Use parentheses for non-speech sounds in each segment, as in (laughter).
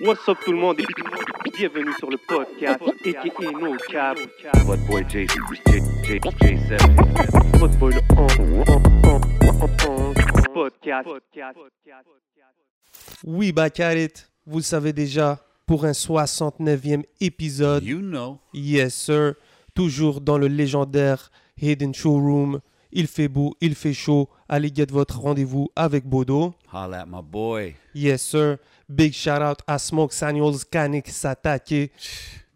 What's up tout le monde? Et bienvenue sur le podcast aka No Cap. What boy J, J, J, J7. Votre boy le on- podcast. Oui, back at it. Vous le savez déjà, pour un 69e épisode. You know. Yes, sir. Toujours dans le légendaire Hidden Showroom. Il fait beau, il fait chaud. Allez get votre rendez-vous avec Bodo. Holla at my boy. Yes, sir. Big shout out à Smoke Samuels Kanik Satake.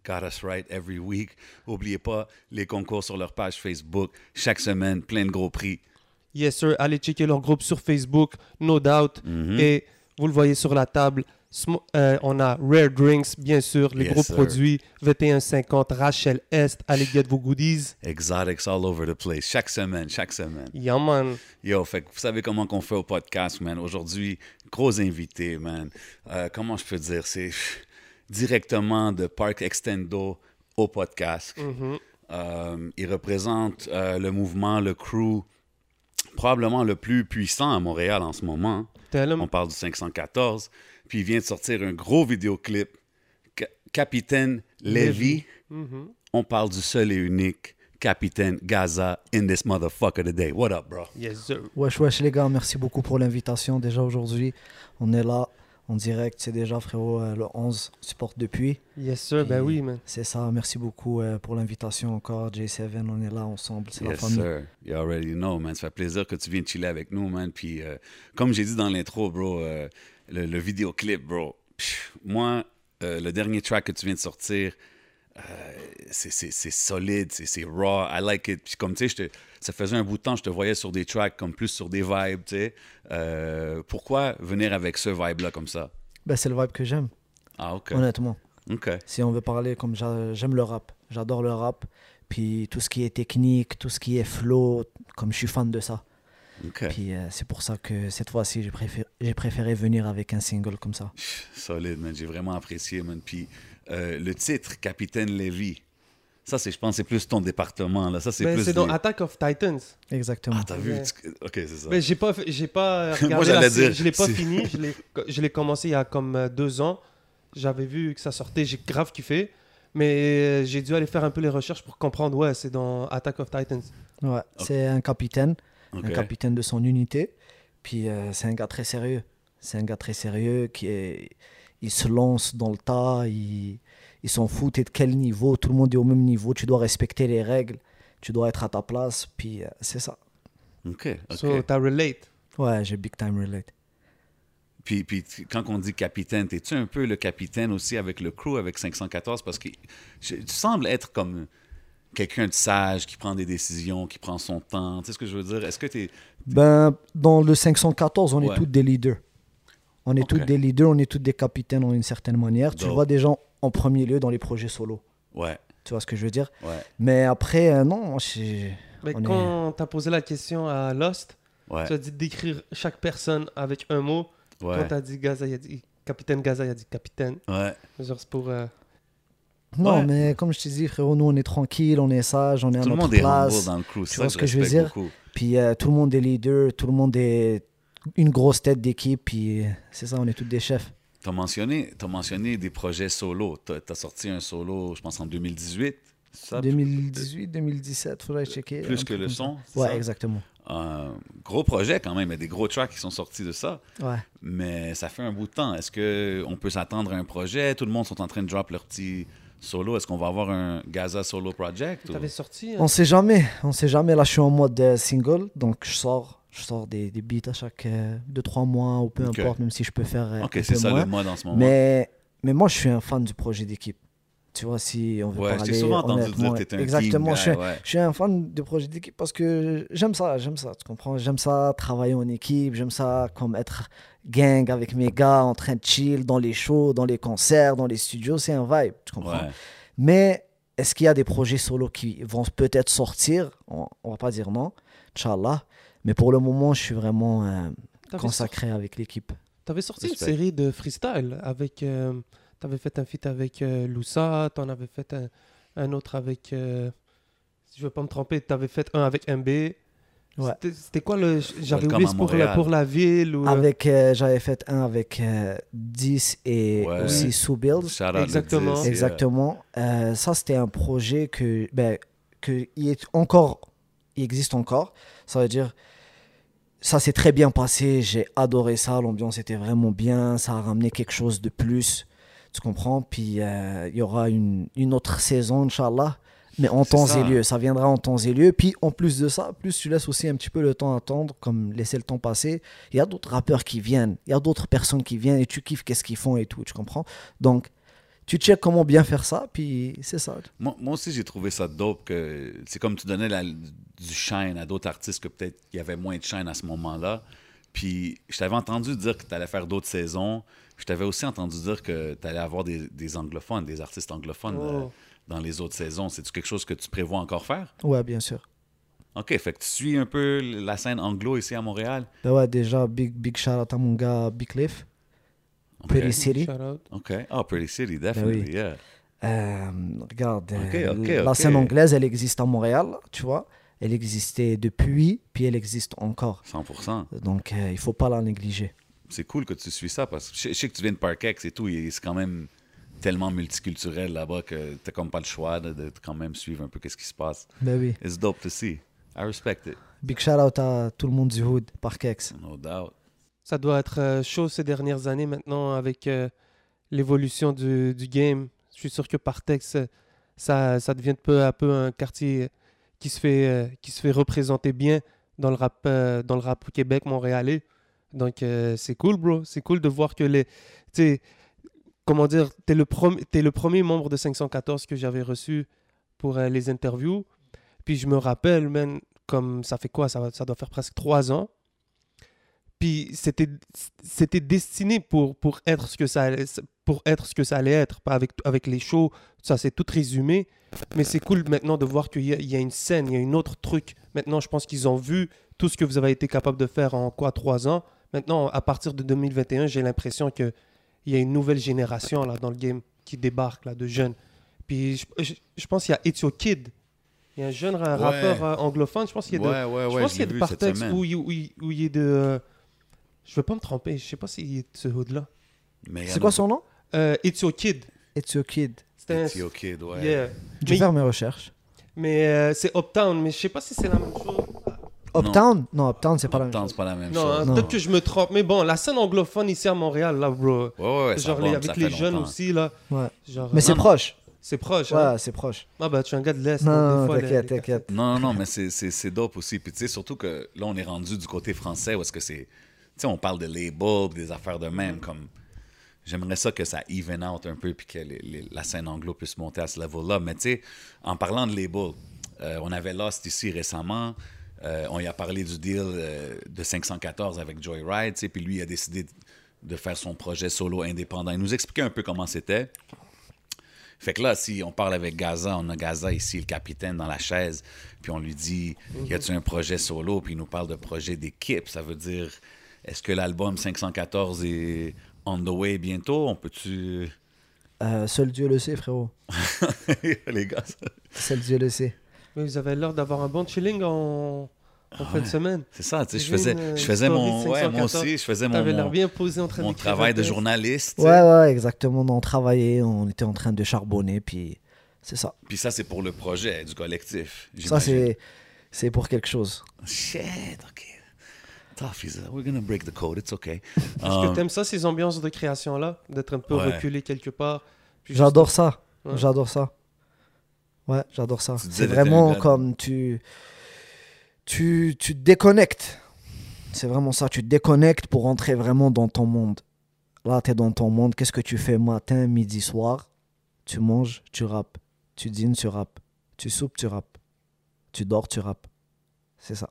Got us right every week. Oubliez pas les concours sur leur page Facebook. Chaque semaine, plein de gros prix. Yes, sir. Allez checker leur groupe sur Facebook, no doubt. Mhm. Et vous le voyez sur la table. Euh, on a Rare Drinks, bien sûr, les Yes, gros sir. produits. 2150 Rachel Est. Allez get vos goodies. Exotics all over the place. Chaque semaine, chaque semaine. Yeah, man. Yo, fait que vous savez comment qu'on fait au podcast, man. Aujourd'hui, gros invité, man. Euh, comment je peux dire? C'est (laughs) directement de Park Extendo au podcast. Euh, il représente le mouvement, le crew, probablement le plus puissant à Montréal en ce moment. On parle du 514. Puis il vient de sortir un gros vidéoclip. Ca- Capitaine Levy. On parle du seul et unique Capitaine Gaza in this motherfucker today. What up, bro? Yes, sir. Wesh, wesh, les gars, merci beaucoup pour l'invitation. Déjà aujourd'hui, on est là en direct. C'est déjà, frérot, euh, le 11, on supporte depuis. Yes, sir. Ben oui, man. C'est ça, merci beaucoup euh, pour l'invitation encore. J7, on est là ensemble, c'est la Yes, famille. sir. You already know, man. Ça fait plaisir que tu viennes chiller avec nous, man. Puis, euh, comme j'ai dit dans l'intro, bro, euh, le, le vidéoclip, bro, pff, moi, euh, le dernier track que tu viens de sortir, euh, c'est- solide, c'est raw, I like it. Puis comme tu sais, ça faisait un bout de temps, je te voyais sur des tracks comme plus sur des vibes, tu sais. Euh, pourquoi venir avec ce vibe-là comme ça? Ben, c'est le vibe que j'aime, Ah, OK. honnêtement. OK. Si on veut parler comme j'a- j'aime le rap, j'adore le rap. Puis tout ce qui est technique, tout ce qui est flow, comme je suis fan de ça. OK. Puis euh, c'est pour ça que cette fois-ci, j'ai préféré, venir avec un single comme ça. (laughs) Solide, man. J'ai vraiment apprécié, man. Puis euh, le titre, Capitaine Lévy, ça, c'est, je pense, c'est plus ton département, là. Ça, c'est Ben, plus. c'est dans les- Attack of Titans. Exactement. Ah, t'as vu? Ouais. tu- Ok, c'est ça. Ben, j'ai pas, j'ai pas (laughs) regardé j'allais dire, je l'ai pas fini. Je l'ai, je l'ai commencé il y a comme euh, deux ans. J'avais vu que ça sortait, j'ai grave kiffé. Mais j'ai dû aller faire un peu les recherches pour comprendre. Ouais, c'est dans Attack of Titans. Ouais, c'est un capitaine, Ok. un capitaine de son unité. Puis euh, c'est un gars très sérieux. C'est un gars très sérieux qui est, il se lance dans le tas. Il, il s'en fout t'es de quel niveau. Tout le monde est au même niveau. Tu dois respecter les règles. Tu dois être à ta place. Puis euh, c'est ça. Ok, ok. So, t'as relate. Ouais, j'ai big time relate. Puis, puis quand on dit capitaine, t'es-tu un peu le capitaine aussi avec le crew, avec 514? Parce que tu sembles être comme quelqu'un de sage, qui prend des décisions, qui prend son temps. Tu sais ce que je veux dire? Est-ce que t'es... Ben, dans le 514, on Ouais. est tous des leaders. On est tous des leaders, on est tous des capitaines en une certaine manière. Tu vois des gens en premier lieu dans les projets solo. Ouais, Tu vois ce que je veux dire? Ouais, Mais après, euh, non, Mais On est- quand t'as posé la question à Lost, ouais, tu as dit décrire chaque personne avec un mot. Quand ouais, t'as dit Gaza, il a dit Capitaine Gaza, il a dit Capitaine. ouais. Genre, c'est pour. euh, Non, Ouais. mais comme je te dis, frérot, nous, on est tranquille, on est sage, on est à Tout le notre monde est place. dans le crew. C'est vois ça ce que je veux dire? beaucoup. Puis euh, tout le monde est leader, tout le monde est une grosse tête d'équipe. Puis euh, c'est ça, on est tous des chefs. Tu as mentionné, t'as mentionné des projets solo. Tu as, sorti un solo, je pense, en 2018. c'est Ça, 2018, 2017, faudrait checker. plus que le son. Ouais, ça? exactement. Un gros projet quand même. Il y a des gros tracks qui sont sortis de ça. Ouais. Mais ça fait un bout de temps. Est-ce qu'on peut s'attendre à un projet? Tout le monde sont en train de drop leur petit solo? Est-ce qu'on va avoir un Gaza solo project? ou- sorti. On sait jamais, on sait jamais. Là, je suis en mode euh, single, donc je sors, je sors des, des beats à chaque 2-3 mois ou peu importe, même si je peux faire. euh, Ok, un c'est peu ça moins. le mode en ce moment. Mais, mais moi, je suis un fan du projet d'équipe. Tu vois, si on veut Ouais, parler souvent entendu honnêtement, un Exactement, team je, suis, guy, ouais. je suis un fan du projet d'équipe parce que j'aime ça, j'aime ça, tu comprends? J'aime ça, travailler en équipe, j'aime ça comme être gang avec mes gars en train de chill dans les shows, dans les concerts, dans les studios, c'est un vibe, tu comprends? Ouais. Mais est-ce qu'il y a des projets solo qui vont peut-être sortir? On, on va pas dire non, Inch'Allah. Mais pour le moment, je suis vraiment euh, consacré avec l'équipe. T'avais sorti une série de freestyle avec. euh, T'avais fait un feat avec euh, Loussa, t'en avais fait un, un autre avec. euh, si je veux pas me tromper, t'avais fait un avec MB. Ouais. C'était- C'était quoi le. J'avais oublié, pour la, pour la ville ou. euh, Avec, euh, j'avais fait un avec euh, 10 et Ouais. aussi out le Exactement. 10, yeah. Exactement. Euh, ça, c'était un projet que, ben, que il est encore, il existe encore. Ça veut dire, ça s'est très bien passé. J'ai adoré ça. L'ambiance était vraiment bien. Ça a ramené quelque chose de plus. Tu comprends? Puis euh, il y aura une, une autre saison, Inch'Allah. Mais en temps ça. et lieu, ça viendra en temps et lieu. Puis en plus de ça, plus tu laisses aussi un petit peu le temps attendre, comme laisser le temps passer. Il y a d'autres rappeurs qui viennent, il y a d'autres personnes qui viennent et tu kiffes qu'est-ce qu'ils font et tout, tu comprends? Donc tu checkes comment bien faire ça, puis c'est ça. Moi, moi aussi, j'ai trouvé ça dope que c'est comme tu donnais la- du shine à d'autres artistes que peut-être il y avait moins de shine à ce moment-là. Puis je t'avais entendu dire que tu allais faire d'autres saisons. Je t'avais aussi entendu dire que tu allais avoir des, des anglophones, des artistes anglophones Oh. euh, dans les autres saisons. C'est-tu quelque chose que tu prévois encore faire? Ouais, bien sûr. OK, fait que tu suis un peu la scène anglo ici à Montréal? Ben ouais, déjà, big, big shout out à mon gars Big Cliff, OK. Pretty City. OK. Ah, Pretty City, definitely, oui. yeah. Euh, regarde, euh, la scène anglaise, elle existe à Montréal, tu vois. Elle existait depuis, puis elle existe encore. 100% Donc, euh, il faut pas la négliger. C'est cool que tu suis ça parce que je, je sais que tu viens de Parkex et tout, et c'est quand même tellement multiculturel là-bas que t'as comme pas le choix de, de quand même suivre un peu qu'est-ce qui se passe. Ben oui. It's dope to see. I respect it, Big shout out à tout le monde du Hood, Parkex. no doubt. Ça doit être euh, chaud ces dernières années maintenant avec euh, l'évolution du, du game. Je suis sûr que Partex, euh, ça, ça devient peu à peu un quartier qui se fait, qui se fait représenter bien dans le rap, dans le rap Québec montréalais. Donc euh, c'est cool, bro. C'est cool de voir que les. Tu comment dire, t'es le, t'es le premier membre de 514 que j'avais reçu pour euh, les interviews. Puis je me rappelle, man, comme ça fait quoi? Ça, ça doit faire presque trois ans. Puis c'était c'était destiné pour, pour, être ce que ça pour être ce que ça allait être. Pas avec, avec les shows, ça c'est tout résumé. Mais c'est cool maintenant de voir qu'il y, y a une scène, il y a une autre truc. Maintenant, je pense qu'ils ont vu tout ce que vous avez été capable de faire en quoi, trois ans. Maintenant, à partir de 2021, j'ai l'impression qu'il y a une nouvelle génération là, dans le game qui débarque là, de jeunes. Puis je, je- je pense qu'il y a It's Your Kid. Il y a un jeune ra- Ouais. rappeur euh, anglophone. Je pense qu'il y a de, Ouais, ouais, je ouais, pense qu'il y a de Partex où, il- où, il- où il est de. euh, je veux pas me tromper. Je sais pas s'il est de ce hood-là. C'est quoi son nom? Euh, It's Your Kid. It's Your Kid. Un- It's Your Kid, ouais. Yeah. Je vais faire mes recherches. mais, euh, c'est Uptown. Mais je sais pas si c'est la même chose. Uptown? Non, Uptown, c'est pas la même Attends, chose. c'est pas la même Non, chose. hein, peut-être que je me trompe. Mais bon, la scène anglophone ici à Montréal, là, bro. Ouais, ouais, ouais, ça genre les- bombe, avec ça les jeunes longtemps. aussi, là. Ouais. Genre, Mais c'est non, proche. c'est proche. Hein? Ouais, c'est proche. Ah bah, tu es un gars de l'Est. Non, donc des non, fois, les- t'inquiète, les- t'inquiète. Non, non, non, mais c'est- c'est c'est dope aussi. Puis tu sais, surtout que là, on est rendu du côté français où est-ce que c'est. Tu sais, on parle de label, des affaires de même. Comme. J'aimerais ça que ça even out un peu puis que les- les- la scène anglo puisse monter à ce level-là. Mais tu sais, en parlant de label, euh, on avait Lost ici récemment. Euh, on y a parlé du deal euh, de 514 avec Joyride, tu sais, puis lui il a décidé de faire son projet solo indépendant. Il nous expliquait un peu comment c'était. Fait que là, si on parle avec Gaza, on a Gaza ici, le capitaine dans la chaise, puis on lui dit Y a-tu un projet solo? Puis il nous parle de projet d'équipe. Ça veut dire Est-ce que l'album 514 est on the way bientôt? On peut-tu? Euh, seul Dieu le sait, frérot. (laughs) Les gars, ça- Seul Dieu le sait. Mais vous avez l'air d'avoir un bon chilling en, en fin de semaine. c'est ça, tu sais, je faisais, une, je euh, faisais mon. Ouais, moi 514. aussi, je faisais mon, mon, bien posé en train mon travail de journaliste. Ouais, ouais, exactement. On travaillait, on était en train de charbonner, puis c'est ça. Puis ça, c'est pour le projet du collectif. Ça, c'est, c'est pour quelque chose. Shit, ok. Tough, he's- we're gonna break the code, it's okay. (laughs) Est-ce Um, que t'aimes ça, ces ambiances de création-là? D'être un peu Ouais. reculé quelque part J'adore ça. Ouais. J'adore ça. Ouais, j'adore ça. C'est vraiment comme tu, tu, tu te déconnectes. C'est vraiment ça. Tu te déconnectes pour entrer vraiment dans ton monde. Là, tu es dans ton monde. Qu'est-ce que tu fais matin, midi, soir? Tu manges, tu rappes. Tu dînes, tu rappes. Tu soupes, tu rappes. Tu dors, tu rappes. C'est ça.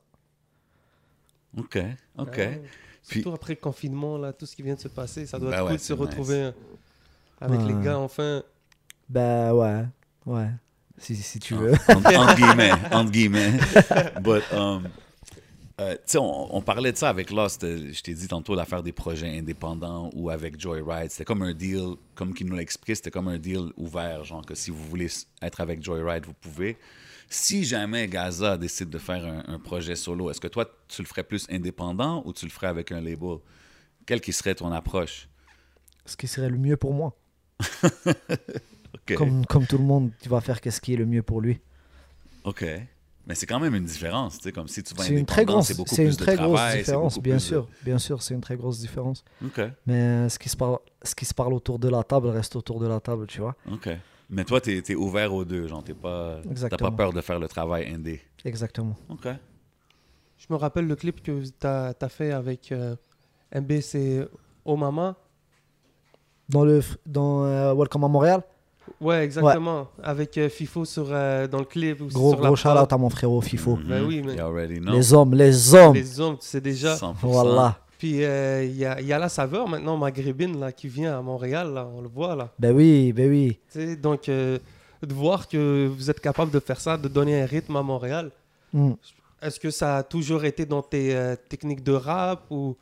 Ok, ok. Ah ouais. Puis- Surtout après le confinement, là, tout ce qui vient de se passer, ça doit Ben être ouais, cool de se nice. retrouver avec Ouais. les gars enfin. Ben ouais, ouais. Si, si tu veux. entre, (laughs) entre guillemets, entre guillemets. But, um, Euh, tu sais, on, on parlait de ça avec Lost. euh, Je t'ai dit tantôt l'affaire des projets indépendants ou avec Joyride. C'était comme un deal, comme qu'il nous l'a expliqué, c'était comme un deal ouvert. Genre que si vous voulez être avec Joyride, vous pouvez. Si jamais Gaza décide de faire un, un projet solo, est-ce que toi, tu le ferais plus indépendant ou tu le ferais avec un label? Quelle qui serait ton approche? Ce qui serait le mieux pour moi. (laughs) Comme, comme tout le monde, tu vas faire qu'est-ce qui est le mieux pour lui. OK. Mais c'est quand même une différence, tu sais, comme si tu vas C'est une très grosse, c'est beaucoup c'est plus une de grosse travail, différence, bien de- sûr, bien sûr, c'est une très grosse différence. OK, Mais euh, ce qui se parle, ce qui se parle autour de la table reste autour de la table, tu vois. OK. Mais toi, t'es es ouvert aux deux, genre, t'es pas, t'as pas peur de faire le travail indé. Exactement. OK. Je me rappelle le clip que tu as, fait avec euh, MB, c'est Oh Mama. Dans le, dans euh, Welcome à Montréal, Ouais, exactement. Avec euh, Fifo sur, euh, dans le clip. Aussi gros sur gros shout-out à mon frérot FIFO. Mhm. Ben oui, mais- You already know. Les hommes, les hommes. Les hommes, tu sais déjà. 100%. Voilà. Puis euh, il y, a, il y a la saveur maintenant maghrébine là, qui vient à Montréal, là, on le voit là. Ben oui, ben oui. Donc, euh, de voir que vous êtes capable de faire ça, de donner un rythme à Montréal, Mm. est-ce que ça a toujours été dans tes euh, techniques de rap ou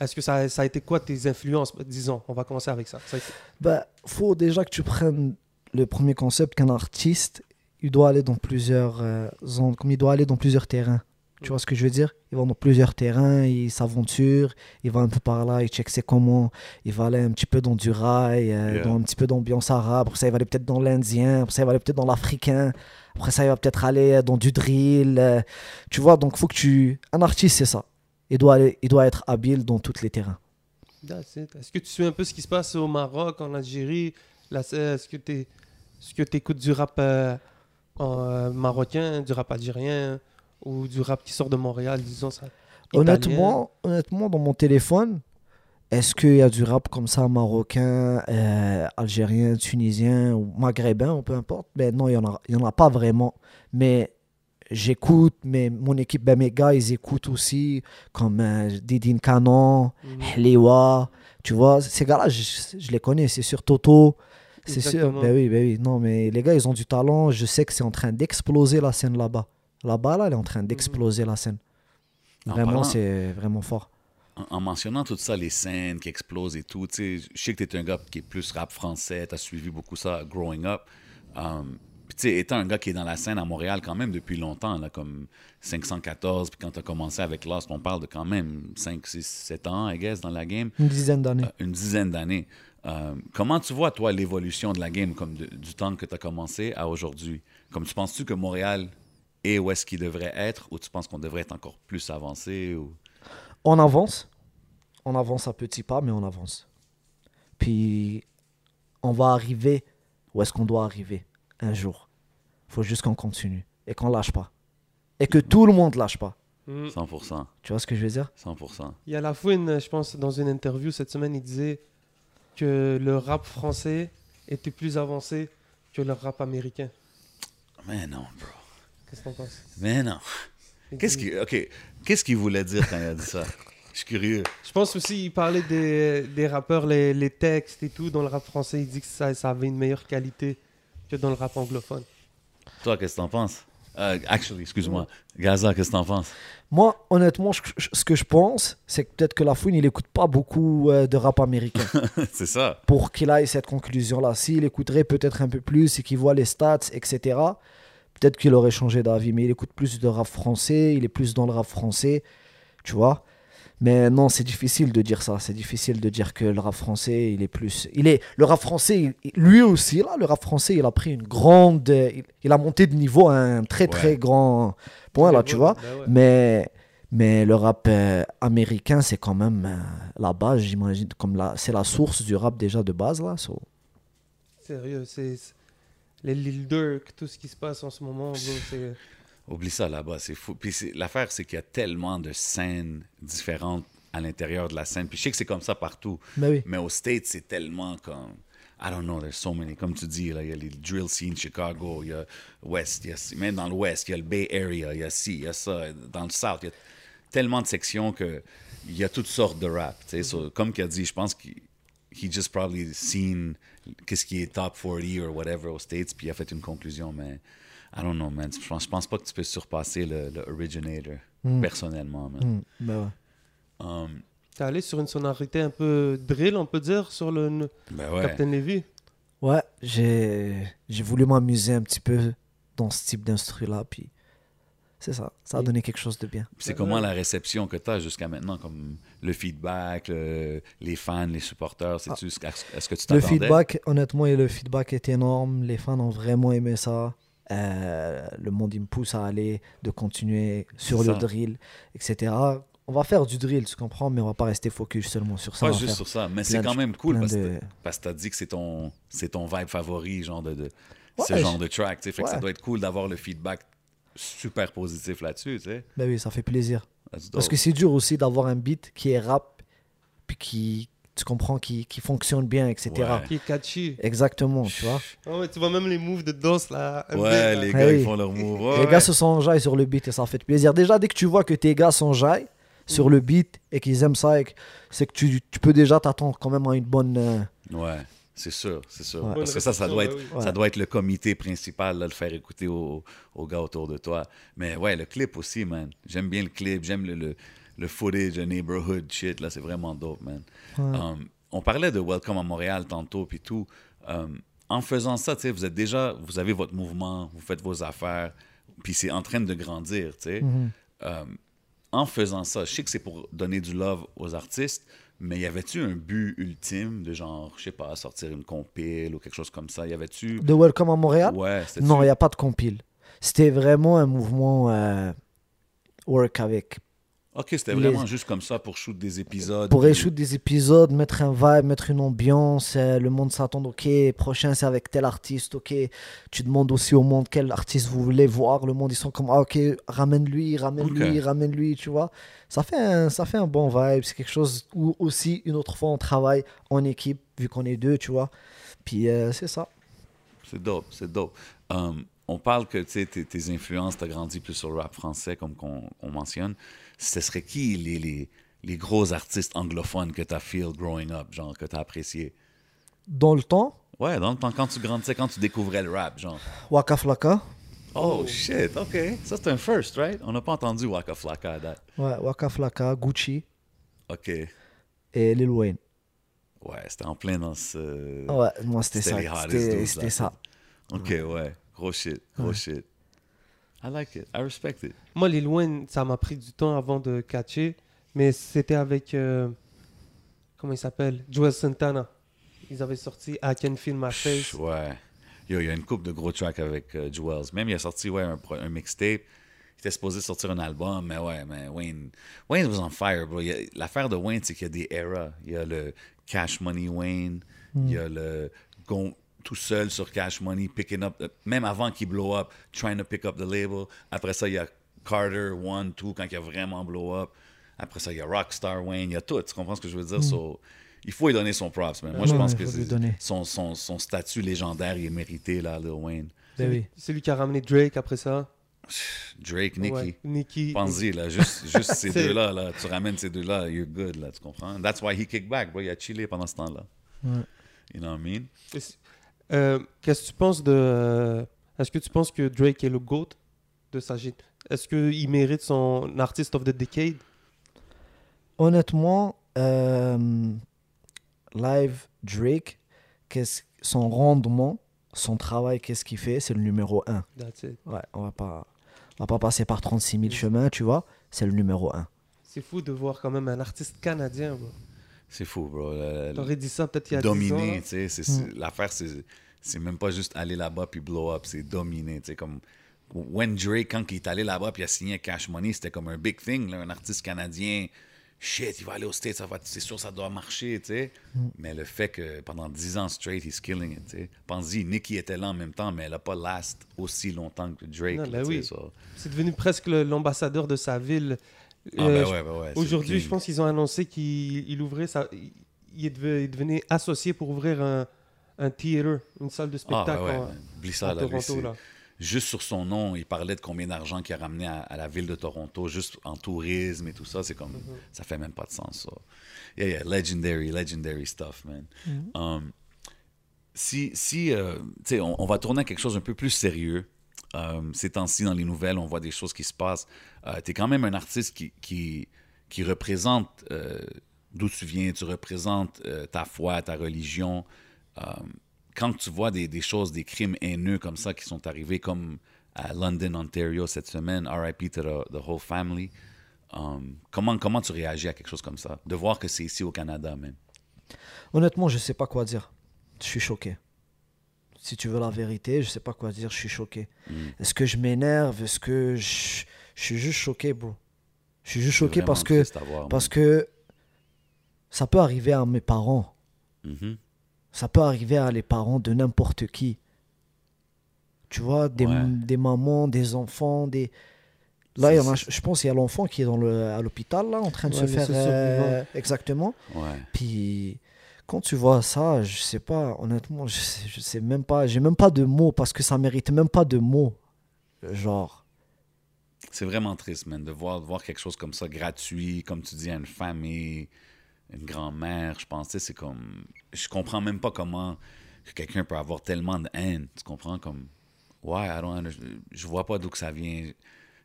est-ce que ça, ça a été quoi tes influences? Disons, on va commencer avec ça. Ça été- Ben, faut déjà que tu prennes le premier concept qu'un artiste, il doit aller dans plusieurs euh, zones, comme il doit aller dans plusieurs terrains. Tu vois ce que je veux dire? Il va dans plusieurs terrains, il s'aventure, il va un peu par là, il check c'est comment, il va aller un petit peu dans du rail, euh, Yeah. dans un petit peu d'ambiance arabe, après ça il va aller peut-être dans l'indien, après ça il va aller peut-être dans l'africain, après ça il va peut-être aller dans du drill. euh, tu vois, donc faut que tu... Un artiste c'est ça. Il doit, aller, il doit être habile dans tous les terrains. Est-ce que tu sais un peu ce qui se passe au Maroc, en Algérie? Là, c'est- Est-ce que tu est-ce que écoutes du rap euh, euh, marocain, du rap algérien ou du rap qui sort de Montréal, disons ça italien? Honnêtement, honnêtement, dans mon téléphone, est-ce qu'il y a du rap comme ça, marocain, euh, algérien, tunisien ou maghrébin, ou peu importe? Ben non, il n'y en, a- y en a pas vraiment. Mais j'écoute, mais mon équipe, ben mes gars, ils écoutent aussi, comme euh, Didine Canon. Hlewa. Tu vois, ces gars-là, je, je les connais, c'est sûr Toto. C'est sûr, ben oui, ben oui. Non, mais les gars, ils ont du talent. Je sais que c'est en train d'exploser la scène là-bas. Là-bas, là, elle est en train d'exploser la scène. En Vraiment, c'est vraiment fort. En, en mentionnant tout ça, les scènes qui explosent et tout, tu sais, je sais que tu es un gars qui est plus rap français, tu as suivi beaucoup ça growing up. Um, puis tu sais, étant un gars qui est dans la scène à Montréal quand même depuis longtemps, là, comme 514, puis quand tu as commencé avec Lost, on parle de quand même 5, 6, 7 ans, I guess, dans la game. Une dizaine d'années. Euh, une dizaine d'années. Euh, comment tu vois, toi, l'évolution de la game comme de- du temps que tu as commencé à aujourd'hui? Comme tu penses-tu que Montréal est où est-ce qu'il devrait être ou tu penses qu'on devrait être encore plus avancé? Ou... On avance. On avance à petits pas, mais on avance. Puis, on va arriver où est-ce qu'on doit arriver un jour. faut juste qu'on continue et qu'on lâche pas. Et que tout le monde lâche pas. Mhm. 100%. Tu vois ce que je veux dire? 100%. Il y a la Fouine, je pense, dans une interview cette semaine, il disait que le rap français était plus avancé que le rap américain. Mais non, bro. Qu'est-ce que t'en penses? Mais non. Qu'il qu'est-ce qu'il voulait dire quand il a dit ça? Je suis curieux. Je pense aussi, il parlait des, des rappeurs, les, les textes et tout. Dans le rap français, il dit que ça, ça avait une meilleure qualité que dans le rap anglophone. Toi, qu'est-ce que t'en penses? Euh, actually, excuse-moi. Gaza, qu'est-ce que t'en penses? Moi, honnêtement, je- je- ce que je pense, c'est que peut-être que la fouine, il écoute pas beaucoup euh, de rap américain. (laughs) C'est ça. pour qu'il aille cette conclusion-là. S'il écouterait peut-être un peu plus et qu'il voit les stats, etc., peut-être qu'il aurait changé d'avis. Mais il écoute plus de rap français, il est plus dans le rap français, tu vois. Mais non, c'est difficile de dire ça. C'est difficile de dire que le rap français, il est plus. Il est le rap français, il- lui aussi là, le rap français, il a pris une grande, il, a monté de niveau à un très très Ouais. grand point là, tu vois. Bah ouais. Mais, mais le rap euh, américain, c'est quand même euh, la base, j'imagine. Comme la, c'est la source du rap déjà de base, là. so. Sérieux, c'est les Lil Durk, tout ce qui se passe en ce moment, Oublie ça là-bas, c'est fou. Puis l'affaire, c'est qu'il y a tellement de scènes différentes à l'intérieur de la scène. Puis je sais que c'est comme ça partout. Mais oui. Mais aux States, c'est tellement comme. I don't know, there's so many. Comme tu dis, là, il y a les drill scenes Chicago, il y a West, il y a, même dans l'Ouest, il y a le Bay Area, il y a ci, il y a ça. Dans le South, il y a tellement de sections que il y a toutes sortes de rap. sais. So, comme qu'il a dit, je pense qu'il he just probably seen qu'est-ce qui est top 40 or whatever aux States, puis il a fait une conclusion. Mais I don't know, man. Je pense, je pense pas que tu peux surpasser le, le originator, Mm. personnellement, man. Mm, ben ouais. Um, T'es allé sur une sonorité un peu drill, on peut dire, sur le ben ouais. Captain Levy? Ouais, j'ai voulu m'amuser un petit peu dans ce type d'instru-là, puis c'est ça. Ça a donné quelque chose de bien. C'est comment la réception que tu as jusqu'à maintenant, comme le feedback, le- les fans, les supporters, c'est-tu- est-ce que tu Ah. Le t'attendais? feedback, honnêtement, et le feedback est énorme. Les fans ont vraiment aimé ça. Euh, le monde, il me pousse à aller, de continuer sur le drill, etc. On va faire du drill, tu comprends, mais on va pas rester focus seulement sur ça. Pas juste sur ça, mais c'est quand même cool parce, de- que parce que tu as dit que c'est ton, c'est ton vibe favori, genre de, de Ouais, ce genre je- de track. Fait que ça ouais. doit être cool d'avoir le feedback super positif là-dessus. Ben oui, ça fait plaisir. Parce que c'est dur aussi d'avoir un beat qui est rap, puis qui, tu comprends, qui, qui fonctionne bien, etc. Ouais. Qui est catchy. Exactement, tu vois. Ah ouais, tu vois même les moves de danse là. Ouais, là. les Ah gars, oui. ils font leur move. Ouais, les ouais. gars se sont enjaillés sur le beat et ça fait plaisir. Déjà, dès que tu vois que tes gars s'enjaillent sur le beat et qu'ils aiment ça, c'est que tu, tu peux déjà t'attendre quand même à une bonne. euh, Ouais, c'est sûr, c'est sûr. Ouais. Parce que ça, ça doit, être, ouais. ça doit être le comité principal, là, le faire écouter aux, aux gars autour de toi. Mais ouais, le clip aussi, man. J'aime bien le clip, j'aime le, le, le footage, le neighborhood shit, là, c'est vraiment dope, man. Ouais. Um, on parlait de Welcome à Montréal tantôt, puis tout. Um, en faisant ça, tu sais, vous êtes déjà, vous avez votre mouvement, vous faites vos affaires, puis c'est en train de grandir, tu sais. Mhm. Um, en faisant ça, je sais que c'est pour donner du love aux artistes, mais y avait-tu un but ultime de genre, je sais pas, sortir une compile ou quelque chose comme ça? Y avait-tu. De Welcome à Montréal? Ouais, Non, il n'y a pas de compile. C'était vraiment un mouvement euh, work avec. Ok, c'était les- vraiment juste comme ça pour shoot des épisodes. Pour shoot des épisodes, mettre un vibe, mettre une ambiance, euh, le monde s'attend, ok, prochain c'est avec tel artiste, ok. Tu demandes aussi au monde quel artiste vous voulez voir. Le monde, ils sont comme, ah, ok, ramène-lui, ramène-lui, ramène-lui, tu vois. Ça fait, un, ça fait un bon vibe. C'est quelque chose où aussi, une autre fois, on travaille en équipe, vu qu'on est deux, tu vois. Puis euh, c'est ça. C'est dope, c'est dope. Um, on parle que tu sais, tes, tes influences, tu as grandi plus sur le rap français, comme qu'on on mentionne. Ce serait qui les, les, les gros artistes anglophones que tu as feel growing up, genre, que tu as apprécié? Dans le temps, Ouais, dans le temps, quand tu grandissais, quand tu découvrais le rap, genre. Waka Flocka. Oh, shit, OK. Ça, c'est un first, right? On n'a pas entendu Waka Flocka à date. Ouais, Waka Flocka, Gucci OK. et Lil Wayne. Ouais, c'était en plein dans ce... Ouais, moi c'était ça. C'était ça. OK, ouais. Gros shit, gros shit. I like it. I respect it. Moi, les loin, ça m'a pris du temps avant de catcher, mais c'était avec. euh, comment il s'appelle? Joel Santana. Ils avaient sorti I Can Feel My Face. Ouais. Yo, il y a une couple de gros tracks avec euh, Jewels. Même, il a sorti ouais, un, mixtape. Il était supposé sortir un album, mais ouais, mais Wayne, Wayne was on fire, bro. L'affaire de Wayne, c'est qu'il y a des eras. Il y a le Cash Money Wayne, il y a le gon- tout seul sur Cash Money, picking up, même avant qu'il blow up, trying to pick up the label. Après ça, il y a Carter, One, Two, quand il a vraiment blow up. Après ça, il y a Rockstar Wayne, il y a tout. Tu comprends ce que je veux dire? So, il faut lui donner son props, man. Moi, je pense que son, son, son statut légendaire, il est mérité, là, Lil Wayne. Ben oui. C'est lui qui a ramené Drake après ça? Drake, Nicki. Ouais, Nicki. Pense-y, là, juste, juste ces (laughs) deux-là, là, tu ramènes ces deux-là, you're good, là, tu comprends? That's why he kicked back, bro. Il a chillé pendant ce temps-là. Ouais. You know what I mean? Euh, Qu'est-ce que tu penses de. Est-ce que tu penses que Drake est le GOAT de sa Est-ce qu'il mérite son Artist of the Decade? Honnêtement, euh, live Drake, qu'est-ce- son rendement, son travail, qu'est-ce qu'il fait, c'est le numéro 1. That's it. Ouais, on va pas, on va pas passer par 36 000 chemins, tu vois. C'est le numéro 1. C'est fou de voir quand même un artiste canadien. bro. C'est fou, bro. T'aurais dit ça peut-être il y a 10 ans. dominer, tu sais. c'est- c'est- L'affaire, c'est, c'est même pas juste aller là-bas puis blow up, c'est dominer, tu sais. Comme when Drake, quand il est allé là-bas puis il a signé Cash Money, c'était comme un big thing, là, un artiste canadien. Shit, il va aller au States, ça va, c'est sûr, ça doit marcher, tu sais. Mais le fait que pendant 10 ans straight, he's killing it, tu sais. Pense-y, Nicki était là en même temps, mais elle a pas last aussi longtemps que Drake. Non, là, ben tu sais, oui. ça. C'est devenu presque l'ambassadeur de sa ville. Ah, Euh, ben ouais, ben ouais, Aujourd'hui, je pense qu'ils ont annoncé qu'il il ouvrait sa... il, il devenait associé pour ouvrir un, un theater, une salle de Ah, spectacle ben ouais, ça, à Toronto. là. juste sur son nom, il parlait de combien d'argent qu'il a ramené à, à la ville de Toronto, juste en tourisme et tout ça. C'est comme, ça fait même pas de sens, ça. Yeah, yeah, legendary, legendary stuff, man. Um, si, si euh, tu sais, on, on va tourner à quelque chose un peu plus sérieux. Euh, ces temps-ci, dans les nouvelles, on voit des choses qui se passent. tu es quand même un artiste qui, représente euh, d'où tu viens, tu représentes euh, ta foi, ta religion. Euh, quand tu vois des, choses, des crimes haineux comme ça qui sont arrivés, comme à London, Ontario cette semaine, RIP to the, the whole family, comment, comment tu réagis à quelque chose comme ça? De voir que c'est ici au Canada même. Honnêtement, je ne sais pas quoi dire. Je suis choqué. Si tu veux la vérité, je sais pas quoi dire, je suis choqué. Mm. Est-ce que je m'énerve? Est-ce que je... je suis juste choqué, bro? Je suis juste choqué parce que, parce que ça peut arriver à mes parents. Mm-hmm. Ça peut arriver à les parents de n'importe qui. Tu vois, des, des, mamans, des enfants, des... Là, y en a, je pense qu'il y a l'enfant qui est dans le, à l'hôpital, là, en train de se faire... Euh, exactement. Ouais. Puis, quand tu vois ça, je sais pas, honnêtement, je sais, sais même pas, j'ai même pas de mots, parce que ça mérite même pas de mots. Genre... C'est vraiment triste, man, de voir, voir quelque chose comme ça gratuit, comme tu dis, à une famille, une grand-mère. Je pense, c'est comme. Je comprends même pas comment quelqu'un peut avoir tellement de haine. Tu comprends? Comme. Ouais, je, je vois pas d'où que ça vient.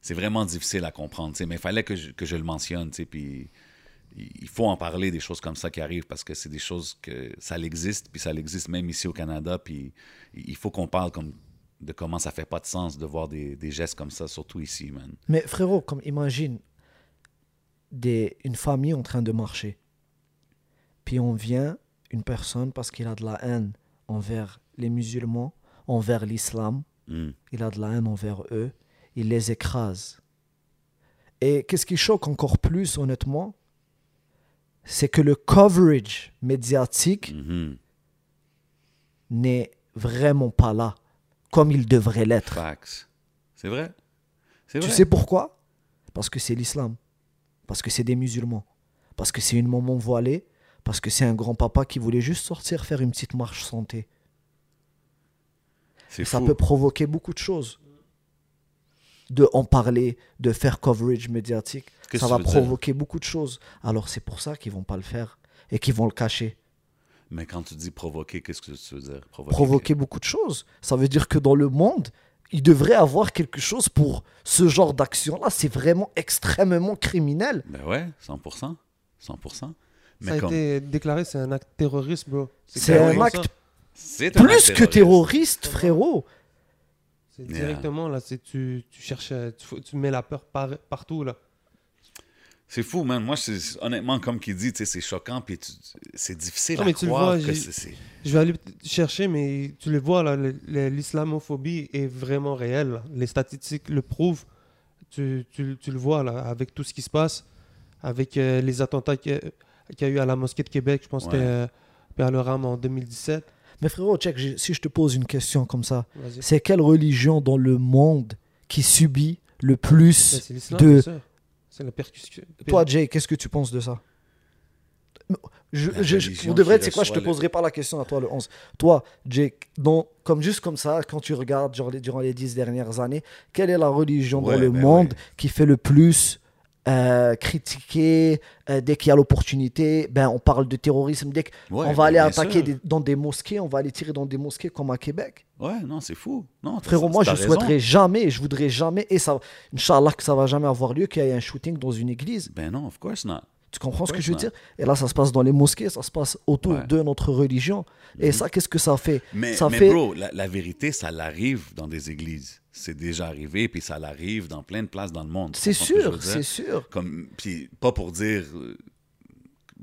C'est vraiment difficile à comprendre, mais il fallait que je, que je le mentionne, puis il faut en parler des choses comme ça qui arrivent parce que c'est des choses que ça existe, puis ça existe même ici au Canada, puis il faut qu'on parle comme de comment ça fait pas de sens de voir des, des gestes comme ça, surtout ici, man. Mais frérot, comme imagine des, une famille en train de marcher. Puis on vient, une personne, parce qu'il a de la haine envers les musulmans, envers l'islam, Hmm. il a de la haine envers eux, il les écrase. Et qu'est-ce qui choque encore plus, honnêtement, c'est que le coverage médiatique Mhm. n'est vraiment pas là comme il devrait l'être. Facts. C'est vrai. C'est Tu vrai. sais pourquoi? Parce que c'est l'islam. Parce que c'est des musulmans. Parce que c'est une maman voilée. Parce que c'est un grand-papa qui voulait juste sortir faire une petite marche santé. C'est Ça fou. peut provoquer beaucoup de choses. De en parler, de faire coverage médiatique. Ça va provoquer beaucoup de choses. Alors c'est pour ça qu'ils vont pas le faire et qu'ils vont le cacher. Mais quand tu dis provoquer, qu'est-ce que tu veux dire? Provoquer. Provoquer beaucoup de choses. Ça veut dire que dans le monde, il devrait avoir quelque chose pour ce genre d'action-là. C'est vraiment extrêmement criminel. Ben ouais, 100%. 100%. Mais Ça a comme... été déclaré, c'est un acte terroriste, bro. C'est un ça. acte un plus acte que terroriste, frérot. C'est Yeah. directement, là, c'est tu, tu cherches, euh, tu, tu mets la peur par- partout, là. C'est fou, man. Moi, c'est honnêtement, comme qu'il dit, c'est choquant, puis c'est difficile Non, à mais tu le croire vois, que c'est-. Je vais aller chercher, mais tu le vois, là, l'islamophobie est vraiment réelle. là. Les statistiques le prouvent. Tu, tu- tu le vois, là, avec tout ce qui se passe, avec euh, les attentats qu'il y, a- qu'il y a eu à la mosquée de Québec, je pense que Ouais. c'était euh, Pierre le Ram en 2017. Mais frérot, check, si je te pose une question comme ça, c'est quelle religion dans le monde qui subit le Ben, plus l'islam, de... C'est la percussion. Toi, Jay, qu'est-ce que tu penses de ça? Je, je- je- pour de vrai, qui tu sais quoi, je te poserai pas la question à toi le 11. Toi, Jake, dans- comme juste comme ça, quand tu regardes genre, les- durant les dix dernières années, quelle est la religion Ouais, dans le ben monde ouais. qui fait le plus euh, critiquer euh, dès qu'il y a l'opportunité Ben, on parle de terrorisme. Dès qu'on Ouais, va aller attaquer des- dans des mosquées, on va aller tirer dans des mosquées comme à Québec. Ouais, non, c'est fou. Non, Frérot, moi, je raison. souhaiterais jamais, je voudrais jamais, et ça, Inch'Allah que ça va jamais avoir lieu, qu'il y ait un shooting dans une église. Ben non, of course not. Tu comprends ce que je veux not. dire? Et là, ça se passe dans les mosquées, ça se passe autour Ouais. de notre religion. Et ça, qu'est-ce que ça fait? Mais, Ça mais fait. bro, la, la vérité, ça l'arrive dans des églises. C'est déjà arrivé, puis ça l'arrive dans plein de places dans le monde. C'est ce sûr, c'est sûr. Comme, puis pas pour dire euh,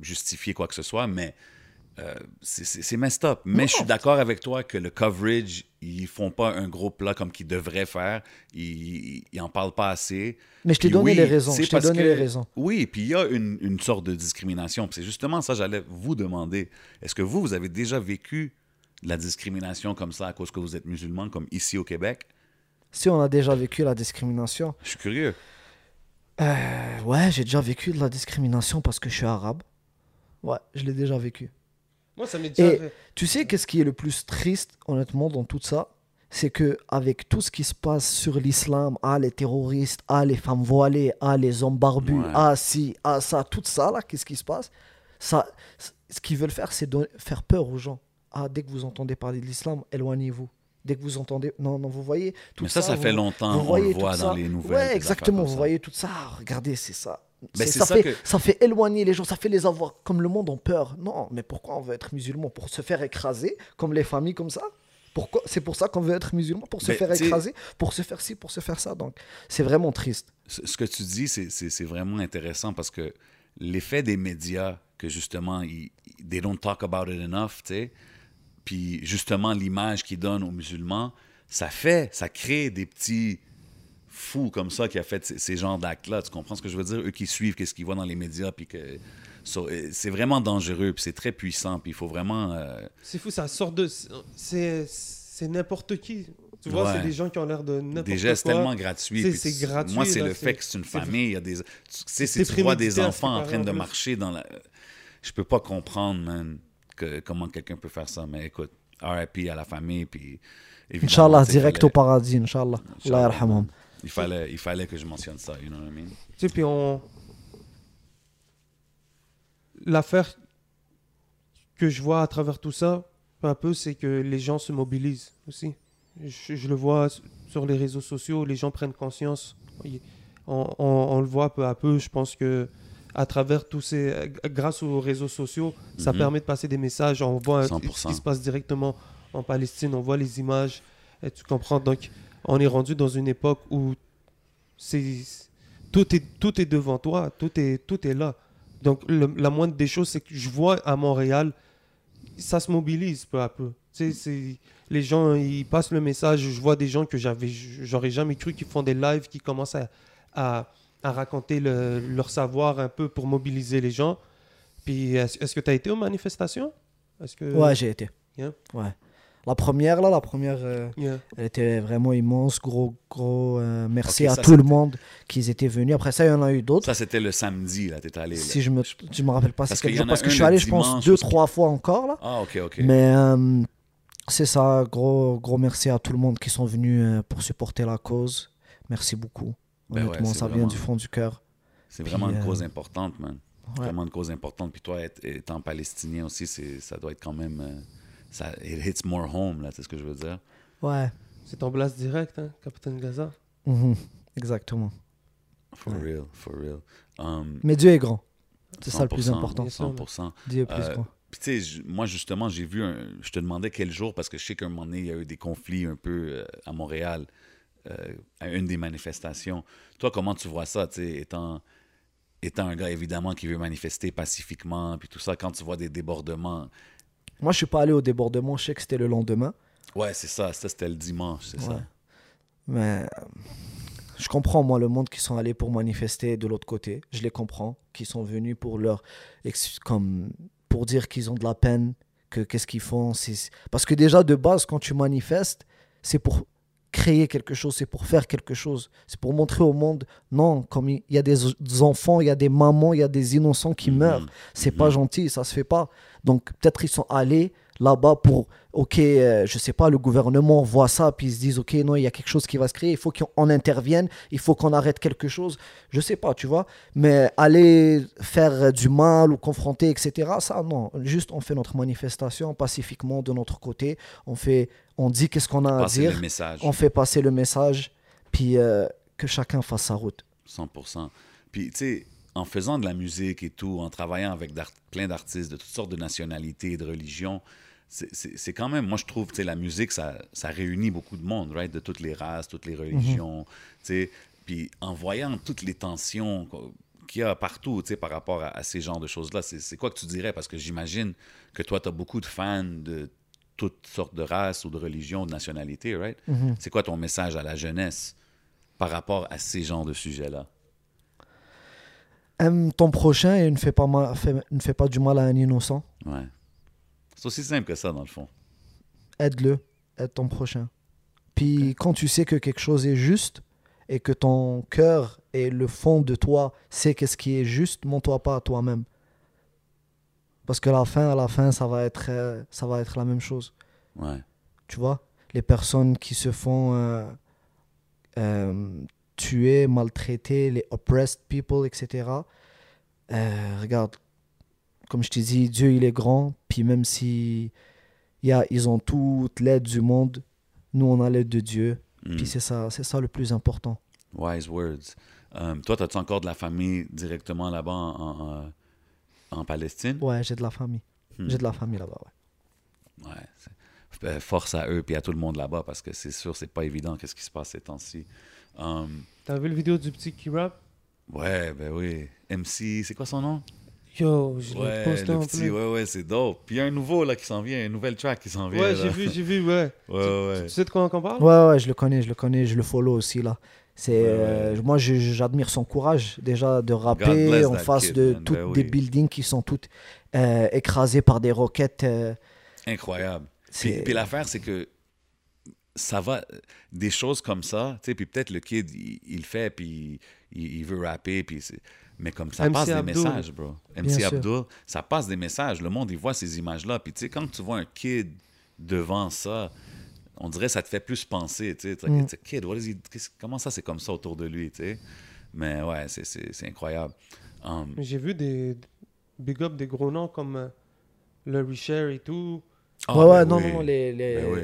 justifier quoi que ce soit, mais euh, c'est- messed up. Mais Non. je suis d'accord avec toi que le coverage, ils font pas un gros plat comme qu'ils devraient faire. Ils, ils en parlent pas assez. Mais je t'ai donné oui, les raisons. Je t'ai parce donné que- les raisons. Oui, puis il y a une, une sorte de discrimination. C'est justement ça, j'allais vous demander. Est-ce que vous, vous avez déjà vécu de la discrimination comme ça à cause que vous êtes musulman, comme ici au Québec? Si on a déjà vécu la discrimination, Je suis curieux. euh, ouais, j'ai déjà vécu de la discrimination parce que je suis arabe. Ouais, je l'ai déjà vécu. Moi, ça m'est déjà Et- fait. Tu sais qu'est-ce qui est le plus triste, honnêtement, dans tout ça? C'est que avec tout ce qui se passe sur l'islam, ah les terroristes, ah les femmes voilées, ah les hommes barbus, Ouais. ah si, ah ça, tout ça là, qu'est-ce qui se passe? Ça, ce qu'ils veulent faire, c'est faire peur aux gens. Ah, dès que vous entendez parler de l'islam, éloignez-vous. Dès que vous entendez. Non, non, vous voyez. Tout Mais ça, ça vous- fait longtemps, vous on le voit ça. dans les nouvelles. Ouais, exactement. Vous voyez tout ça. Regardez, c'est ça. Ben, ça, ça fait, que- ça fait éloigner les gens, ça fait les avoir. Comme le monde en peur. Non, mais pourquoi on veut être musulman Pour se faire écraser, comme les familles comme ça? Pourquoi C'est pour ça qu'on veut être musulman, pour se Ben, faire écraser, pour se faire ci, pour se faire ça. Donc, c'est vraiment triste. ce que tu dis, c'est- vraiment intéressant parce que l'effet des médias, que justement, ils, ils- they don't talk about it enough, tu sais, puis justement, l'image qu'ils donnent aux musulmans, ça fait, ça crée des petits fous comme ça qui a fait ces, ces genres d'actes-là. Tu comprends ce que je veux dire? Eux qui suivent qu'est-ce qu'ils voient dans les médias, puis que... so, euh, c'est vraiment dangereux, puis c'est très puissant, puis il faut vraiment... euh, C'est fou, ça sort de. C'est c'est n'importe qui. Tu vois, Ouais. c'est des gens qui ont l'air de n'importe des quoi. gestes tellement gratuits. C'est- gratuit, Moi, c'est le fait que c'est une famille. Il y a des, tu sais, si tu vois des enfants en train de marcher dans la. Je peux pas comprendre, man, que, comment quelqu'un peut faire ça. Mais écoute, RIP à la famille. Puis, Inch'Allah, direct fallait- au paradis, Inch'Allah. Allah. Il fallait, il fallait que je mentionne ça, you know what I mean? Tu sais, puis on. L'affaire que je vois à travers tout ça, peu à peu, c'est que les gens se mobilisent aussi. Je, je le vois sur les réseaux sociaux, les gens prennent conscience. Il- On, on- on le voit peu à peu. Je pense que à travers tous ces, grâce aux réseaux sociaux, ça Mhm. permet de passer des messages. On voit ce 100%. qui se passe directement en Palestine. On voit les images. Et tu comprends. Donc, on est rendu dans une époque où c'est tout est tout est devant toi. Tout est tout est là. Donc, le- la moindre des choses, c'est que je vois à Montréal, ça se mobilise peu à peu. Tu sais, les gens, ils passent le message. Je vois des gens que j'avais, j'aurais jamais cru qui font des lives, qui commencent à, à, à raconter le- leur savoir un peu pour mobiliser les gens. Puis, est-ce que tu as été aux manifestations? Est-ce que... Ouais, j'ai été. Yeah. Ouais. La première, là, la première, euh, Yeah. elle était vraiment immense. Gros, gros euh, merci à ça, tout le monde qui étaient venus. Après ça, il y en a eu d'autres. Ça, c'était le samedi, là, t'es allé. là. Si je me, je me rappelle pas Parce y jour, parce que je suis allé, je pense, deux, trois fois encore, là. Ah, OK, OK. Mais euh, c'est ça, gros, gros merci à tout le monde qui sont venus euh, pour supporter la cause. Merci beaucoup. Ben ouais, Honnêtement, c'est ça vient vraiment- du fond du cœur. C'est Puis, vraiment une euh, cause importante, man. ouais. Vraiment une cause importante. Puis toi, être- étant palestinien aussi, c'est- ça doit être quand même... euh, ça, it hits more home, là, c'est ce que je veux dire. Ouais, C'est ton blast direct, hein, Capitaine Gaza. Mhm. exactement. For Ouais. real, for real. Um, Mais Dieu est grand. C'est ça le plus 100%, important. Bien sûr. 100%. Dieu est plus Euh, grand. Puis tu sais, je- moi justement, j'ai vu, un, je te demandais quel jour, parce que je sais qu'à un moment donné, il y a eu des conflits un peu euh, à Montréal, euh, à une des manifestations. Toi, comment tu vois ça, étant, étant un gars évidemment qui veut manifester pacifiquement, puis tout ça, quand tu vois des débordements? Moi, je suis pas allé au débordement. Je sais que c'était le lendemain. Ouais, c'est ça, ça c'était le dimanche, c'est Ouais. ça. Mais euh, je comprends, moi, le monde qui sont allés pour manifester de l'autre côté. Je les comprends. Qui sont venus pour leur. Comme, pour dire qu'ils ont de la peine. Que qu'est-ce qu'ils font. Parce que déjà, de base, quand tu manifestes, c'est pour créer quelque chose, c'est pour faire quelque chose. C'est pour montrer au monde, non, comme il y a des des enfants, il y a des mamans, il y a des innocents qui Mhm. meurent. C'est pas Mhm. gentil, ça se fait pas. Donc peut-être ils sont allés là-bas pour, ok, euh, je sais pas, le gouvernement voit ça, puis ils se disent, ok, non, il y a quelque chose qui va se créer, il faut qu'on intervienne, il faut qu'on arrête quelque chose. Je sais pas, tu vois. Mais aller faire du mal ou confronter, etc., ça, non. Juste, on fait notre manifestation pacifiquement de notre côté. On fait, on dit qu'est-ce qu'on a à dire. On fait passer le message, puis euh, que chacun fasse sa route. 100%. Puis, tu sais, en faisant de la musique et tout, en travaillant avec plein d'artistes de toutes sortes de nationalités et de religions, c'est- quand même, moi je trouve, tu sais, la musique, ça, ça réunit beaucoup de monde, right? De toutes les races, toutes les religions, tu sais. Puis en voyant toutes les tensions qu'il y a partout, tu sais, par rapport à, à ces genres de choses-là, c'est c'est quoi que tu dirais? Parce que j'imagine que toi, tu as beaucoup de fans de toutes sortes de races ou de religions, de nationalités, right? Mhm. C'est quoi ton message à la jeunesse par rapport à ces genres de sujets-là? Aime ton prochain et ne fais pas, mal- ne fais pas du mal à un innocent. Ouais. C'est aussi simple que ça, dans le fond. Aide-le, aide ton prochain. Puis quand tu sais que quelque chose est juste et que ton cœur et le fond de toi sait qu'est-ce qui est juste, montre-toi pas à toi-même. Parce que la fin, à la fin, ça va être, euh, ça va être la même chose. Ouais. Tu vois? Les personnes qui se font euh, euh, tuer, maltraiter, les oppressed people, etc. Euh, regarde, comme je t'ai dit, Dieu, il est grand. Puis même si il y a, ils ont toute l'aide du monde, Nous, on a l'aide de Dieu. Mm. Puis c'est ça, c'est ça le plus important. Wise words. Um, toi, as-tu encore de la famille directement là-bas en, en, euh, en Palestine? Ouais, j'ai de la famille. Hmm. J'ai de la famille là-bas, ouais. Ouais. c'est- euh, Force à eux puis à tout le monde là-bas parce que c'est sûr, c'est pas évident qu'est-ce qui se passe ces temps-ci. Um, T'as vu le vidéo du petit qui rap? ouais, ben oui. MC, c'est quoi son nom? Yo, je l'ai Ouais, posté le en petit, plus. ouais, ouais, c'est dope. Puis il y a un nouveau là qui s'en vient, une nouvelle track qui s'en vient. Ouais, j'ai vu, j'ai vu, ouais. (laughs) Ouais, ouais. Tu sais de quoi on parle? Ouais, ouais, je le connais, je le connais, je le follow aussi là. C'est, Ouais, euh, moi, j'admire son courage déjà de rapper en face kid, de toutes Ben des oui. buildings qui sont toutes euh, écrasées par des roquettes. euh, Incroyable. Puis, c'est- puis l'affaire, c'est que ça va, des choses comme ça, tu sais, puis peut-être le kid, il, il le fait, puis il, il veut rapper, puis c'est- mais comme ça MC passe des messages, bro. MC Bien sûr. Abdul, ça passe des messages. Le monde, il voit ces images-là, puis tu sais, quand tu vois un kid devant ça, on dirait que ça te fait plus penser, tu sais. Mm. kid, what is he- qu'est-ce- comment ça, c'est comme ça autour de lui, tu sais? Mais ouais, c'est- c'est c'est incroyable. Um, J'ai vu des big up des gros noms comme euh, le Richard et tout. ah, ouais, ouais, ben non, oui. non, les, les- Ben oui.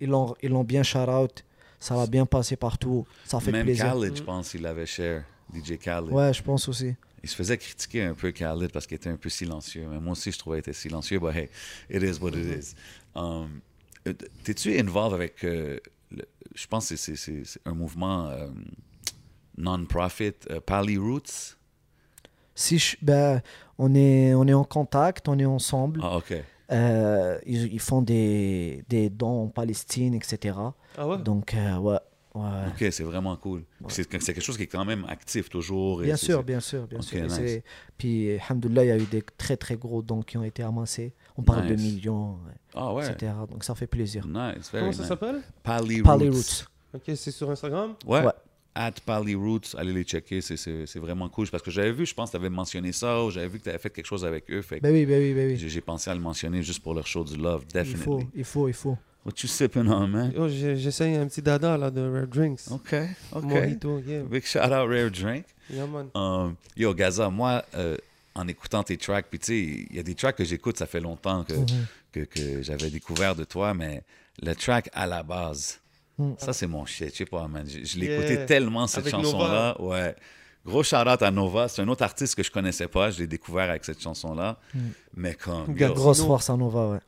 ils l'ont ils l'ont bien shout out. Ça va bien passer partout. Ça fait Même plaisir. Khaled, je pense, il avait share, DJ Khaled. Ouais, je pense aussi. Il se faisait critiquer un peu Khaled parce qu'il était un peu silencieux. Mais moi aussi, je trouvais qu'il était silencieux. But hey, it is what it is. Um, euh, T'es-tu involved avec. euh, le- je pense que c'est- un mouvement euh, non-profit, euh, Pali Roots? Si je- ben, on, est, on est en contact, on est ensemble. Ah, ok. Euh, ils, ils font des, des dons en Palestine, etc. Ah ouais? Donc, euh, ouais. Ouais. Ok, c'est vraiment cool. C'est c'est quelque chose qui est quand même actif toujours. et Bien sûr, bien sûr, bien sûr. Nice. Puis, alhamdoulilah, il y a eu des très très gros dons qui ont été amassés. On parle de millions, Ah ouais. etc. Donc ça fait plaisir. Nice, Comment ça s'appelle? Pali, Pali Roots. Roots. Ok, c'est sur Instagram? Ouais. Ouais. At Pali Roots, allez les checker, c'est- vraiment cool. Parce que j'avais vu, je pense que tu avais mentionné ça, ou j'avais vu que tu avais fait quelque chose avec eux. Fait Ben oui, ben oui, ben oui. j'ai pensé à le mentionner juste pour leur show du love, Il definitely. faut, il faut, il faut. What you sipping on, man? Yo, j'ai- j'essaye un petit dada là de Rare Drinks. OK, OK. Mojito, yeah. Big shout out Rare Drink. Yeah, man. Um, yo, Gaza, moi, euh, en écoutant tes tracks, puis tu sais, il y a des tracks que j'écoute, ça fait longtemps que, Mhm. que, que j'avais découvert de toi, mais le track à la base, Mhm. ça c'est mon shit. Je sais pas, man. Je, je l'ai Yeah. écouté tellement cette chanson-là. Ouais. Gros shout-out à Nova. C'est un autre artiste que je connaissais pas. Je l'ai découvert avec cette chanson-là. Mais comme. Yo, Grosse force à Nova, ouais.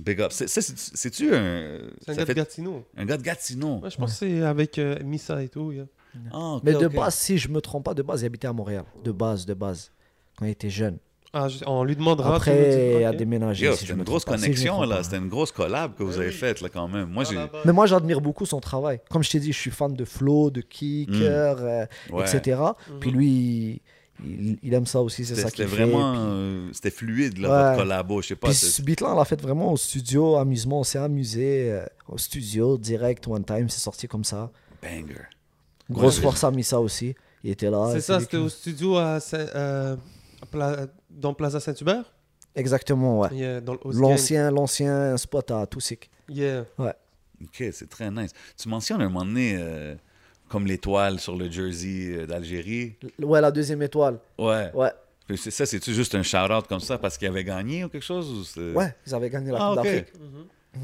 Big up. C'est-tu un. C'est un ça gars fait- de Gatineau. un gars de Gatineau. Ouais, je pense que c'est avec euh, Missa et tout. yeah. Ah, Mais de base, si je me trompe pas, de base, il habitait à Montréal. De base, de base. Quand il était jeune. Ah, je- on lui demandera. Après, il a déménagé. C'était une grosse connexion, là. C'était une grosse collab que vous Ouais, avez faite, là, quand même. Moi, Ah. Mais moi, j'admire beaucoup son travail. Comme je t'ai dit, je suis fan de flow, de kick, Mm. euh, Ouais. etc. Mhm. Puis lui, il, il aime ça aussi, c'est C'était ça c'était qu'il fait. vraiment. Puis- euh, C'était fluide, là, Ouais. votre collabo. Je sais pas. Puis ce beat-là, on l'a fait vraiment au studio, amusement. On s'est amusé euh, au studio, direct, one time. C'est sorti comme ça. Banger. Grosse Ouais. force à Missa aussi. Il était là. C'est ça, c'était au studio à euh, à Pla- dans Plaza Saint-Hubert? Exactement, ouais. Yeah. L'ancien, l'ancien spot à Toussic. Yeah. Ok, c'est très nice. Tu mentionnes un moment donné, euh, comme l'étoile sur le jersey euh, d'Algérie. Ouais, la deuxième étoile. Ouais. Ouais, ça, c'est-tu juste un shout-out comme ça parce qu'il avait gagné ou quelque chose? Ou ouais, ils avaient gagné la Ah, Coupe ok. d'Afrique.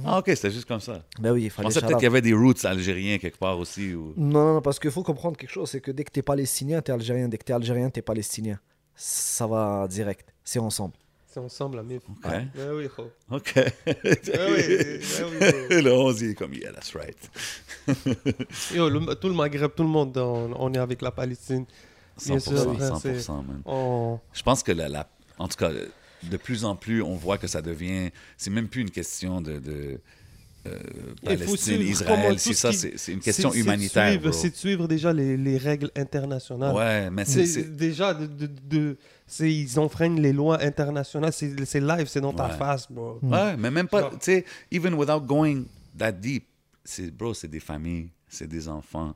Ah, ok, c'était juste comme ça. Ben oui, il Je fallait pensais shout peut-être qu'il y avait des roots algériens quelque part aussi. Ou... Non, non, parce qu'il faut comprendre quelque chose, c'est que dès que t'es palestinien, t'es algérien. Dès que t'es algérien, t'es palestinien. Ça va direct. C'est ensemble. C'est ensemble, la MIF. Ok. Oui, gros. Ok. Oui, oui, gros. le 11 il est comme, yeah, that's right. (laughs) Yo, le- tout le Maghreb, tout le monde, on, on est avec la Palestine. Bien 100%, sûr, frère, 100%, man. On... Je pense que la, la- en tout cas, de plus en plus, on voit que ça devient. C'est même plus une question de. de euh, Il faut Palestine, Israël, c'est ce ça, qui- c'est une question humanitaire. C'est de suivre déjà les, les règles internationales. Ouais, mais c'est. Déjà de, de, ils enfreignent les lois internationales. C'est live, c'est dans ta Ouais. face, bro. Ouais, mais même pas, tu sais, even without going that deep, c'est, bro, c'est des familles, c'est des enfants.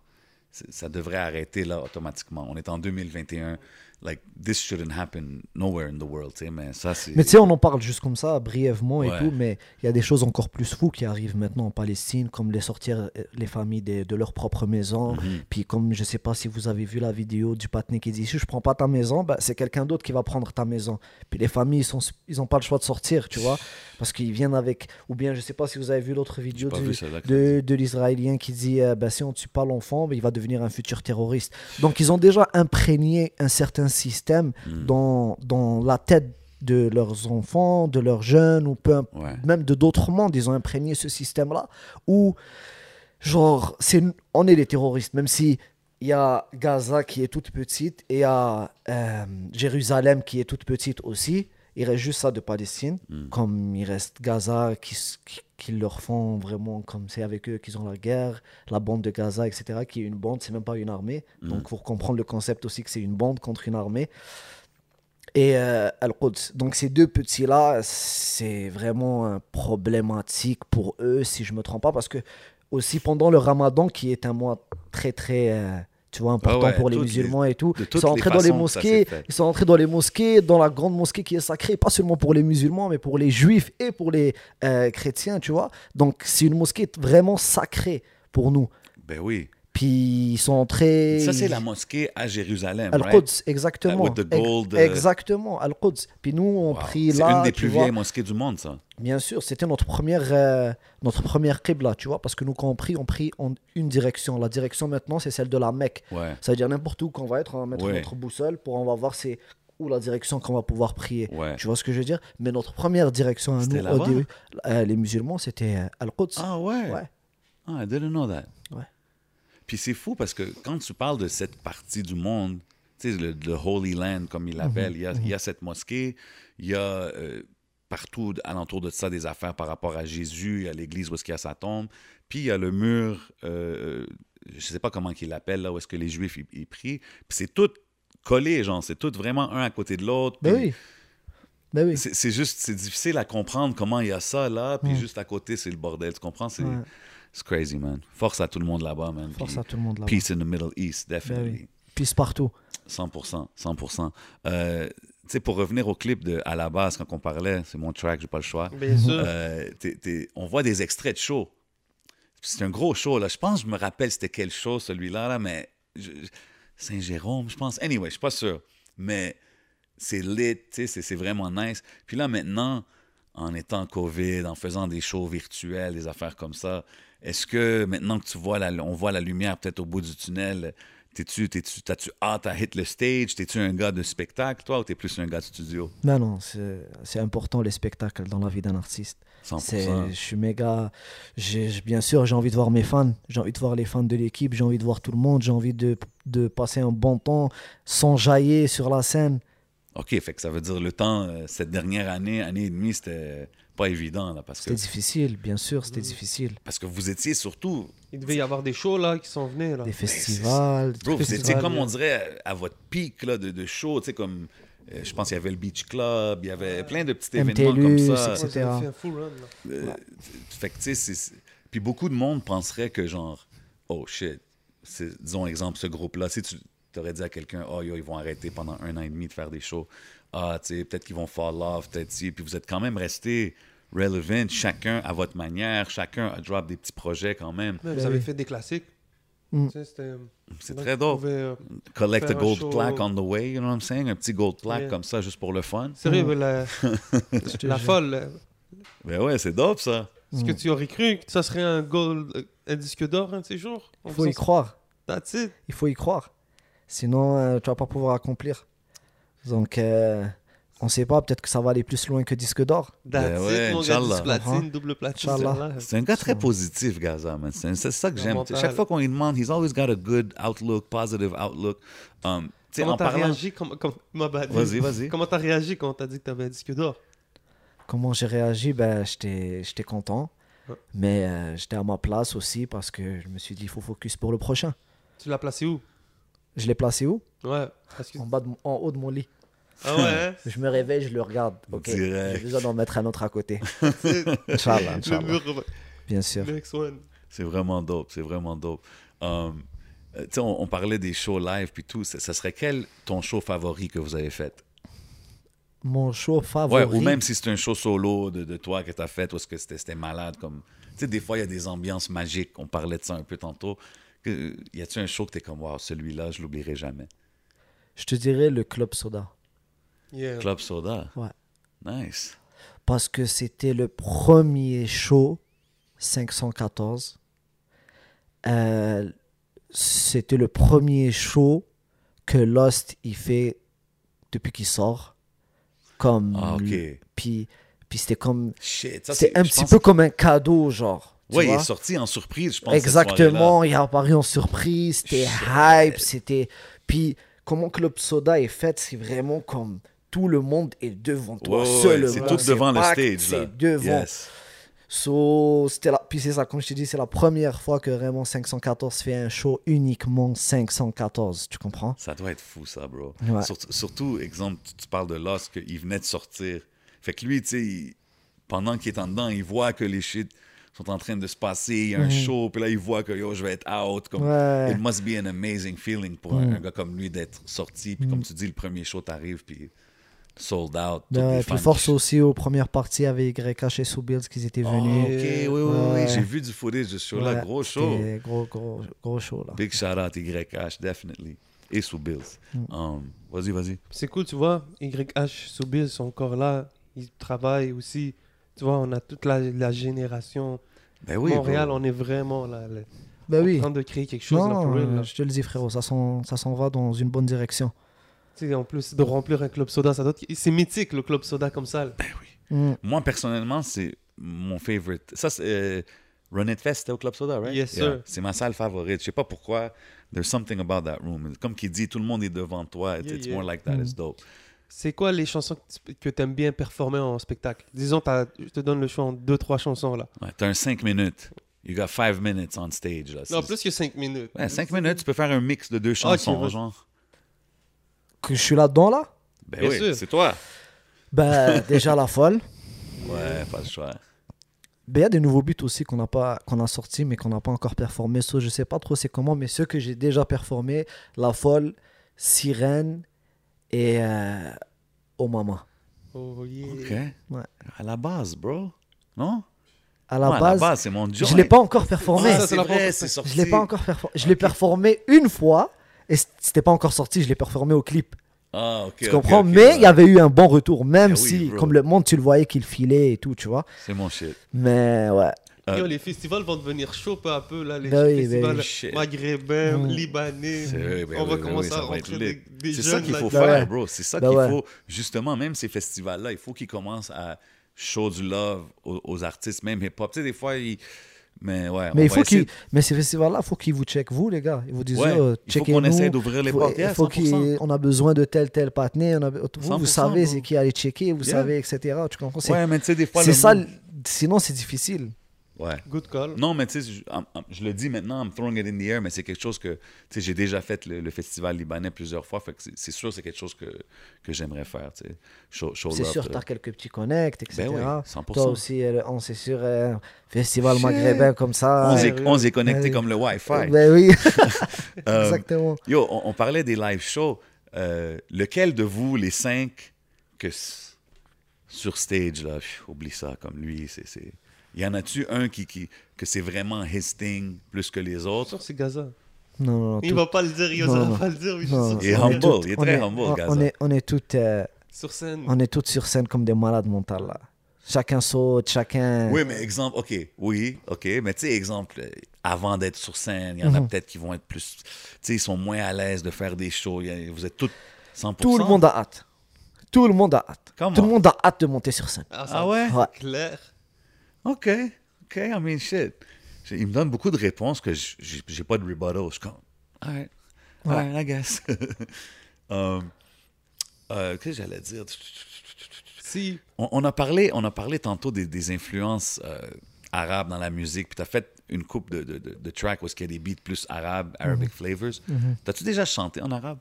Ça devrait arrêter là automatiquement. On est en 2021. Like, this shouldn't happen nowhere in the world, mais ça. Mais tu sais, on en parle juste comme ça, brièvement et tout, mais il y a des choses encore plus fous qui arrivent maintenant en Palestine, comme les sortir euh, les familles des- de leur propre maison. Mhm. Puis comme je sais pas si vous avez vu la vidéo du patiné qui dit si je prends pas ta maison, bah, c'est quelqu'un d'autre qui va prendre ta maison. Puis les familles, ils sont ils ont pas le choix de sortir, tu vois, parce qu'ils viennent avec ou bien je sais pas si vous avez vu l'autre vidéo du- vu de, de l'israélien qui dit euh, bah, si on tue pas l'enfant, bah, il va devenir un futur terroriste. Donc ils ont déjà imprégné un certain système Mm. dans, dans la tête de leurs enfants, de leurs jeunes, ou peu Ouais. même de d'autres mondes. Ils ont imprégné ce système-là où, genre, c'est, on est des terroristes, même si il y a Gaza qui est toute petite et il y a euh, Jérusalem qui est toute petite aussi. Il reste juste ça de Palestine, Mm. comme il reste Gaza qui, qui leur font vraiment comme c'est avec eux qu'ils ont la guerre, la bande de Gaza, etc., qui est une bande, c'est même pas une armée. Mm. Donc, pour comprendre le concept aussi que c'est une bande contre une armée. Et euh, Al-Quds. Donc, ces deux petits-là, c'est vraiment euh, problématique pour eux, si je me trompe pas, parce que aussi pendant le ramadan, qui est un mois très, très. euh, tu vois, important Ah ouais, pour les musulmans et tout. Ils sont entrés dans les mosquées, ils sont entrés dans les mosquées, dans la grande mosquée qui est sacrée, pas seulement pour les musulmans, mais pour les juifs et pour les euh, chrétiens, tu vois. Donc c'est une mosquée vraiment sacrée pour nous. Ben oui. Puis ils sont entrés. Ça, c'est la mosquée à Jérusalem, Al-Quds, right? exactement. With the gold, euh, Exactement, Al-Quds. Puis nous, on Wow. prie C'est là. une des plus vois. vieilles mosquées du monde, ça. Bien sûr, c'était notre première, euh, notre première qibla, tu vois, parce que nous, quand on prie, on prie en une direction. La direction maintenant, c'est celle de la Mecque. Ouais, Ça veut dire n'importe où qu'on va être, on va mettre Ouais. notre boussole pour on va voir c'est où la direction qu'on va pouvoir prier. ouais. Tu vois ce que je veux dire? Mais notre première direction à nous, au là-bas? début, euh, les musulmans, c'était euh, Al-Quds. Ah ouais? Ouais. Ah, I didn't know that. Puis c'est fou parce que quand tu parles de cette partie du monde, tu sais, le, le Holy Land, comme il l'appelle, il, y a, il y a cette mosquée, il y a euh, partout alentour de ça des affaires par rapport à Jésus, il y a l'église où est-ce qu'il y a sa tombe, puis il y a le mur, euh, je sais pas comment qu'il l'appelle, là où est-ce que les Juifs ils prient, puis c'est tout collé, genre, c'est tout vraiment un à côté de l'autre. Ben oui. Ben oui. C'est c'est juste, c'est difficile à comprendre comment il y a ça là, puis Mm. juste à côté, c'est le bordel, tu comprends? C'est Ouais. C'est crazy, man. Force à tout le monde là-bas, man. Force Puis à tout le monde là. Peace in the Middle East, Ben definitely. Peace partout. 100%, 100%. Euh, tu sais, pour revenir au clip de À la base, quand on parlait, c'est mon track, j'ai pas le choix. Bien sûr. Euh, t'es- t'es- on voit des extraits de show. C'est un gros show, là. Je pense, je me rappelle c'était quel show, celui-là, là, mais... je- Saint-Jérôme, je pense. Anyway, je suis pas sûr. Mais c'est lit, tu sais, c'est- c'est vraiment nice. Puis là, maintenant, en étant COVID, en faisant des shows virtuels, des affaires comme ça, est-ce que maintenant que tu vois la, on voit la lumière peut-être au bout du tunnel, t'es-tu, t'es-tu, t'as-tu hâte à hit le stage? T'es-tu un gars de spectacle, toi, ou t'es plus un gars de studio? Non, non, c'est c'est important les spectacles dans la vie d'un artiste. 100%. C'est- Je suis méga. j'ai- bien sûr, j'ai envie de voir mes fans. J'ai envie de voir les fans de l'équipe. J'ai envie de voir tout le monde. J'ai envie de, de passer un bon temps sans jaillir sur la scène. OK, fait que ça veut dire le temps, euh, cette dernière année, année et demie, c'était pas évident, là, parce que, C'était difficile, bien sûr, c'était difficile. parce que vous étiez surtout, Il devait y avoir des shows là qui sont venus. Là. Des festivals. des bro, vous festivals. étiez comme on dirait à, à votre pic là, de, de show, tu sais, comme, euh, je pense qu'il y avait le Beach Club, il y avait plein de petits événements MTLUS, comme ça. etc. Ouais, fait un full run. là. Euh, Fait que, tu sais, Puis beaucoup de monde penserait que, genre, oh shit, c'est- disons, exemple, ce groupe-là, si tu t'aurais dit à quelqu'un, oh yo, ils vont arrêter pendant un an et demi de faire des shows, ah, tu sais, peut-être qu'ils vont fall off, peut-être si, puis vous êtes quand même resté relevant, chacun à votre manière, chacun a drop des petits projets quand même. Ouais, vous Ben avez fait des classiques. Mm. C'était- C'est très dope. pouvez, euh, Collect a gold show- plaque on the way, you know what I'm saying? Un petit gold plaque Yeah. comme ça, juste pour le fun. Sérieux, Mm. la, (laughs) la folle. euh, (laughs) Ben ouais, c'est dope ça. Est-ce que tu aurais cru que ça serait un gold, euh, un disque d'or un de ces jours? Il faut y croire. That's it. Il faut y croire. Sinon, euh, tu vas pas pouvoir accomplir. Donc, euh, on sait pas, peut-être que ça va aller plus loin que disque d'or. Ben it, ouais, mon gars. Inch'Allah. 10 platine, double platine. Inch'Allah. celle-là. C'est un gars très positif, Gaza, man. C'est ça que j'aime. Chaque fois qu'on lui demande, he's always got a good outlook, positive outlook. Um, tu sais, Comment en t'as parlant... réagi? Comme, comme... Vas-y, vas-y. Comment t'as réagi quand t'as dit que t'avais un disque d'or? Comment j'ai réagi? Ben, J'étais j'étais content. Ouais. Mais euh, j'étais à ma place aussi parce que je me suis dit, il faut focus pour le prochain. Tu l'as placé où? Je l'ai placé où? Ouais. Parce que... en, bas de en haut de mon lit. Ah ouais, (laughs) Je me réveille, je le regarde. Ok, j'ai besoin d'en mettre un autre à côté. (laughs) C'est- Inch'Allah, Inch'Allah. Bien sûr. C'est vraiment dope, c'est vraiment dope. Um, euh, tu sais, on, on parlait des shows live puis tout. Ça, ça serait quel ton show favori que vous avez fait? Mon show Ouais, favori. ou même si c'est un show solo de, de toi que tu as fait, ou est-ce que c'était malade comme. Tu sais, des fois, il y a des ambiances magiques. On parlait de ça un peu tantôt. Que- Y a-tu un show que t'es comme, wow, celui-là, je l'oublierai jamais? Je te dirais le Club Soda. Yeah. Club Soda. Ouais. Nice. Parce que c'était le premier show 514. Euh, c'était le premier show que Lost il fait depuis qu'il sort. Comme. Ah, ok. Puis, puis c'était comme. C'est un petit peu comme un cadeau, genre. Ouais, il est sorti en surprise, je pense. Exactement, il est apparu en surprise, c'était hype, c'était... Puis comment Club Soda est fait, c'est vraiment comme tout le monde est devant toi c'est tout devant le stage. C'est devant. Yes. So, c'était la... Puis c'est ça, comme je te dis, c'est la première fois que vraiment 514 fait un show uniquement 514, tu comprends? Ça doit être fou, ça, bro. Ouais. Surtout, surtout, exemple, tu, parles de Lost, qu'il venait de sortir. Fait que lui, tu sais, il- pendant qu'il est en dedans, il voit que les shit sont en train de se passer, il y a un show, puis là, il voit que yo, je vais être out. Comme, Mhm. Ouais. It must be an amazing feeling pour un, un gars comme lui d'être sorti, puis comme tu dis, le premier show t'arrive, puis sold out. fans puis force qui- aussi aux premières parties avec YH et Soubils qu'ils étaient Oh, venus. ok, oui, oui, j'ai vu du footage de ce show-là, Ouais, gros show. Gros, gros, gros show, là. Big shout out YH, definitely. Et sous Bills. Mm. Um, vas-y, vas-y. C'est cool, tu vois. YH, Soubis sont encore là. Ils travaillent aussi. Tu vois, on a toute la, la génération. Ben oui, Montréal, bro. on est vraiment là, là, Ben en oui. train de créer quelque chose. là, Non, là. euh, je te le dis, frérot, ça s'en ça s'en va dans une bonne direction. Tu sais, en plus de remplir un club soda, ça doit être- c'est mythique le club soda comme ça. là. Mm. Moi, personnellement, c'est mon favorite. Ça, c'est euh, Run It Fest, c'était au Club Soda, right? Yes, sir. C'est ma salle favorite. Je sais pas pourquoi. There's something about that room. Comme qui dit, tout le monde est devant toi. It's, Yeah, it's yeah. more like that. Mm. It's dope. C'est quoi les chansons que tu aimes bien performer en spectacle? Disons, t'as- je te donne le choix en deux, trois chansons là. Ouais, T'as un 5 minutes. You got 5 minutes on stage. Là. Non, C'est- plus que cinq minutes. Ouais, 5 minutes, tu peux faire un mix de deux chansons, vas-y. genre. Que je suis là-dedans, là Ben Bien oui, sûr. c'est toi. Ben, (laughs) déjà la folle. Ouais, pas le choix. Ben, il y a des nouveaux buts aussi qu'on a, pas, qu'on a sortis, mais qu'on n'a pas encore performé. So, je sais pas trop c'est comment, mais ceux que j'ai déjà performé, La Folle, Sirène et euh, Oh Mama. Oh, yeah. OK. Ouais. À la base, bro. Non? À la Ouais, base, à la base, c'est mon joint. je l'ai pas encore performé. Ah, ça, c'est c'est la vrai, première c'est sorti. je l'ai pas encore performé. Je l'ai performé une fois et c'était pas encore sorti. Je l'ai performé au clip. Ah, OK. Tu comprends? ok, Mais il ouais. y avait eu un bon retour, même oui, si, bro. comme le monde, tu le voyais qu'il filait et tout, tu vois. C'est mon shit. Mais ouais. Euh, Yo, les festivals vont devenir chauds peu à peu là, les Ben oui, ben festivals oui. Shit. maghrébins, Mm. libanais. Vrai, ben on va oui, ben commencer oui, à rentrer des, des C'est ça qu'il là, faut Ben faire, ouais. bro. C'est ça qu'il ouais. faut. Justement, même ces festivals-là, il faut qu'ils commencent à show du love aux, aux artistes, même hip-hop. Tu sais, des fois, ils... Mais ouais, Mais, il faut essayer mais ces festivals-là, il faut qu'ils vous checkent, vous, les gars. Ils vous disent, Ouais, yo, il faut qu'on essaie d'ouvrir les portes. Il faut 100%. qu'il- on a besoin de tel, tel on a- vous, vous 100%, savez c'est qui aller checker, vous Yeah. savez, etc. Tu comprends? Ouais, mais tu sais, des fois... c'est le ça, sinon c'est difficile. Ouais. Good call. Non, mais tu sais, je, le dis maintenant, I'm throwing it in the air, mais c'est quelque chose que, tu sais, j'ai déjà fait le, le festival libanais plusieurs fois, fait que c'est- sûr c'est quelque chose que, que j'aimerais faire, tu sais. Show, show C'est sûr, euh, tu as quelques petits connects, etc. Ben oui, 100%. Toi aussi, euh, on c'est sur un festival maghrébin comme ça. On ouais. on s'est connecté Ouais. comme le Wi-Fi. Ben oui, (laughs) Euh, exactement. Yo, on, on parlait des live shows. Euh, lequel de vous, les cinq, que sur stage, là, pff, oublie ça, comme lui, c'est... Y en a-tu un qui, qui, que c'est vraiment his thing plus que les autres? c'est Gaza. Non, non, non. Il tout- va pas le dire, il va pas le dire, mais je suis non, Il est humble, toutes- il est très humble, on- Gaza. On est, on est toutes, euh, Sur scène. on est toutes sur scène comme des malades mentales là. Chacun saute, chacun. Oui, mais exemple, OK, oui, OK, mais tu sais, exemple, euh, avant d'être sur scène, il y en a Mhm. peut-être qui vont être plus, tu sais, ils sont moins à l'aise de faire des shows. Vous êtes tous 100%. Tout le monde a hâte. Tout le monde a hâte. Comment? Tout le monde a hâte de monter sur scène. Ah, Ah ouais? Ouais. Clair. OK, OK, I mean, shit. Il me donne beaucoup de réponses que j'ai pas de rebuttal. Je suis comme, all right, all right, I guess. um, (laughs) euh, Qu'est-ce que j'allais dire? Si. On, on a parlé, on a parlé tantôt des, des influences euh, arabes dans la musique, puis tu as fait une coupe de, de, de, de tracks où il y a des beats plus arabes, Arabic flavors. T'as-tu déjà chanté en arabe?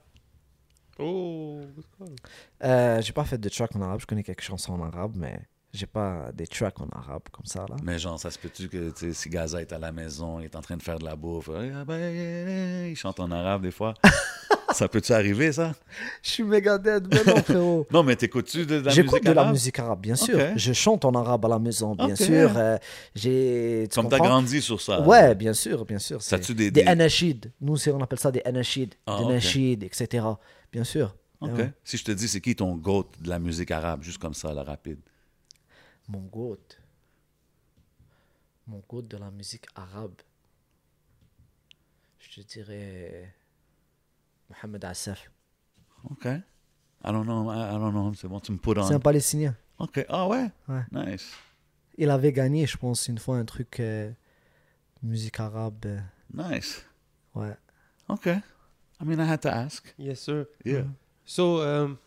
Oh, call. Euh, J'ai pas fait de track en arabe, je connais quelques chansons en arabe, mais J'ai pas des tracks en arabe comme ça, là. Mais genre, ça se peut-tu que si Gaza est à la maison, il est en train de faire de la bouffe, ah ben, il chante en arabe des fois. (laughs) ça peut-tu arriver, ça? Je suis méga dead, mais non, frérot. (laughs) Non, mais t'écoutes-tu de, de la J'écoute musique de la arabe? musique arabe, bien sûr. Je chante en arabe à la maison, bien sûr. Euh, j'ai. tu Comme t'as grandi sur ça. Ouais, bien sûr, bien sûr. T'as-tu des- des des- anashids. Nous, on appelle ça des anashids, Ah, des ok. nashids, etc. Bien sûr. OK. Ouais. Si je te dis, c'est qui ton goat de la musique arabe, juste comme ça, la rapide? Mon goat. Mon goat de la musique arabe. Je te dirais. Mohamed Assaf. OK. I don't know, I, don't know. C'est bon, tu me put C'est un on. Palestinien. OK. Ah ouais? Ouais. Nice. Il avait gagné, je pense, une fois un truc. euh, musique arabe. euh, Nice. ouais. OK. I mean, I had to ask. Yes, sir. Yeah. So, um,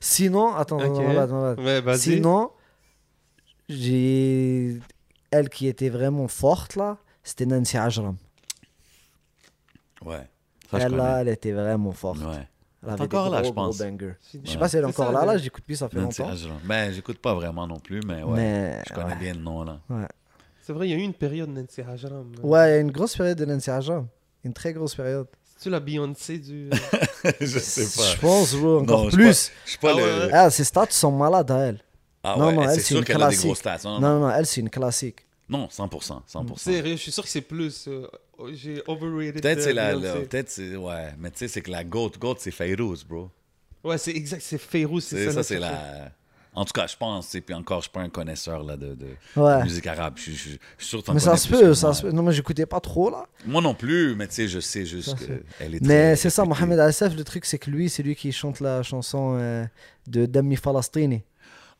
Sinon, attends, Ok. attends, attends, attends. ouais. Sinon, j'ai. Elle qui était vraiment forte là, c'était Nancy Ajram. Ouais. Ça, je Elle là, elle était vraiment forte. Ouais. Elle avait encore des là, gros, je pense. Je sais pas si elle est encore ça, là, là, j'écoute plus, ça fait Nancy longtemps. Ajram. Ben, j'écoute pas vraiment non plus, mais ouais. Mais je connais ouais. bien le nom, là. Ouais. C'est vrai, il y a eu une période Nancy Hajram. Ouais, il y a une grosse période de Nancy Ajram. Une très grosse période. C'est-tu la Beyoncé du. (laughs) je sais Je pas. pense, bro, encore Non, je plus. Je suis pas Ah le. ouais. Ah, ses stats sont malades à elle. Ah Non, ouais, non, elle, c'est sûr une qu'elle a des stats. Non, Non, non, non, elle, c'est une classique. non 100%. 100%. Sérieux, je suis sûr que c'est plus. euh, J'ai overrated. Peut-être c'est la, peut-être c'est ouais, mais tu sais c'est que la goat goat c'est Fayrouz, bro. Ouais, c'est exact, c'est Feyrouz. C'est ça, ça c'est la En tout cas, je pense et puis encore je suis pas un connaisseur là de, de, Ouais. de musique arabe, je, suis- je suis- je suis sûr que Mais ça connais se peut, ça se peut. Non, mais j'écoutais pas trop là. Moi non plus, mais tu sais je sais juste qu'elle est Mais très c'est ça. Mohamed Assef, le truc, c'est que lui, c'est lui qui chante la chanson euh, de Dami Falastrini.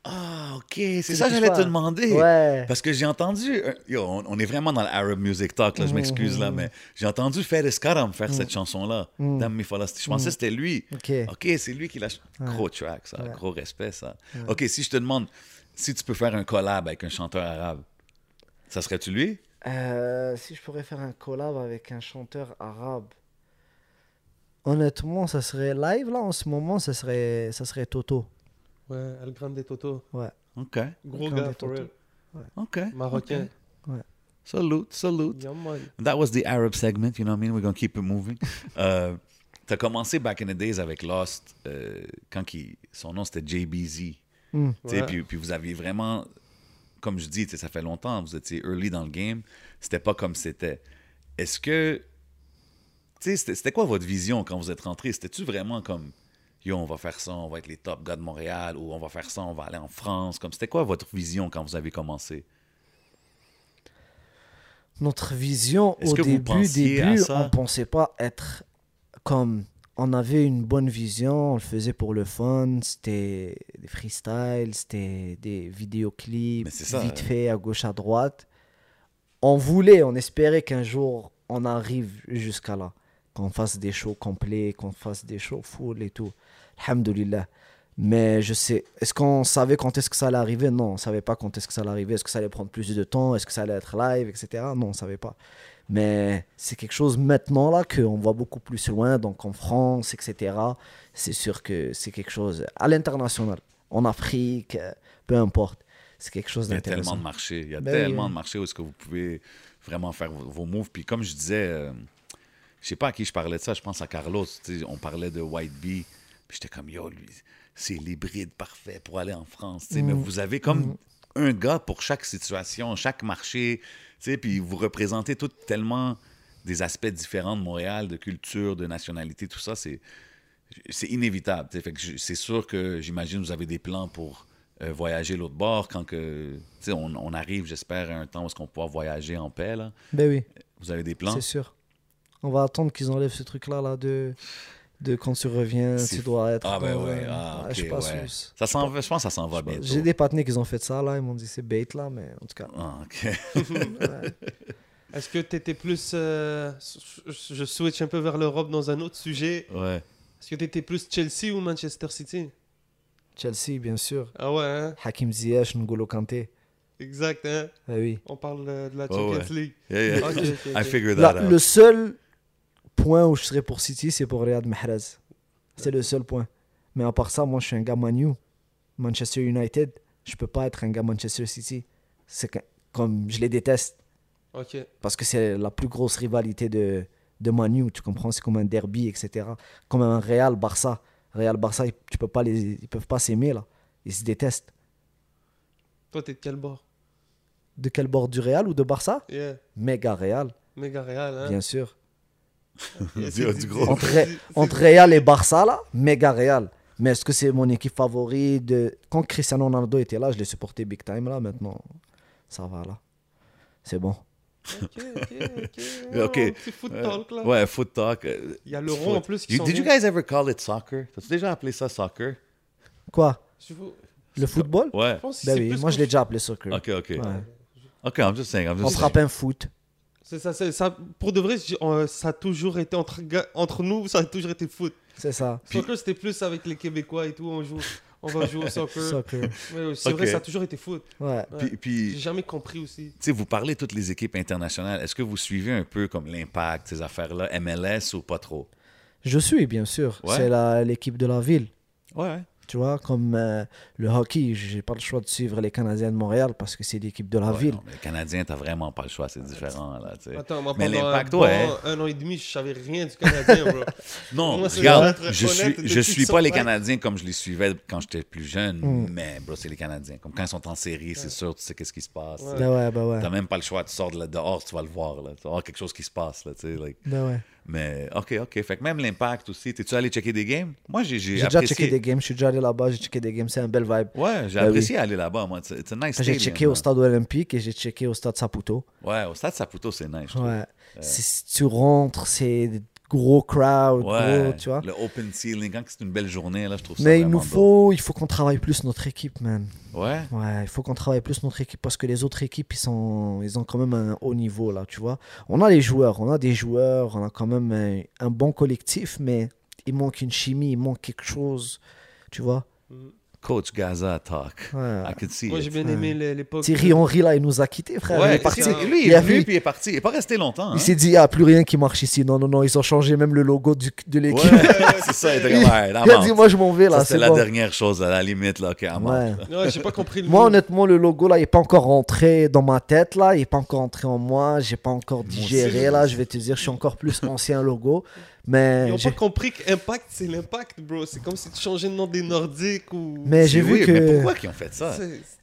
Ah, OK, c'est ça que j'allais te demander. Ouais. Parce que j'ai entendu, euh, yo, on, on est vraiment dans l'Arab Music Talk, là, je m'excuse là, mais j'ai entendu Faris Karam faire cette chanson-là, Mm. Je pensais que c'était lui. Ok. OK, c'est lui qui l'a. Gros track, ça. Ouais. Gros respect, ça. OK, si je te demande si tu peux faire un collab avec un chanteur arabe, ça serait-tu lui? Euh, si je pourrais faire un collab avec un chanteur arabe, honnêtement, ça serait live là en ce moment, ça serait, ça serait Toto. Ouais, El Grande Toto. Ouais. OK. Gros gars, for real. OK. Marocain. Salute, salute. Yeah. That was the Arab segment, you know what I mean? We're going to keep it moving. (laughs) Euh, T'as commencé back in the days avec Lost, euh, quand il- son nom c'était JBZ. Mm. Tu sais, Ouais. Puis, puis vous aviez vraiment, comme je dis, tu sais, ça fait longtemps, vous étiez early dans le game. C'était pas comme c'était. Est-ce que. Tu sais, c'était- c'était quoi votre vision quand vous êtes rentré? C'était-tu vraiment comme. Yo, on va faire ça, on va être les top gars de Montréal, ou on va faire ça, on va aller en France. Comme c'était quoi votre vision quand vous avez commencé? Notre vision au début, début, on pensait pas être comme. On avait une bonne vision, on le faisait pour le fun, c'était des freestyles, c'était des vidéoclips, ça, vite euh. fait à gauche à droite. On voulait, on espérait qu'un jour on arrive jusqu'à là, qu'on fasse des shows complets, qu'on fasse des shows full et tout. Alhamdulillah. Mais je sais, est-ce qu'on savait quand est-ce que ça allait arriver? Non, on savait pas quand est-ce que ça allait arriver. Est-ce que ça allait prendre plus de temps? Est-ce que ça allait être live, etc. Non, on savait pas. Mais c'est quelque chose maintenant là qu'on voit beaucoup plus loin, donc en France, etc. C'est sûr que c'est quelque chose à l'international, en Afrique, euh, peu importe. C'est quelque chose Il y a tellement d'intéressant. de marchés. Il y a Ben tellement de marchés où est-ce que vous pouvez vraiment faire vos, moves. Puis comme je disais, euh, je sais pas à qui je parlais de ça, je pense à Carlos. On parlait de White Bee. J'étais comme, yo, lui, c'est l'hybride parfait pour aller en France. Mais Mm. vous avez comme un gars pour chaque situation, chaque marché. Puis vous représentez tout tellement des aspects différents de Montréal, de culture, de nationalité, tout ça. C'est c'est inévitable. Fait que c'est sûr que j'imagine vous avez des plans pour euh, voyager l'autre bord quand que, on, on arrive, j'espère, à un temps où est-ce qu'on pourra voyager en paix. Là. Ben oui, Vous avez des plans? c'est sûr. On va attendre qu'ils enlèvent ce truc-là là, de, de quand tu reviens, tu dois être. Ah ben ouais, euh, ah, je pas ouais. Ça s'en va, je pense que ça s'en va bientôt. J'ai des partenaires qui ont fait ça là, ils m'ont dit c'est bait là, mais en tout cas. Ah, ok. (laughs) Est-ce que tu étais plus. euh, je switch un peu vers l'Europe dans un autre sujet. Ouais. Est-ce que tu étais plus Chelsea ou Manchester City? Chelsea, bien sûr. Ah ouais, hein Hakim Ziyech, N'Golo Kanté. Exact, hein Ah oui. On parle euh, de la Oh, Champions ouais. League. Yeah, yeah. Ok, ok, I figured that out. le seul point où je serais pour City, c'est pour Riyad Mahrez. C'est le seul point. Mais à part ça, moi, je suis un gars Manu, Manchester United. Je peux pas être un gars Manchester City. C'est comme je les déteste parce que c'est la plus grosse rivalité de, de Manu, tu comprends? C'est comme un derby, etc. Comme un Real Barça. Real Barça, ils- tu peux pas les, ils peuvent pas s'aimer là. Ils se détestent. Toi, t'es de quel bord? De quel bord? Du Real ou de Barça? Yeah. Méga Real, Méga Real, hein bien sûr. (laughs) Entre, Real et Barça là, méga Real. Mais est-ce que c'est mon équipe favorite de... Quand Cristiano Ronaldo était là, je l'ai supporté big time là. Maintenant, ça va là. C'est bon. Ok, ok, ok. Ok. Un petit foot Euh, talk, là. ouais, foot talk. euh, Il y a l'euro foot. en plus qui You- Did you guys ever call it soccer? T'as-tu déjà appelé ça soccer? Quoi? Vous- Le football? Ouais. je pense que Ben oui, moi je l'ai déjà appelé soccer. Ok, ok. Ouais. Ok, I'm just saying. I'm On just saying. frappe un foot. C'est ça, c'est ça. Pour de vrai, euh, ça a toujours été entre, nous, ça a toujours été foot. C'est ça. Puis- Soccer, c'était plus avec les Québécois et tout. On joue, on va jouer au (laughs) soccer. Soccer. C'est vrai, ça a toujours été foot. Ouais. Ouais. Puis, J'ai jamais compris aussi. tu sais, vous parlez de toutes les équipes internationales. Est-ce que vous suivez un peu comme l'impact, ces affaires-là, MLS ou pas trop? Je suis, bien sûr. Ouais. C'est la- l'équipe de la ville. Ouais. Tu vois, comme euh, le hockey, j'ai pas le choix de suivre les Canadiens de Montréal parce que c'est l'équipe de la Ouais, ville. non, mais les Canadiens, t'as vraiment pas le choix, c'est différent, là, tu sais. Attends, moi, Mais l'impact, bon ouais. un an et demi, je savais rien du Canadien, bro. (laughs) Non, Moi, regarde, je suis, je suis pas les Canadiens comme je les suivais quand j'étais plus jeune, Mm. mais bro, c'est les Canadiens. Comme quand ils sont en série, c'est sûr, tu sais qu'est-ce qui se passe. Ouais. Ben ouais, ben ouais. T'as même pas le choix, tu sors de là dehors, tu vas le voir, là. Tu vas voir quelque chose qui se passe, là, tu sais, like. Ben ouais. Mais, ok, ok. Fait que même l'impact aussi, t'es-tu allé checker des games? Moi, j'ai j'ai J'ai déjà apprécié. checké des games, je suis déjà allé là-bas, j'ai checké des games, c'est un bel vibe. Ouais, j'ai Ben apprécié aller là-bas, moi. It's a nice J'ai checké au stade olympique et j'ai checké au stade Saputo. Ouais, au stade Saputo, c'est nice. Ouais. C'est- Tu rentres, c'est gros crowd, Ouais, gros, tu vois. le open ceiling, quand c'est une belle journée, là, je trouve ça Mais il nous faut, il faut qu'on travaille plus notre équipe, man. Ouais, Ouais, il faut qu'on travaille plus notre équipe parce que les autres équipes, ils, sont, ils ont quand même un haut niveau, là, tu vois. On a les joueurs, on a des joueurs, on a quand même un, un bon collectif, mais il manque une chimie, il manque quelque chose, tu vois. Coach Gaza talk. Ouais. I can see Moi, j'ai bien aimé l'é- l'époque. Thierry Henry, là, il nous a quittés, frère. il est parti. lui, il est a venu vu- puis il est parti. Il est pas resté longtemps. hein. Il s'est dit, il n'y a plus rien qui marche ici. Non, non, non, ils ont changé même le logo du- de Ouais, l'équipe. c'est ça, il était comme, ouais, (laughs) Il a dit, moi, je m'en vais, là, Ça, c'est la bon. dernière chose, à la limite, là, ok, I'm out, Ouais. là. Ouais, j'ai pas compris le Moi, mot. honnêtement, le logo, là, il n'est pas encore rentré dans ma tête, là. Il n'est pas encore rentré en moi. J'ai pas encore digéré, là. Je vais te dire, je suis encore plus ancien logo. Mais Ils ont j'ai- pas compris que Impact, c'est l'impact, bro. C'est comme si tu changeais le nom des Nordiques ou. mais j'ai vu que Mais pourquoi ils ont fait ça?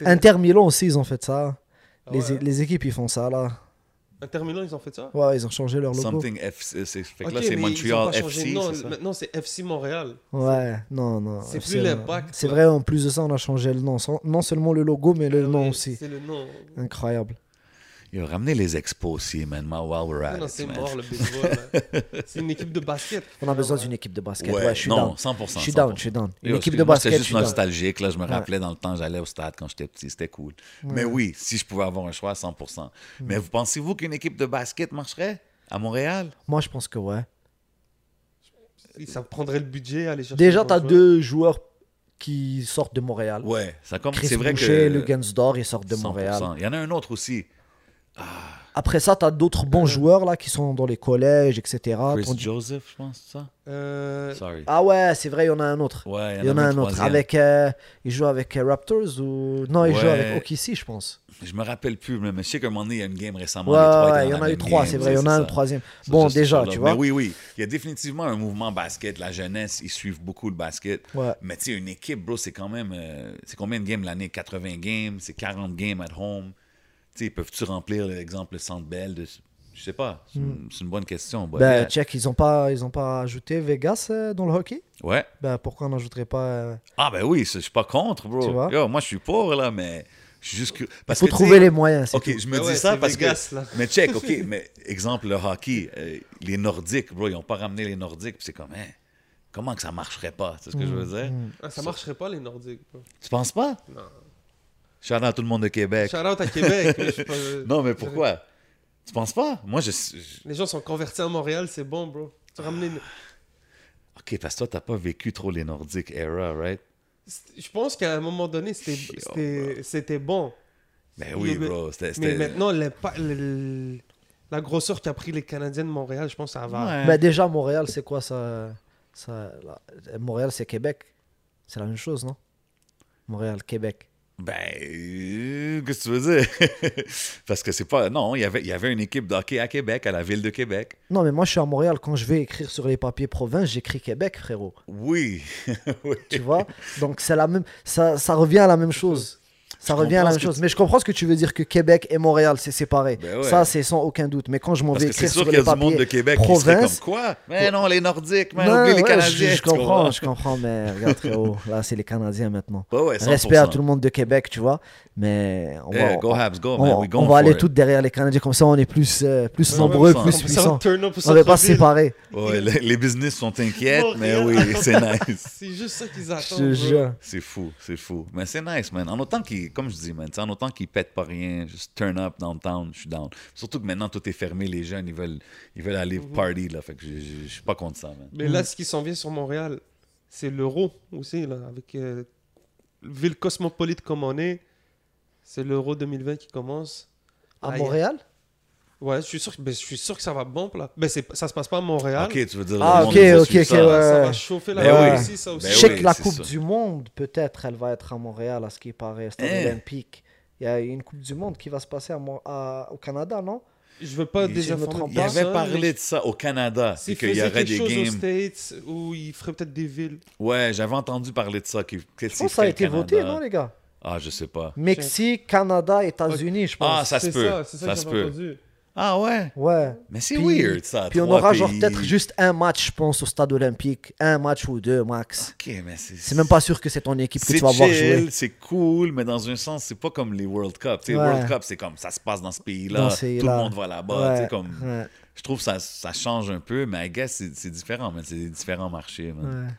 Inter Milan aussi, ils ont fait ça. Ah les, ouais. les équipes, ils font ça, là. Inter Milan, ils ont fait ça? Ouais, ils ont changé leur logo. Something FC. c'est- Fait que Ok, là, c'est mais ils ont Montreal FC, ça? Maintenant, c'est FC Montréal. Ouais, non, non. C'est plus euh, l'impact, C'est vrai, en plus de ça, on a changé le nom. Non seulement le logo, mais le Ah nom aussi. C'est le nom. Incroyable. Ils ont ramené les expos aussi, man, while we're at Non, c'est mort le baseball. (laughs) c'est une équipe de basket. On a besoin d'une équipe de basket. Ouais, Ouais, je suis non, down. 100%. Je suis down, 100%. je suis down. Une Yo, équipe de basket, je juste nostalgique. Là, je me Ouais. rappelais dans le temps, j'allais au stade quand j'étais petit. C'était cool. Mais oui, si je pouvais avoir un choix, 100%. Mais vous pensez-vous qu'une équipe de basket marcherait à Montréal? Moi, je pense que ouais. Ça prendrait le budget à aller chercher. Déjà, des tu as bons deux joueurs qui sortent de Montréal. Ouais, ça comme c'est vrai Boucher, que le Gainsdor, ils sortent de 100%. Montréal. Il y en a un autre aussi. Après ça, tu as d'autres bons joueurs là qui sont dans les collèges, etc. Chris Tandis- Joseph, je pense, ça. Euh, Sorry. Ah ouais, c'est vrai, il y en a un autre. Ouais, Il y en a un autre. troisième. Avec, euh, il joue avec euh, Raptors ou. Non, il joue Ouais. avec OKC, je pense. Je me rappelle plus, mais je sais qu'à un moment donné, il y a une game récemment. Ouais, les trois ouais, étaient il y en a eu même trois, game, c'est vrai. Il y en a un ça. troisième. Ça, Bon, déjà, là. tu Mais vois. oui, oui. Il y a définitivement un mouvement basket. La jeunesse, ils suivent beaucoup le basket. Ouais. Mais tu sais, une équipe, bro, c'est quand même. euh, c'est combien de games l'année? 80 games, c'est 40 games at home. Tu sais, peuvent-tu remplir, l'exemple, le centre belle de... Je sais pas. C'est une, c'est une bonne question. Hmm. Ben, yeah. check, ils ont pas, ils ont pas ajouté Vegas euh, dans le hockey? Ouais. Ben, pourquoi on n'ajouterait pas. euh, Ah, ben oui, je suis pas contre, bro. Tu vois? Yo, moi, je suis pour, là, mais. Je suis juste que. Il Parce faut que, trouver les moyens. c'est Ok, tout. je me ouais, dis ça c'est parce Vegas, que. là. Mais check, ok, (laughs) mais exemple, le hockey, euh, les Nordiques, bro, ils ont pas ramené les Nordiques, puis c'est comme, hein, comment que ça marcherait pas C'est ce que je veux dire? Mm. ah, ça marcherait pas, les Nordiques. bro. Tu penses pas? Non. Shout out à tout le monde de Québec. Shout out à Québec. (laughs) mais pas- Non, mais pourquoi? Tu penses pas? Moi, je. Les gens sont convertis à Montréal, c'est bon, bro. Tu ramener une- Ok, parce que toi, t'as pas vécu trop les Nordiques era, right? Je pense qu'à un moment donné, c'était- bon. Ben oui, bro. C'était. Mais maintenant, l'impa- le- le- la grosseur qu'a pris les Canadiens de Montréal, je pense que ça va. Ouais. Ben, déjà, Montréal, c'est quoi ça, ça là, Montréal, c'est Québec. C'est la même chose, non? Montréal, Québec. Ben, euh, qu'est-ce que tu veux dire? (laughs) Parce que c'est pas. Non, il y avait, il y avait une équipe d'hockey à Québec, à la ville de Québec. Non, mais moi, je suis à Montréal. Quand je vais écrire sur les papiers province, j'écris Québec, frérot. Oui. (laughs) oui. Tu vois? Donc, c'est la même. Ça, ça revient à la même chose. Ça revient à la même chose. tu- Mais je comprends ce que tu veux dire que Québec et Montréal, c'est séparé. Ben ouais. Ça, c'est sans aucun doute. Mais quand je m'en vais c'est sûr sur qu'il y les a du monde papiers de Québec qui serait province, comme quoi? Mais non, les Nordiques, mais Non, oublie les Canadiens. je, comprends? je comprends, mais regarde frérot, là c'est les Canadiens maintenant. Ouais, ouais, 100%. Respect à tout le monde de Québec, tu vois, mais on va, go Habs, go, on, man. We going on va aller tous derrière les Canadiens, comme ça on est plus, euh, plus Ouais, nombreux, plus puissants. turn up au On va pas se séparer, Ouais, les, les business sont inquiets, mais oui, c'est (laughs) nice. C'est juste ça qu'ils attendent. C'est fou, c'est fou. Mais c'est nice, man. En autant qu'ils, comme je dis, man, en autant qu'ils pètent pas rien, juste turn up downtown, je suis down. Surtout que maintenant tout est fermé, les jeunes, ils veulent, ils veulent aller party, là. Fait que je- suis pas contre ça, man. Mais là, ce qui s'en vient sur Montréal, c'est l'euro aussi, là, avec euh, ville cosmopolite comme on est. C'est l'euro 2020 qui commence. À Montréal? Ouais, je suis sûr, ben, je suis sûr que ça va bon là. Ben, c'est, ça se passe pas à Montréal. Ok, tu veux dire, Ah, monde ok, va ok, suivre ok, ça. Ça, ouais. ça va chauffer là Ben aussi, ça aussi. Ben Je sais oui, que la c'est Coupe ça. du Monde, peut-être, elle va être à Montréal, à ce qui paraît, stade Eh. olympique. Il y a une Coupe du Monde qui va se passer à Mon- à- au Canada, non? Je veux pas Il- déjà je me trompe Il pas. avait parlé de ça au Canada, c'est S'il qu'il y faisait aurait quelque des chose aux games. States où il ferait peut-être des villes. Ouais, j'avais entendu parler de ça. qu'il- qu'est-ce Je qu'il pense que ça a ferait été le voté, Canada? non, les gars? Ah, je sais pas. Mexique, Canada, États-Unis, je pense. Ah, ça se c'est peut. ça, c'est ça, Ça que se j'avais peut. entendu. Ah ouais? Ouais. Mais c'est weird, ça. Puis on aura genre peut-être juste un match, je pense, au stade olympique. Un match ou deux, max. Ok, mais c'est... C'est même pas sûr que c'est ton équipe que C'est tu vas voir jouer. chill, c'est cool, mais dans un sens, c'est pas comme les World Cup. Tu sais, Ouais. World Cup, c'est comme ça se passe dans ce pays-là, tout le monde va là-bas. tu sais, Ouais, comme... ouais, Je trouve que ça, ça change un peu, mais I guess c'est, différent, man. C'est des différents marchés, man. ouais.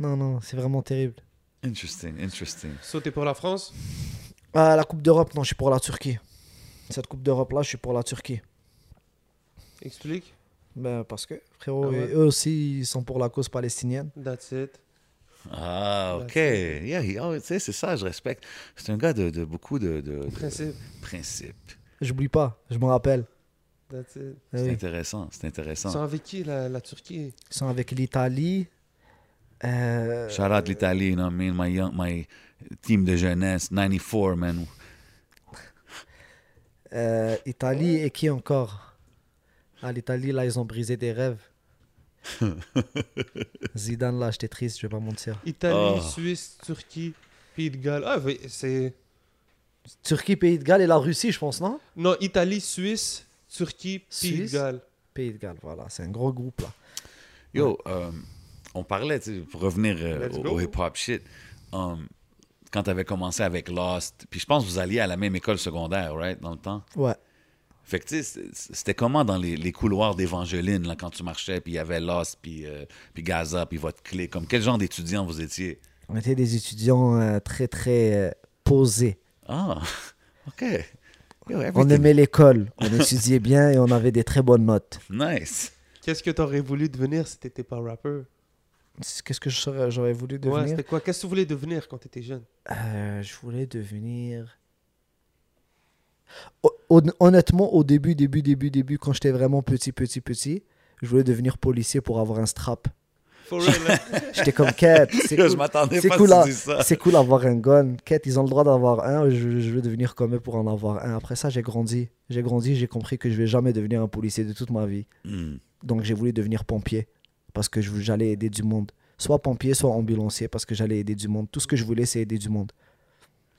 Non, non, c'est vraiment terrible. Interesting, interesting. Sauter pour la France? Ah, la Coupe d'Europe, non, je suis pour la Turquie. Cette Coupe d'Europe-là, je suis pour la Turquie. Explique. Ben, parce que, frérot, Ah ouais. eux aussi, ils sont pour la cause palestinienne. That's it. Ah, ok. Yeah, he- oh, tu sais, c'est ça, je respecte. C'est un gars de, de beaucoup de, de- de Principe. principes. J'oublie pas, je me rappelle. That's it. Ah C'est oui. intéressant, c'est Ils intéressant. sont avec qui la, la Turquie? Ils sont avec l'Italie. Euh, Shout out l'Italie, you know what I mean? My, young, my team de jeunesse, 94, man. Euh, Italie et qui encore? Ah, l'Italie, là, ils ont brisé des rêves. (laughs) Zidane, là, j'étais triste, je vais pas mentir. Italie, Oh. Suisse, Turquie, Pays de Galles. Ah, oui, c'est. Turquie, Pays de Galles et la Russie, je pense, non? Non, Italie, Suisse, Turquie, Pays Suisse. de Galles. Pays de Galles, voilà, c'est un gros groupe, là. Yo, euh, on parlait, tu sais, pour revenir euh, au hip-hop shit, um, quand tu avais commencé avec Lost, puis je pense que vous alliez à la même école secondaire, right, dans le temps? Ouais. Fait que, tu sais, c'était- comment dans les, les couloirs d'Évangeline, là, quand tu marchais, puis il y avait Lost, puis, euh, puis Gaza, puis votre clé, comme quel genre d'étudiant vous étiez? On était des étudiants euh, très, très euh, posés. Ah, (laughs) OK. Yo, On aimait l'école, on étudiait bien et on avait des très bonnes notes. Nice. Qu'est-ce que t'aurais voulu devenir si t'étais pas rappeur? Qu'est-ce que j'aurais voulu Ouais, devenir? c'était quoi? Qu'est-ce que tu voulais devenir quand t'étais jeune? Euh, Je voulais devenir... Hon- hon- Honnêtement, au début, début, début, début, quand j'étais vraiment petit, petit, petit, je voulais devenir policier pour avoir un strap. For real, hein? (laughs) J'étais comme quête, (laughs) c'est Je cool. m'attendais C'est pas cool, à à- ce que tu dises ça. C'est cool d'avoir un gun. Quête, ils ont le droit d'avoir un. Je, je veux devenir comme eux pour en avoir un. Après ça, j'ai grandi. J'ai grandi, j'ai compris que je vais jamais devenir un policier de toute ma vie. Hmm. Donc j'ai voulu devenir pompier parce que j'allais aider du monde. Soit pompier, soit ambulancier parce que j'allais aider du monde. Tout ce que je voulais, c'est aider du monde.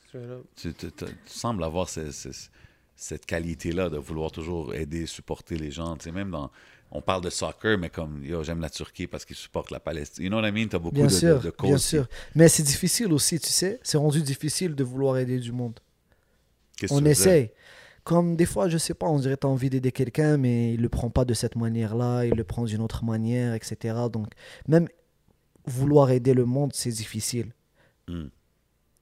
Tu, tu- tu- tu sembles avoir ce- ce- cette qualité-là de vouloir toujours aider, supporter les gens. Tu sais, même dans. On parle de soccer, mais comme yo, j'aime la Turquie parce qu'ils supportent la Palestine. You know what I mean? T'as beaucoup Bien de, sûr, de, bien sûr. Mais c'est difficile aussi, tu sais. C'est rendu difficile de vouloir aider du monde. On essaye. Comme des fois, je sais pas, on dirait que tu as envie d'aider quelqu'un, mais il le prend pas de cette manière-là, il le prend d'une autre manière, etc. Donc, même vouloir aider le monde, c'est difficile. Hmm.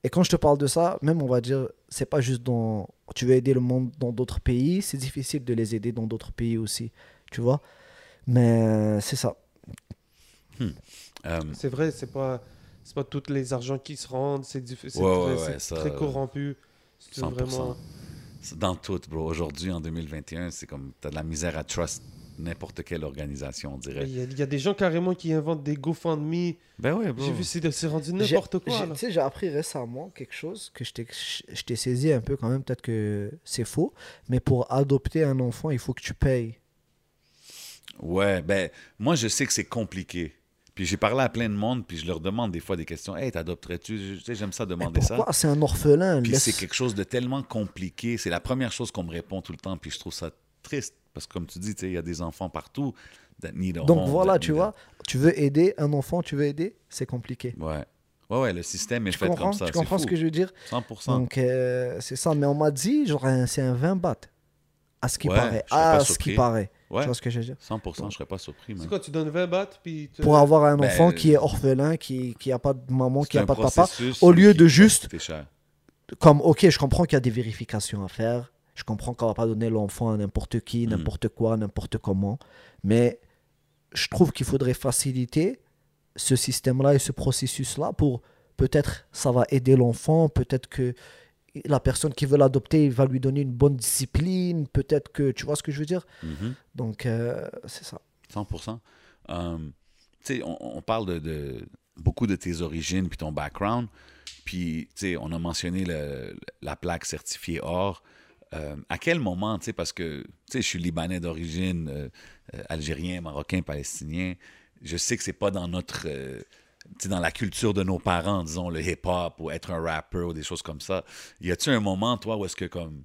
Et quand je te parle de ça, même on va dire, c'est pas juste dans. Tu veux aider le monde dans d'autres pays, c'est difficile de les aider dans d'autres pays aussi, tu vois. Mais euh, c'est ça. Euh, C'est vrai, c'est pas, c'est pas tous les argents qui se rendent, c'est diffi- c'est Ouais, vrai, ouais, ouais, c'est ça, très corrompu. 100%. vraiment. Dans tout, bro. Aujourd'hui, en 2021, c'est comme t'as de la misère à trust n'importe quelle organisation, on dirait. Il y, a, il y a des gens carrément qui inventent des GoFundMe. Ben ouais, bro. J'ai vu, c'est c'est rendu n'importe quoi. Tu sais, j'ai appris récemment quelque chose que je t'ai- je t'ai saisi un peu quand même, peut-être que c'est faux, mais pour adopter un enfant, il faut que tu payes. Ouais, ben, moi, je sais que c'est compliqué. Puis j'ai parlé à plein de monde, puis je leur demande des fois des questions. Hey, t'adopterais-tu? J'aime ça demander ça. pourquoi C'est un orphelin? Puis laisse- c'est quelque chose de tellement compliqué. C'est la première chose qu'on me répond tout le temps. Puis je trouve ça triste. Parce que comme tu dis, il y a des enfants partout that need a Donc home, voilà, that tu need a- vois, tu veux aider un enfant, tu veux aider, c'est compliqué. Ouais. Ouais, ouais, le système est Tu fait comme ça. tu comprends ce que je veux dire? 100%. Donc euh, c'est ça, mais on m'a dit, genre, c'est un 20 bahts. À ce qui Ouais, paraît. À ce qui paraît. Ouais. Tu vois ce que je veux dire? 100%, je serais pas surpris. C'est quoi, tu donnes 20 bahts, puis... te- Pour avoir un Ben, enfant qui est orphelin, qui qui a pas de maman, qui C'est a un pas de papa, au lieu qui de juste- cher. comme, ok, je comprends qu'il y a des vérifications à faire. Je comprends qu'on va pas donner l'enfant à n'importe qui, Mm. n'importe quoi, n'importe comment. Mais je trouve qu'il faudrait faciliter ce système-là et ce processus-là pour peut-être ça va aider l'enfant, peut-être que la personne qui veut l'adopter il va lui donner une bonne discipline, peut-être que tu vois ce que je veux dire? Mhm. Donc euh, c'est ça. 100%. Um, tu sais, on, on parle de, de beaucoup de tes origines puis ton background. Puis, tu sais, on a mentionné le- la plaque certifiée or. Euh, à quel moment, tu sais, parce que, tu sais, je suis libanais d'origine, euh, euh, algérien, marocain, palestinien. Je sais que c'est pas dans notre, euh, dans la culture de nos parents, disons, le hip-hop ou être un rapper ou des choses comme ça. Y a-tu un moment, toi, où est-ce que, comme,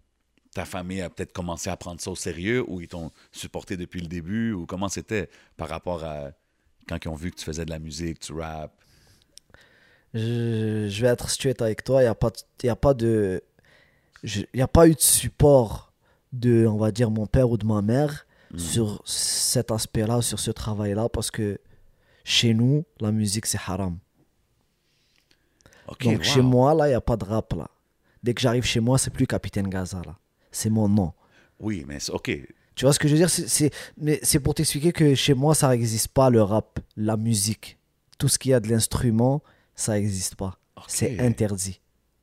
ta famille a peut-être commencé à prendre ça au sérieux ou ils t'ont supporté depuis le début ou comment c'était par rapport à quand ils ont vu que tu faisais de la musique, tu rappes? Je, je vais être straight avec toi. Il n'y a, pas y a pas de. Il a pas eu de support de, on va dire, mon père ou de ma mère Mm. sur cet aspect-là, sur ce travail-là, parce que chez nous, la musique, c'est haram. OK, Donc wow. chez moi, là, il n'y a pas de rap, là. Dès que j'arrive chez moi, c'est plus Capitaine Gaza, là. C'est mon nom. Oui, mais c'est- OK. Tu vois ce que je veux dire? C'est- Mais c'est pour t'expliquer que chez moi, ça n'existe pas le rap, la musique. Tout ce qu'il y a de l'instrument, ça n'existe pas. C'est interdit.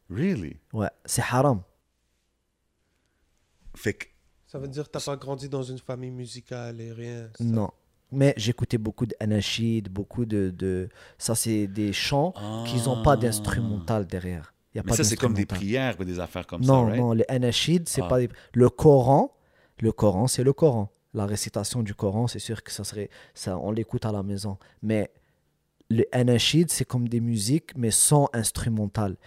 Really? Ouais, c'est haram. Fait que, Ça veut dire que t'as pas grandi dans une famille musicale et rien. ça? Non. Mais j'écoutais beaucoup de anachid, beaucoup de, de... Ça, c'est des chants qui n'ont pas d'instrumental derrière. Y a Mais pas ça, c'est comme des prières ou des affaires comme Non, ça, right? non, les anachid, c'est Ah. pas des... Le Coran, le Coran, c'est le Coran. La récitation du Coran, c'est sûr que ça serait... Ça, on l'écoute à la maison. Mais le anachid, c'est comme des musiques, mais sans instrumental.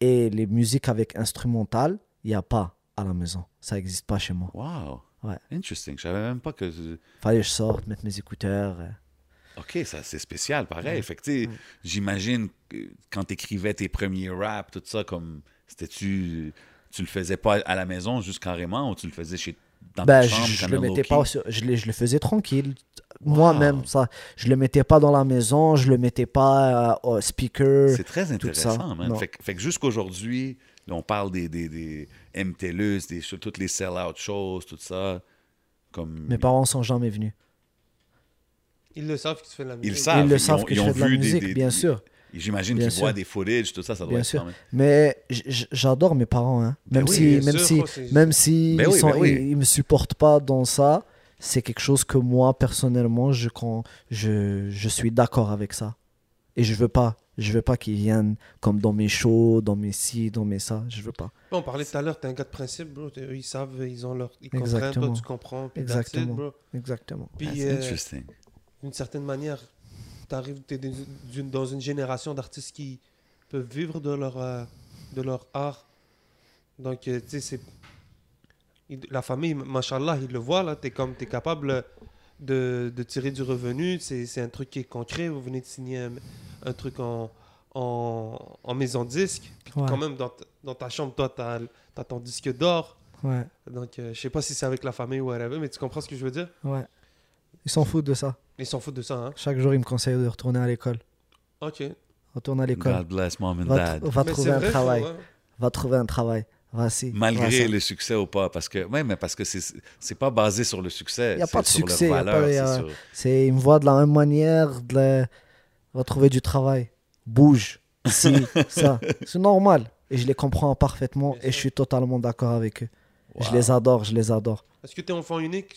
Et les musiques avec instrumental, il n'y a pas à la maison. Ça n'existe pas chez moi. Wow. Ouais. Interesting. Je savais même pas que... Fallait que je sorte, mettre mes écouteurs. euh. OK, ça c'est spécial, pareil. Fait que, tu sais, j'imagine quand tu écrivais tes premiers raps, tout ça, comme, c'était-tu... Tu le faisais pas à la maison, juste carrément, ou tu le faisais chez... Dans Ben, ta je, chambre, je le mettais pas sur- je, le- je le faisais tranquille moi-même ça je le mettais pas dans la maison je le mettais pas euh, au speaker C'est très intéressant, man. Fait, que- fait que jusqu'aujourd'hui, on parle des, des, des MTLUS, des, shows- toutes les sell-out shows, tout ça. Comme... mes parents sont jamais venus Ils le savent que tu fais de la musique. Ils le savent. ils le ils savent ont- que ils je fais de la vu des- musique des- bien des- sûr J'imagine Bien qu'ils voient sûr. des footage, tout ça, ça doit bien être sûr quand même- mais j'adore mes parents hein. même oui, si même sûr, si quoi, même si Ben ils, oui, sont, ben oui. ils, ils me supportent pas dans ça c'est quelque chose que moi personnellement je quand je, je suis d'accord avec ça et je veux pas je veux pas qu'ils viennent comme dans mes shows dans mes ci dans mes ça je veux pas On parlait tout à l'heure, t'es un gars de principe, bro. Eux, ils savent, ils ont leur. Ils comprennent, Exactement. toi, tu comprends. Puis that's it, Exactement. bro. exactement Puis, That's euh, interesting. d'une certaine manière, t'arrives, t'es dans une- dans une génération d'artistes qui peuvent vivre de leur, euh, de leur art. Donc, euh, tu sais, c'est. La famille, machallah, ils le voient, là. T'es comme, t'es capable de, de tirer du revenu. C'est c'est un truc qui est concret. Vous venez de signer un, un truc en, en, en maison disque. Puis Ouais. quand même, dans, ta- dans ta chambre, toi, t'as as ton disque d'or. ouais Donc, euh, je sais pas si c'est avec la famille ou whatever, mais tu comprends ce que je veux dire? Ouais. Ils s'en foutent de ça. Ils s'en foutent de ça, hein? Chaque jour, ils me conseillent de retourner à l'école. Ok. Retourne à l'école. God bless mom and Va, dad. tr- va trouver un vrai, travail. ouais. Va trouver un travail. Malgré le succès ou pas, parce que, ouais, mais parce que c'est c'est pas basé sur le succès. Il y a c'est pas de sur succès, c'est me voient de la même manière. De la- Va trouver du travail. Bouge. Si, (laughs) ça. C'est normal. Et je les comprends parfaitement. Et je suis totalement d'accord avec eux. Je les adore, je les adore. Est-ce que tu es enfant unique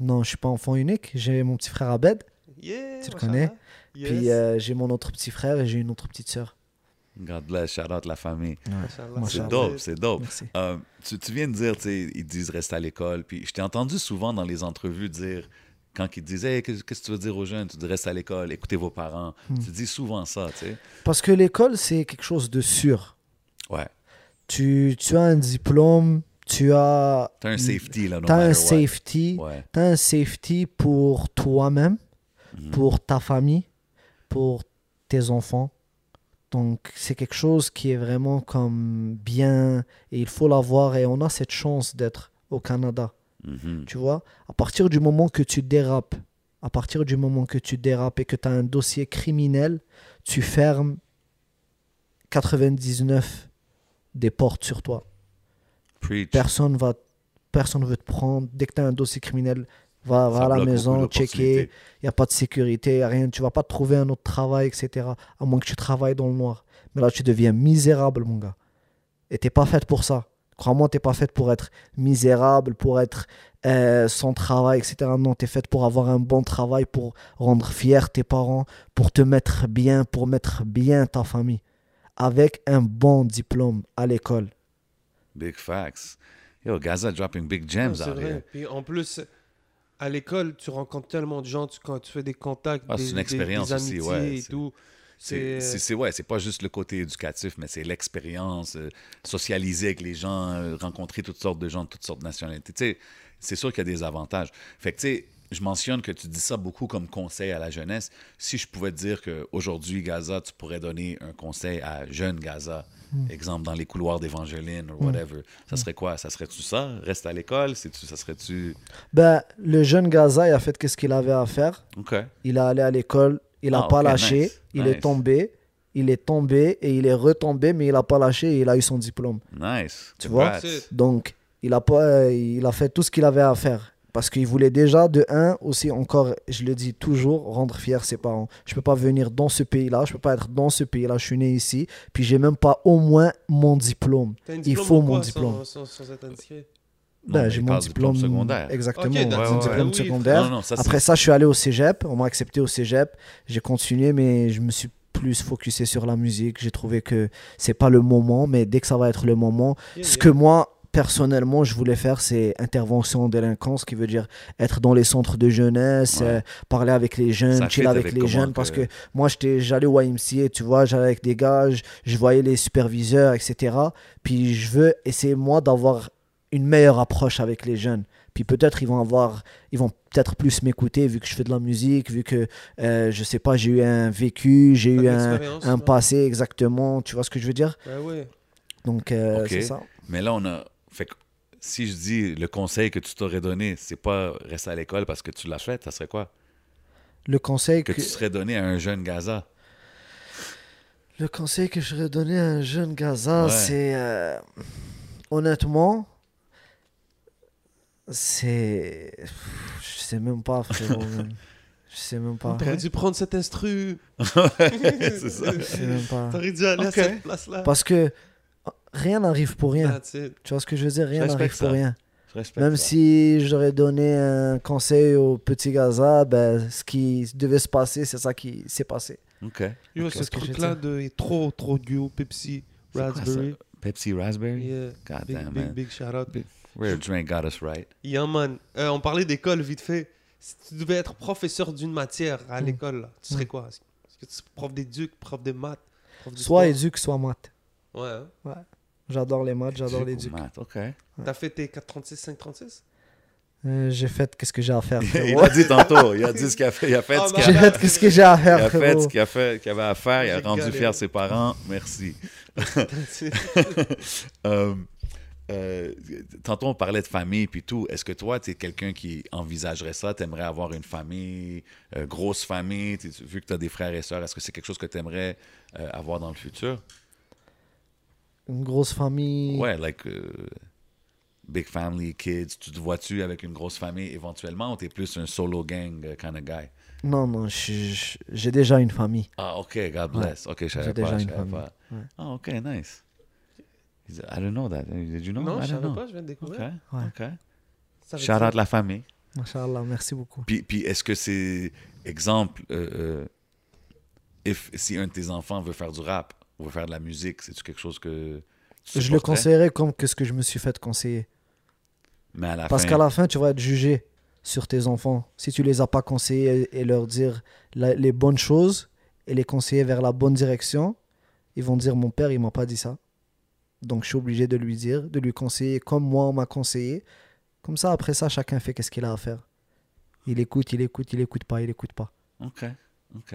Non, je suis pas enfant unique. J'ai mon petit frère Abed. Yeah, Tu le connais Yes. Puis euh, j'ai mon autre petit frère et j'ai une autre petite sœur. God bless, shout out la famille. C'est dope, c'est dope. Euh, tu, tu viens de dire, tu sais, ils disent reste à l'école. Puis je t'ai entendu souvent dans les entrevues dire, quand ils disent, hey, qu'est-ce que tu veux dire aux jeunes? Tu dis reste à l'école, écoutez vos parents. Hmm. Tu dis souvent ça, tu sais. Parce que l'école, c'est quelque chose de sûr. Ouais. Tu, tu as un diplôme, tu as, T'as un safety, là, no t'as un safety, Ouais. tu as un safety pour toi-même, Mhm. pour ta famille, pour tes enfants. Donc, c'est quelque chose qui est vraiment comme bien et il faut l'avoir et on a cette chance d'être au Canada. Mhm. Tu vois, à partir du moment que tu dérapes, à partir du moment que tu dérapes et que tu as un dossier criminel, tu fermes 99 des portes sur toi. Preach. Personne va personne veut te prendre dès que tu as un dossier criminel, va, va à la maison, checker, il n'y a pas de sécurité, y a rien, tu vas pas trouver un autre travail, etc. À moins que tu travailles dans le noir. Mais là, tu deviens misérable, mon gars. Et t'es pas faite pour ça. Crois-moi, t'es pas faite pour être misérable, pour être euh, sans travail, etc. Non, t'es faite pour avoir un bon travail, pour rendre fier tes parents, pour te mettre bien, pour mettre bien ta famille. Avec un bon diplôme à l'école. Big facts. Yo, Gaza dropping big gems out vrai. here. Puis en plus, à l'école, tu rencontres tellement de gens, tu, quand tu fais des contacts, Ah, c'est des, une expérience des aussi, amitiés ouais, et c'est- tout. C'est, C'est ouais, c'est pas juste le côté éducatif, mais c'est l'expérience, euh, socialiser avec les gens, euh, rencontrer toutes sortes de gens de toutes sortes de nationalités. Tu sais, c'est sûr qu'il y a des avantages. Fait que, tu sais, je mentionne que tu dis ça beaucoup comme conseil à la jeunesse. Si je pouvais te dire qu'aujourd'hui, Gaza, tu pourrais donner un conseil à jeune Gaza, exemple dans les couloirs d'Évangeline ou whatever, ça serait quoi? Ça serait-tu ça? Reste à l'école? C'est-tu, ça serait-tu... Ben, le jeune Gaza, il a fait qu'est-ce qu'il avait à faire. OK. Il est allé à l'école, il n'a Ah, pas lâché, nice, il nice. est tombé, il est tombé et il est retombé, mais il n'a pas lâché et il a eu son diplôme. Nice. Tu vois? Congrats. Donc, il a, pas, euh, il a fait tout ce qu'il avait à faire. Parce qu'il voulait déjà, de un, aussi encore, je le dis toujours, rendre fier ses parents. Je peux pas venir dans ce pays-là, je peux pas être dans ce pays-là, je suis né ici, puis j'ai même pas au moins mon diplôme. Il faut mon diplôme. Sans, sans, sans Ben, j'ai mon diplôme, secondaire. Exactement, Ok, mon d'accord. diplôme Oui, secondaire. Non, non, ça, c'est- Après ça, je suis allé au cégep. On m'a accepté au cégep. J'ai continué, mais je me suis plus focusé sur la musique. J'ai trouvé que c'est pas le moment, mais dès que ça va être le moment, Yeah, ce yeah. que moi personnellement je voulais faire, c'est intervention en délinquance, qui veut dire être dans les centres de jeunesse, Ouais. euh, parler avec les jeunes, chill avec avec les jeunes, que- parce que moi j'étais, j'allais au YMCA, tu vois, j'allais avec des gars, je, je voyais les superviseurs, etc. Puis je veux essayer moi d'avoir une meilleure approche avec les jeunes. Puis peut-être ils vont avoir, ils vont peut-être plus m'écouter vu que je fais de la musique, vu que euh, je sais pas, j'ai eu un vécu, j'ai eu un, un passé exactement. Tu vois ce que je veux dire? Ben ouais. Donc euh, c'est ça. Mais là, on a. Si je dis le conseil que tu t'aurais donné, c'est pas rester à l'école parce que tu l'as fait, ça serait quoi? Le conseil Que que, tu serais donné à un jeune Gaza. le conseil que je serais donné à un jeune Gaza, Ouais. c'est euh, honnêtement, c'est, je sais même pas frérot. (laughs) Je sais même pas. T'aurais dû prendre cet instru. c'est ça. Je sais même pas. T'aurais dû aller à cette place-là. Parce que rien n'arrive pour rien. Tu vois ce que je veux dire? Rien n'arrive pour rien. Même ça. si j'aurais donné un conseil au petit Gaza, ben, ce qui devait se passer, c'est ça qui s'est passé. OK. Yo, Ok. ce truc-là est trop, trop duo, Pepsi, Raspberry. Pepsi Raspberry? Yeah. God Big, damn, big, man. big shout out. Rare drink got us right. Yeah, man. Euh, on parlait d'école vite fait. Si tu devais être professeur d'une matière à Mm. l'école, tu serais quoi? Est-ce que tu serais prof d'éduc, prof de maths prof de Soit éduque, soit maths. Ouais. hein? J'adore les maths, j'adore l'éduc. maths, OK. T'as fait tes 436, 536 Euh, j'ai fait qu'est-ce que j'ai à faire, (laughs) il a dit tantôt, il a dit ce qu'il a fait, il a fait Ah, ce qu'il J'ai a fait qu'est-ce que j'ai à Il faire, a fait ce qu'il a fait, qu'il avait à faire, il a rendu galéré. fier ses parents. Merci. (laughs) Euh, euh, tantôt, on parlait de famille puis tout. Est-ce que toi, tu es quelqu'un qui envisagerait ça? Tu aimerais avoir une famille, euh, grosse famille, vu que tu as des frères et sœurs, est-ce que c'est quelque chose que tu aimerais avoir dans le futur? Une grosse famille. Ouais, like euh, big family, kids. Tu te vois-tu avec une grosse famille éventuellement ou tu es plus un solo gang euh, kind of guy? Non, non, j'ai déjà une famille. Ah, OK, God bless. OK, je savais J'ai pas. déjà une famille. pas. Ouais. Ah, OK, nice. I didn't know that. Did you know? Non, I je savais know. pas, je viens de OK, découvrir. Ouais. OK. Veut Shout out la famille. Machallah, merci beaucoup. Puis, puis est-ce que c'est, exemple, euh, euh, if- si un de tes enfants veut faire du rap, veut faire de la musique, c'est-tu quelque chose que Je le conseillerais comme que ce que je me suis fait conseiller. Mais à la Parce fin, qu'à la fin, tu vas être jugé sur tes enfants. Si tu les as pas conseillés et leur dire la- les bonnes choses et les conseiller vers la bonne direction, ils vont dire mon père, il m'a pas dit ça. Donc je suis obligé de lui dire, de lui conseiller comme moi on m'a conseillé. Comme ça, après ça, chacun fait qu'est-ce qu'il a à faire. Il écoute, il écoute, il écoute pas, il écoute pas. OK, OK.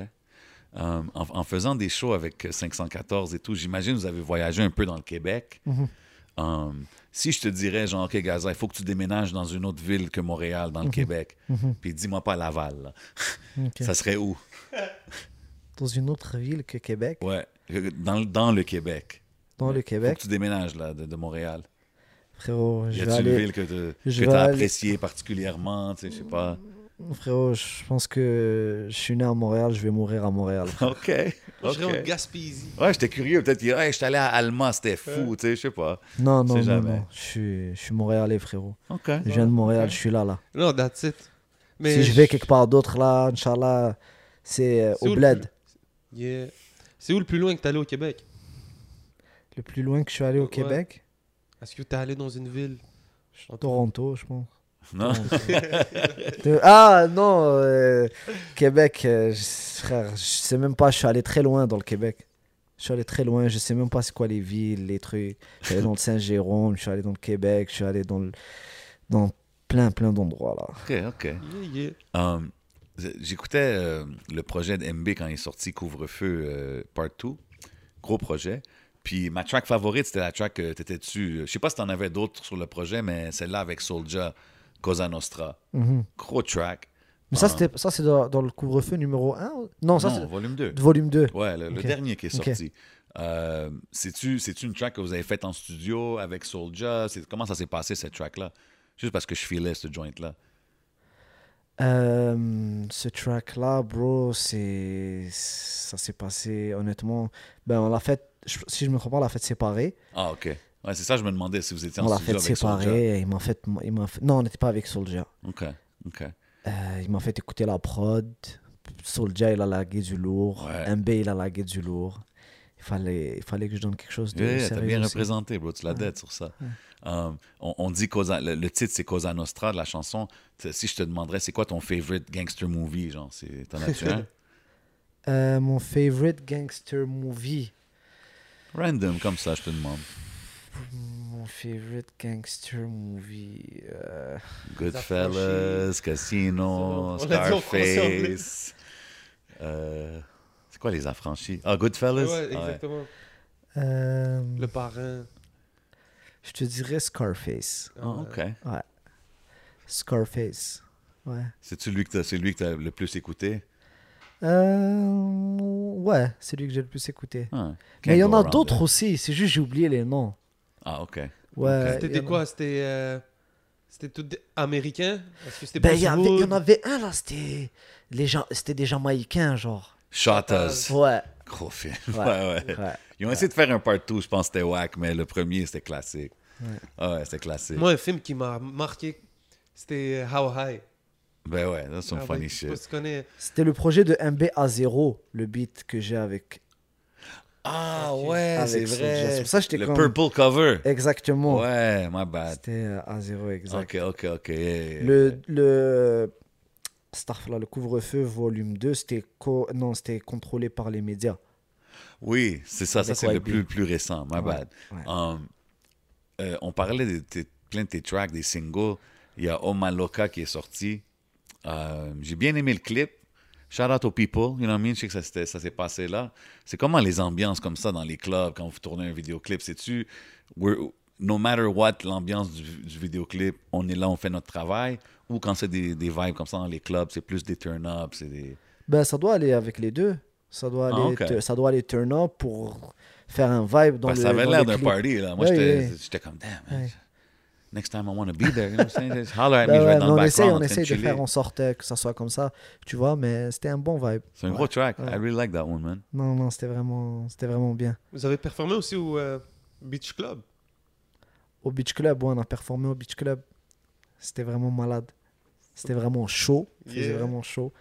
Euh, en, en faisant des shows avec 514 et tout, j'imagine que vous avez voyagé un peu dans le Québec. Mhm. Euh, si je te dirais, genre, OK, Gaza, il faut que tu déménages dans une autre ville que Montréal, dans le Québec, Mhm. puis dis-moi pas Laval, (laughs) ça serait où? (laughs) Dans une autre ville que Québec, Ouais, dans, le- dans le Québec. dans le Faut Québec, que tu déménages, là, de, de Montréal. frérot, Y je vais a-t-il une aller. ville que tu as aller- appréciée particulièrement, tu sais, je sais pas? Frérot, je pense que je suis né à Montréal, je vais mourir à Montréal. (laughs) OK, je serais en OK. Gaspésie. Ouais, j'étais curieux, peut-être que hey, j'étais allé à Alma, c'était fou, tu sais, je sais pas. Non, non, non, jamais. non. Je suis, je suis Montréalais, frérot. OK. Je viens de Montréal, je suis là, là. Non, that's it. Mais si je vais quelque part d'autre, là, Inch'Allah, c'est euh, au le bled. Yeah. C'est où le plus loin que t'es allé au Québec? Le plus loin que je suis allé au Ouais. Québec, Est-ce que t'es allé dans une ville? Toronto, je pense. Non? (laughs) Ah, non, euh, Québec, euh, je- frère, je sais même pas, je suis allé très loin dans le Québec. Je suis allé très loin, je sais même pas c'est quoi les villes, les trucs. Je suis allé dans le Saint-Jérôme, je suis allé dans le Québec, je suis allé dans, le, dans plein, plein d'endroits, là. OK, OK. Yeah, yeah. Um, J'écoutais euh, le projet de MB quand il est sorti Couvre-feu euh, Part 2. Gros projet. Puis ma track favorite, c'était la track que tu étais dessus. Je sais pas si tu en avais d'autres sur le projet, mais celle-là avec Soulja, Cosa Nostra. Mhm. Gros track. Mais ça, c'était, ça c'est dans, dans le couvre-feu numéro 1 Non, ça non, c'est volume 2. volume 2. Ouais, le, dernier qui est sorti. Euh, C'est-tu c'est-tu une track que vous avez faite en studio avec Soulja? C'est- Comment ça s'est passé, cette track-là? Juste parce que je filais ce joint-là. Euh, ce track-là, bro, c'est, ça s'est passé, honnêtement. Ben, on l'a fait, si je me pas, on l'a fait séparé. Ah, OK. Ouais, c'est ça, je me demandais si vous étiez On en l'a studio fait avec Soulja. séparé. Il m'a fait, il m'a fait, non, on n'était pas avec Soulja. OK, OK. Euh, il m'a fait écouter la prod. Soulja, il a lagué du lourd. Ouais. MB, il a lagué du lourd. Il fallait, il fallait que je donne quelque chose de Yeah, t'as sérieux bien aussi. représenté, bro. Tu l'as dead sur ça. Um, on, on dit Cosa, le, le titre, c'est Cosa Nostra de la chanson. Si je te demanderais, c'est quoi ton favorite gangster movie? Genre, c'est- t'en as-tu un? (laughs) Euh, mon favorite gangster movie. Random, comme ça, je te demande. Mon favorite gangster movie. euh, Goodfellas, Casino, Scarface. Euh, c'est quoi les affranchis? Ah, Goodfellas? Ouais, Ouais. exactement. euh, Le parrain. Je te dirais Scarface. Ah, OK. Scarface. Ouais. C'est-tu lui que t'as- c'est lui que tu as le plus écouté? Euh, ouais, c'est lui que j'ai le plus écouté. Ah, Mais il y en a d'autres aussi. C'est juste j'ai oublié les noms. Ah, OK. Ouais. C'était des quoi? C'était euh, c'était tout américain? Est-ce que c'était Ben, il y, en avait un là, c'était les gens, c'était des Jamaïcains, genre. Shotters. Ouais. Gros film. Ouais. (laughs) Ouais, ouais. ouais. Ils ont essayé de faire un part 2, je pense que c'était whack, mais le premier, c'était classique. Ah ouais, c'était classique. Moi, un film qui m'a marqué, c'était How High. Ben ouais, that's some Ah, funny shit. C'était le projet de MB à 0 le beat que j'ai avec. Ah ouais, c'est vrai. C'est pour ça que j'étais Le comme- purple cover. Exactement. Ouais, my bad. C'était euh, à 0 exact. Ok, ok, ok. Le, le, Starfla, le couvre-feu volume 2, c'était co- non, c'était contrôlé par les médias. Oui, c'est ça, c'est le plus, plus récent, my Ouais, bad. ouais. Um, euh, on parlait de tes- plein de tes tracks, des singles. Il y a Oma Loca qui est sorti. Euh, J'ai bien aimé le clip. Shout out aux people, you know what I mean? Je sais que ça, s'est passé là. C'est comment les ambiances comme ça dans les clubs quand vous tournez un vidéoclip? C'est-tu, no matter what, l'ambiance du, du vidéoclip, on est là, on fait notre travail? Ou quand c'est des, des vibes comme ça dans les clubs, c'est plus des turn-up, c'est des... Ben, ça doit aller avec les deux. Ça doit Ah, aller, ça doit aller turn up pour faire un vibe dans Parce le. ça avait l'air d'un party, là. Moi, Ouais, j'étais ouais. comme, damn, man. Ouais. Next time I want to be there. You know what I'm saying? Just holler at me, je vais ouais, être dans mais le on essaye, background. on en train essaye de faire en sorte euh, que ça soit comme ça, tu vois, mais c'était un bon vibe. C'est un Ouais. gros track. Ouais. I really like that one, man. Non, non, c'était vraiment, c'était vraiment bien. Vous avez performé aussi au euh, Beach Club? Au Beach Club, ouais, on a performé au Beach Club. C'était vraiment malade. C'était vraiment chaud. C'était Yeah. vraiment chaud.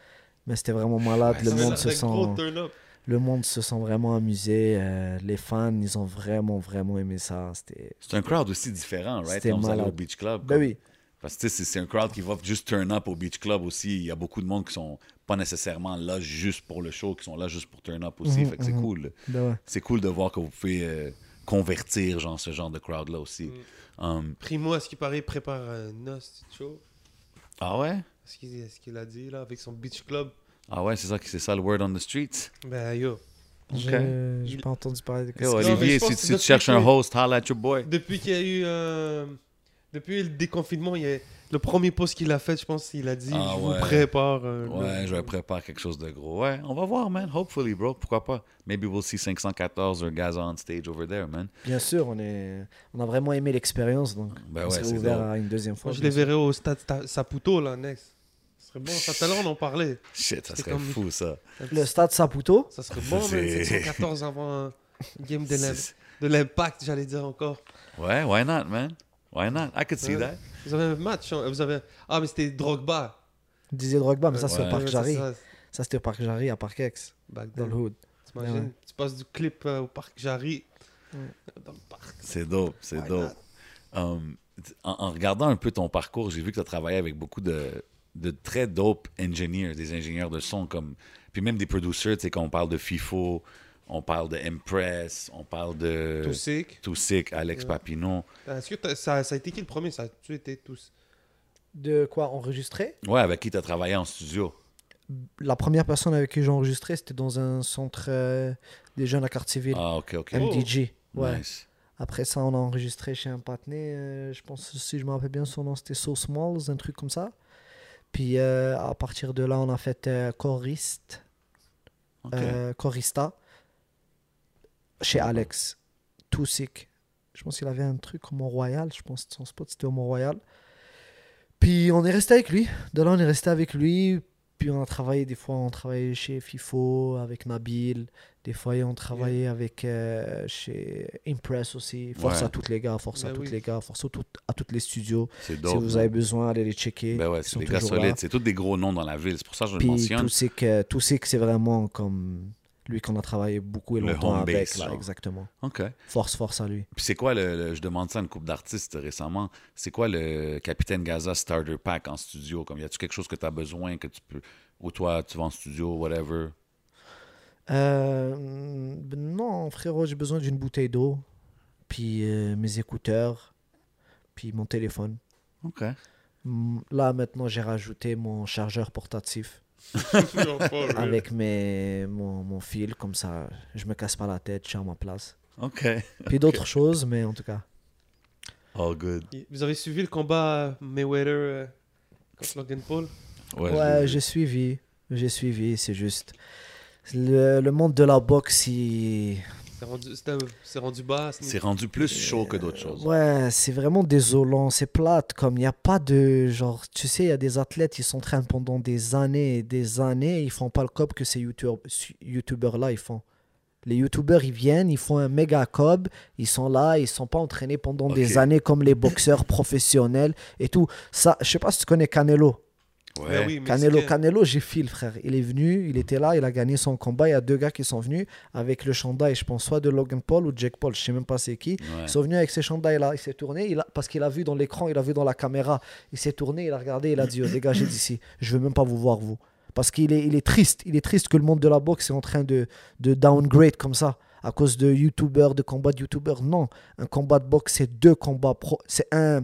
Mais c'était vraiment malade. le, monde se gros sent, turn-up. Le monde se sent vraiment amusé. euh, les fans, ils ont vraiment, vraiment aimé ça. C'était. C'est un crowd aussi différent, right? Quand vous allez au. Beach Club. Ben comme- oui. Parce que tu sais, c'est un crowd qui va juste turn up au Beach Club aussi. Il y a beaucoup de monde qui sont pas nécessairement là juste pour le show, qui sont là juste pour turn up aussi. Mhm, fait que c'est mhm. cool. Ben ouais. C'est cool de voir que vous pouvez euh, convertir genre, ce genre de crowd-là aussi. Mm. Um, Primo, à ce qui paraît, prépare un os show. ah ouais? Ce qu'il ce qu'il a dit là avec son beach club. Ah ouais, c'est ça, c'est ça le word on the streets. Ben yo. J'ai j'ai Il- pas entendu parler de Yo, Non, mais Olivier, pense si, si tu cherches un depuis- host, holla at your boy. Depuis qu'il y a eu. euh, depuis le déconfinement, il y a... le premier post qu'il a fait, je pense qu'il a dit Ah Je ouais. vous prépare. euh, Ouais, le- je prépare quelque chose de gros. Ouais, on va voir, man. Hopefully, bro. Pourquoi pas? Maybe we'll see 514 or Gaza on stage over there, man. Bien sûr, on, est... on a vraiment aimé l'expérience. Donc, Ben on ouais, c'est ouvert à une deuxième fois. Moi, je les verrai au stade Ta- Saputo, là, next. Serait bon. L'heure, on en parlait. Shit, ça C'est serait comme- fou, ça. Le stade Saputo. Ça serait bon, man. C'est- 714 avant un game de l'im- C'est- de l'impact, j'allais dire encore. Ouais, why not, man? Why not? I could see Ouais. that. Vous avez un match. hein, Vous avez... Ah, mais c'était Drogba. Didier Drogba, mais ça, c'est Ouais. au Parc Jarry. ça, c'était au Parc Jarry, à Parkex, back dans then. le hood. T'imagines, Ouais. tu passes du clip euh, au parc Jarry. Dans le parc. C'est dope, c'est Why dope. Um, en, en regardant un peu ton parcours, j'ai vu que tu as travaillé avec beaucoup de, de très dope engineers, des ingénieurs de son, comme, puis même des producers, tu sais, quand on parle de FIFO, on parle de Impress, on parle de Tout sick. Too Sick, Alex Ouais. Papineau. Est-ce que t'as- ça, ça a été qui le premier? Ça a-tu été tous De quoi enregistrer Ouais, avec qui tu as travaillé en studio? La première personne avec qui j'ai enregistré, c'était dans un centre euh, des jeunes à Cartierville, Ah, ok, ok. MDG. Ouais. Nice. Après ça, on a enregistré chez un patiné. euh, je pense, si je me rappelle bien, son nom c'était So Smalls, un truc comme ça. Puis euh, à partir de là, on a fait euh, choriste, euh, chorista chez Alex. Tout sick. Je pense qu'il avait un truc au Mont-Royal. Je pense que son spot c'était au Mont-Royal. Puis on est resté avec lui. De là, on est resté avec lui. Puis on a travaillé, des fois, on travaillait chez FIFO avec Nabil. Des fois, on travaillait avec euh, chez Impress aussi. Force Ouais. à tous les gars, force à Ben tous les gars, force à, tout- à tous les studios. C'est si vous avez besoin, allez les checker. Ben ouais, c'est des gars solides. C'est tous des gros noms dans la ville. C'est pour ça que je le Puis mentionne. tout c'est que tout c'est que c'est vraiment comme lui qu'on a travaillé beaucoup et Le longtemps avec là, exactement. OK. Force force à lui. Puis c'est quoi le, le- Je demande ça à une couple d'artistes récemment. C'est quoi le Capitaine Gaza Starter Pack en studio? Comme y a-tu quelque chose que tu as besoin que tu peux. Ou toi, tu vas en studio, whatever? Euh, non frérot, j'ai besoin d'une bouteille d'eau, puis euh, mes écouteurs, puis mon téléphone. OK. Mm, Là maintenant j'ai rajouté mon chargeur portatif (laughs) avec mes mon, mon fil comme ça, je me casse pas la tête, je suis à ma place. OK. Puis d'autres choses, mais en tout cas. All good. Vous avez suivi le combat Mayweather euh, contre Logan Paul? Ouais, Ouais, j'ai suivi. J'ai suivi, c'est juste. Le, le monde de la boxe, il... C'est rendu, c'est rendu bas. C'est rendu plus chaud que d'autres choses. ouais, c'est vraiment désolant, c'est plate. Comme il n'y a pas de. Genre, tu sais, il y a des athlètes, ils s'entraînent pendant des années et des années, ils font pas le cob que ces youtubeurs- youtubeurs-là, ils font. Les youtubeurs, ils viennent, ils font un méga cob, ils sont là, ils sont pas entraînés pendant des années comme les boxeurs professionnels et tout. Ça, je sais pas si tu connais Canelo. Ouais. Ben oui, Canelo. Canelo, j'ai fil, frère. Il est venu, il était là, il a gagné son combat. Il y a deux gars qui sont venus avec le chandail, je pense, soit de Logan Paul ou Jake Paul, je sais même pas c'est qui. Ouais. Ils sont venus avec ces chandails-là. Il s'est tourné, il a, parce qu'il a vu dans l'écran, il a vu dans la caméra. Il s'est tourné, il a regardé, il a dit oh, Dégagez d'ici, je veux même pas vous voir, vous. Parce qu'il est, il est triste. Il est triste que le monde de la boxe est en train de, de downgrade comme ça. À cause de youtubeurs, de combats de youtubeurs. Non. Un combat de boxe, c'est deux combats pro. C'est un.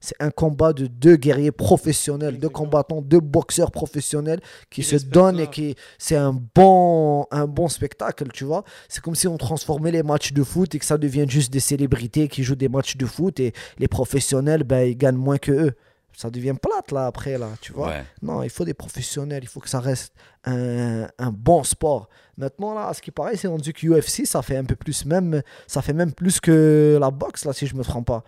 C'est un combat de deux guerriers professionnels, deux combattants, deux boxeurs professionnels qui Qui se donnent et qui c'est un bon un bon spectacle, tu vois. C'est comme si on transformait les matchs de foot et que ça devienne juste des célébrités qui jouent des matchs de foot et les professionnels ben ils gagnent moins que eux. Ça devient plate là après là, tu vois. Ouais. Non, il faut des professionnels, il faut que ça reste un, un bon sport. Maintenant, là, à ce qui paraît, c'est rendu que UFC, ça fait un peu plus même, ça fait même plus que la boxe, là, si je me trompe pas.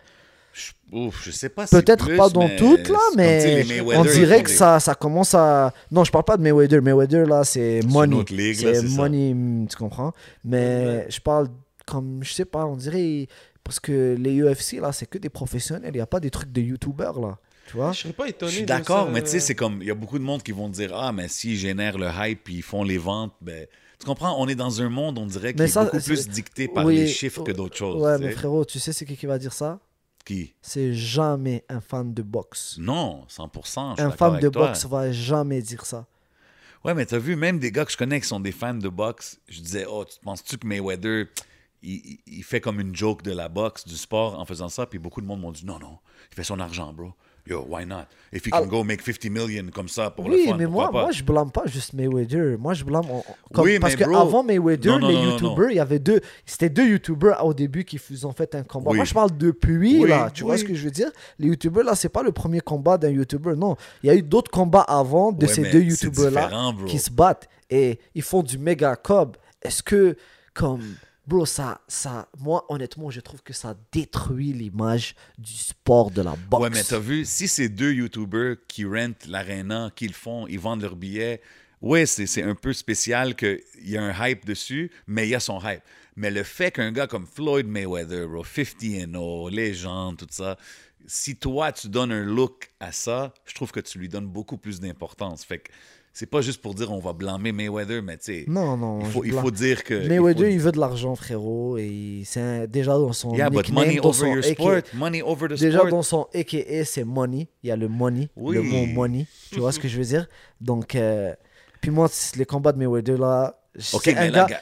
Je, ouf, je sais pas si Peut-être plus, pas dans mais toutes, là, mais on dirait que ça, ça commence à... Non, je parle pas de Mayweather. Mayweather, là, c'est money. autre ligue, là, C'est ça. money, tu comprends? Mais je parle comme, je sais pas, on dirait... Parce que les UFC, là, c'est que des professionnels. Il n'y a pas des trucs de YouTubers, là. Tu vois? Je serais pas étonné. Je suis d'accord, ça, mais tu sais, c'est comme, il y a beaucoup de monde qui vont dire, ah, mais s'ils génèrent le hype puis ils font les ventes, ben, tu comprends, on est dans un monde, on dirait, qui est beaucoup c'est- plus dicté par Oui, les chiffres que d'autres choses. Ouais, mais frérot, tu sais c'est qui qui va dire ça? Qui? C'est jamais un fan de boxe. Non, 100%. Je suis Un fan avec de toi. boxe va jamais dire ça. Ouais, mais t'as vu, même des gars que je connais qui sont des fans de boxe, je disais, oh, tu penses-tu que Mayweather, il- il fait comme une joke de la boxe, du sport en faisant ça? Puis beaucoup de monde m'ont dit, non, non, il fait son argent, bro. Yo, why not? If can Ah. go make 50 million comme ça pour le Oui, mais moi, pas? moi, je blâme pas juste Mayweather. Moi, je blâme. comme- Oui, parce mais que bro- avant Mayweather, Non, non, les non, YouTubers, il y avait deux. C'était deux YouTubers au début qui faisaient en fait un combat. Oui. Moi, je parle depuis, Oui, là. Tu vois oui. ce que je veux dire? Les YouTubers, là, c'est pas le premier combat d'un YouTuber. Non. Il y a eu d'autres combats avant de ces deux YouTubers-là qui se battent et ils font du méga cob. Est-ce que, comme. Bro, ça, ça, moi, honnêtement, je trouve que ça détruit l'image du sport de la boxe. Ouais, mais t'as vu, si c'est deux YouTubers qui rentent l'arena, qui le font, ils vendent leurs billets, ouais, c'est un peu spécial qu'il y a un hype dessus, mais il y a son hype. Mais le fait qu'un gars comme Floyd Mayweather, bro, 50 and 0, légende, tout ça, si toi, tu donnes un look à ça, je trouve que tu lui donnes beaucoup plus d'importance. Fait que c'est pas juste pour dire on va blâmer Mayweather, mais tu sais, Non, non. il, faut, il faut dire que... il Mayweather, faut- il veut de l'argent, frérot. Et c'est déjà dans son Yeah, but money over son your sport. Money over the Déjà sport. dans son AKA, c'est money. Il y a le money, Oui. le mot money. Tu vois ce que je veux dire? Donc, euh, puis moi, les combats de Mayweather là, Ok,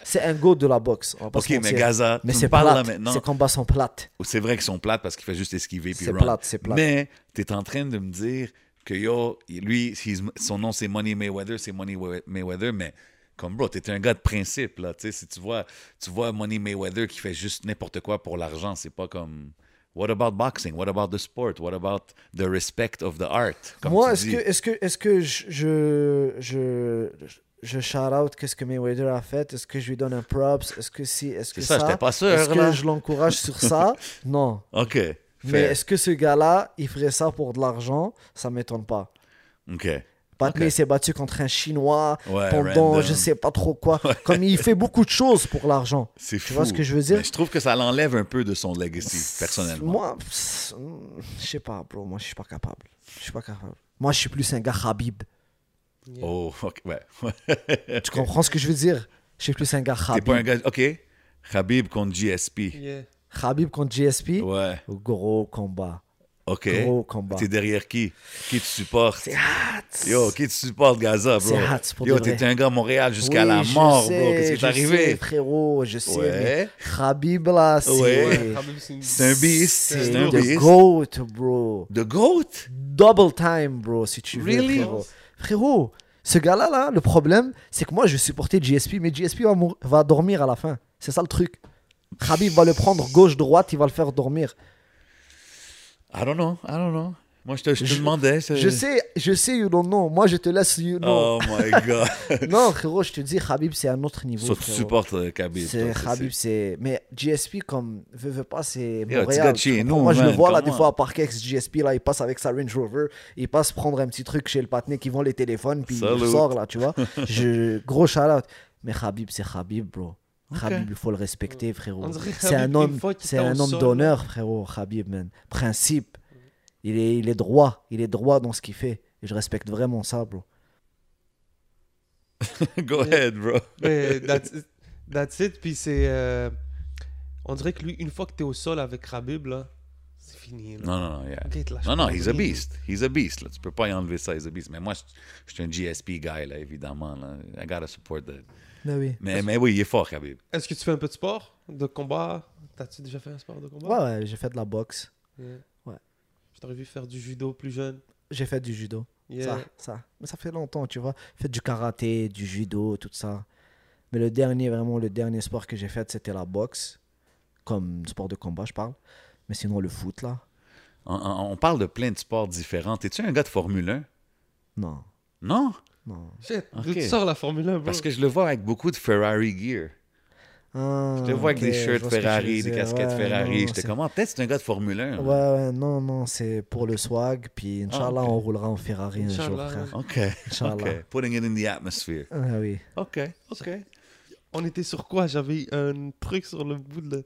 c'est un go de la boxe. on pas Ok, mais. Gaza, mais c'est plate. maintenant. Ces combats sont plates. C'est vrai qu'ils sont plates parce qu'il fait juste esquiver C'est plate, c'est plate. Mais tu es en train de me dire que yo, lui, son nom c'est Money Mayweather, c'est Money Mayweather, mais comme bro, t'es un gars de principe là. Tu sais, si tu vois, tu vois Money Mayweather qui fait juste n'importe quoi pour l'argent, c'est pas comme. What about boxing? What about the sport? What about the respect of the art? Comme Moi, est-ce que, est-ce que, est-ce que je, je, je, je shout out qu'est-ce que Mayweather a fait? Est-ce que je lui donne un props? Est-ce que si, est-ce que ça, Est-ce que je l'encourage sur ça? (laughs) Non. Ok. Mais est-ce que ce gars-là, il ferait ça pour de l'argent? Ça m'étonne pas. Ok. Patney Ok. il s'est battu contre un Chinois Ouais, pendant random. je sais pas trop quoi. (laughs) Comme il fait beaucoup de choses pour l'argent. (laughs) C'est fou. Tu vois ce que je veux dire? Mais je trouve que ça l'enlève un peu de son legacy, personnellement. Moi, je sais pas, bro. Moi, je suis pas capable. Je suis pas capable. Moi, je suis plus un gars Khabib. Oh, ok, ouais. (laughs) Tu comprends ce que je veux dire? Je suis plus un gars T'es Khabib. pas un gars. Ok. Khabib contre GSP. Yeah. Khabib contre GSP. Ouais. Gros combat. Ok. Gros combat. T'es derrière qui? Qui tu supportes C'est hot. Yo, qui tu supportes, Gaza, bro? C'est hot, pour Yo, de vrai. t'es un gars à Montréal jusqu'à Oui, la mort, sais, bro. Qu'est-ce qui est je arrivé? sais, frérot, je sais. Ouais. Mais Khabib, là, c'est. Ouais. C'est un beast. C'est un the beast. GOAT, bro. The GOAT? Double time, bro, si tu veux. Really? Frérot. Frérot, ce gars-là, là, le problème, c'est que moi, je supportais GSP, mais GSP va, va dormir à la fin. C'est ça le truc. Khabib va le prendre gauche-droite, il va le faire dormir. I don't know, I don't know. Moi, je te, je te Je- demandais. Je sais, je sais, you don't know. Moi, je te laisse, you know. Oh my God. (laughs) Non, frérot, je te dis, Khabib, c'est un autre niveau. So, tu supportes Khabib. C'est Khabib, c'est. Mais GSP, comme. Veux, veux pas, c'est. Montréal. nous, Moi, je le man, vois là, des fois, à Parkex, GSP, là, il passe avec sa Range Rover. Il passe prendre un petit truc chez le patiné qui vend les téléphones, puis il Salut. sort là, tu vois. (laughs) je... Gros shout out. Mais Khabib, c'est Khabib, bro. Khabib, il faut le respecter, frérot. C'est un homme, c'est un homme d'honneur, frérot, Khabib, man. Principe. Il est, il est droit. Il est droit dans ce qu'il fait. Et je respecte vraiment ça, bro. (laughs) Go ahead, bro. Mais that's it. That's it. Puis c'est. euh, On dirait que lui, une fois que t'es au sol avec Khabib, là, c'est fini. Là. Non, non, non, yeah. Ok, il te lâche Non, non, he's a beast. He's a beast. Là. Tu peux pas y enlever ça, he's a beast. Mais moi, je, je suis un GSP guy, là, évidemment. Là. I gotta support that. Mais oui. Mais, mais oui, il est fort, Khabib. Est-ce que tu fais un peu de sport De combat? T'as-tu déjà fait un sport de combat? Ouais, ouais, j'ai fait de la boxe. Yeah. Ouais. Je t'aurais vu faire du judo plus jeune. J'ai fait du judo. Yeah. Ça, ça. Mais ça fait longtemps, tu vois. J'ai fait du karaté, du judo, tout ça. Mais le dernier, vraiment, le dernier sport que j'ai fait, c'était la boxe. Comme sport de combat, je parle. Mais sinon, le foot, là, on parle de plein de sports différents. Es-tu un gars de Formule 1? non. Non? Non. Shit, d'où Ok. tu sors la Formule 1, bro Parce que je le vois avec beaucoup de Ferrari gear. Ah, Je te vois avec des shirts Ferrari, des casquettes Ouais, Ferrari. non, J'étais comment? Peut-être c'est un gars de Formule 1. Ouais, ouais, non, non, c'est pour le swag. Puis, Inch'Allah, Ah, ok. on roulera en Ferrari un jour, Inch'Allah, frère. OK. Inch'Allah. OK. Putting it in the atmosphere. Ah oui. OK. OK. On était sur quoi? J'avais un truc sur le bout de le,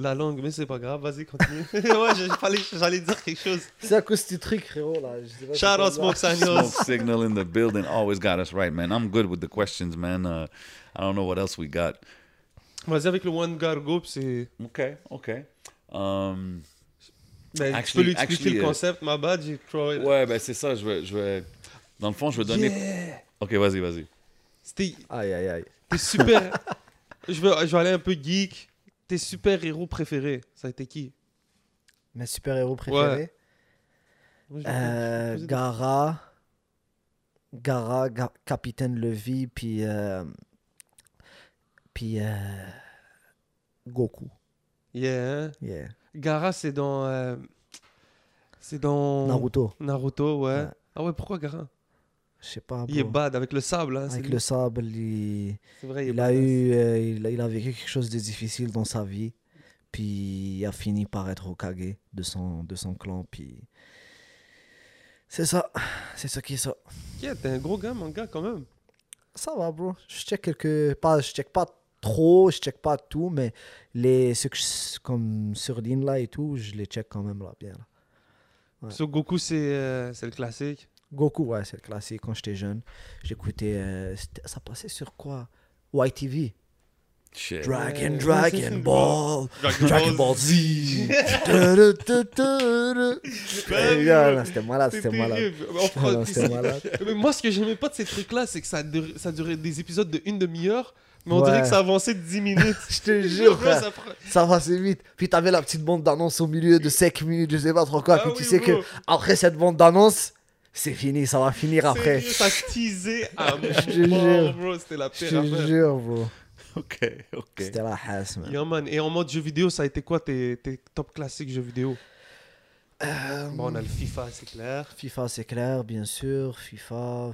La langue, mais c'est pas grave, vas-y, continue. (laughs) ouais, j'allais dire quelque chose. C'est à cause du truc, frérot, là. Je sais pas Shout out Smoke. Signals. Smoke signal in the building always got us right, man. I'm good with the questions, man. Uh, I don't know what else we got. Vas-y avec le One Gotta Go, puis c'est. Okay, okay. Um, Ben, tu Actually- peux lui expliquer actually, le euh, concept, ma bad, j'ai ouais, ben c'est ça. Je vais, je vais. Dans le fond, je vais donner. Yeah. Ok, vas-y, vas-y. C'était. Aïe, aïe, aïe. T'es super. (laughs) je, vais, je vais aller un peu geek. Tes super-héros préférés, ça a été qui? Mes super-héros préférés? Euh, Gara, Gara, Ga- Capitaine Levi, puis euh, puis euh, Goku. Yeah. Yeah. Gara, c'est dans. C'est dans. Naruto. Naruto, ouais. Ouais. Ah ouais, pourquoi Gara? Je sais pas. Il est bad avec le sable. Hein, Avec lui. le sable, il, vrai, il, il a eu, euh, il, a, il a vécu quelque chose de difficile dans sa vie, puis il a fini par être Hokage de son de son clan, puis c'est ça, c'est ça qui est ça. Yeah, t'es un gros gars, mon gars, quand même. Ça va, bro. Je check quelques. Pas, je check pas trop, je check pas tout, mais les, ceux que je- comme sur ligne là et tout, je les check quand même là, bien. là. Ouais. Sur Goku, c'est euh, c'est le classique. Goku, ouais, c'est le classique. Quand j'étais jeune, j'écoutais. euh, ça passait sur quoi? YTV. Shit. Dragon. (laughs) Dragon Ball. Dragon Dragon Ball Z. (laughs) C'était malade, c'était malade. (laughs) mais moi, ce que j'aimais pas de ces trucs-là, c'est que ça, dur- ça durait des épisodes de une demi-heure, mais on Ouais. dirait que ça avançait de 10 minutes. Je te jure, frère. ça prend- Ça passait vite. Puis t'avais la petite bande d'annonce au milieu de 5 minutes, je sais pas trop quoi. Ah Puis oui, tu sais bro. que après cette bande d'annonce, c'est fini, ça va finir après. Ça teasait à (laughs) te mort, jure. bro. C'était la Je pire te affaire. jure, bro. Ok, ok. C'était la hasse, man. Yeah, man. Et en mode jeu vidéo, ça a été quoi tes, tes top classiques jeux vidéo? Euh, Bon, on a le FIFA, c'est clair. FIFA, c'est clair, bien sûr. FIFA,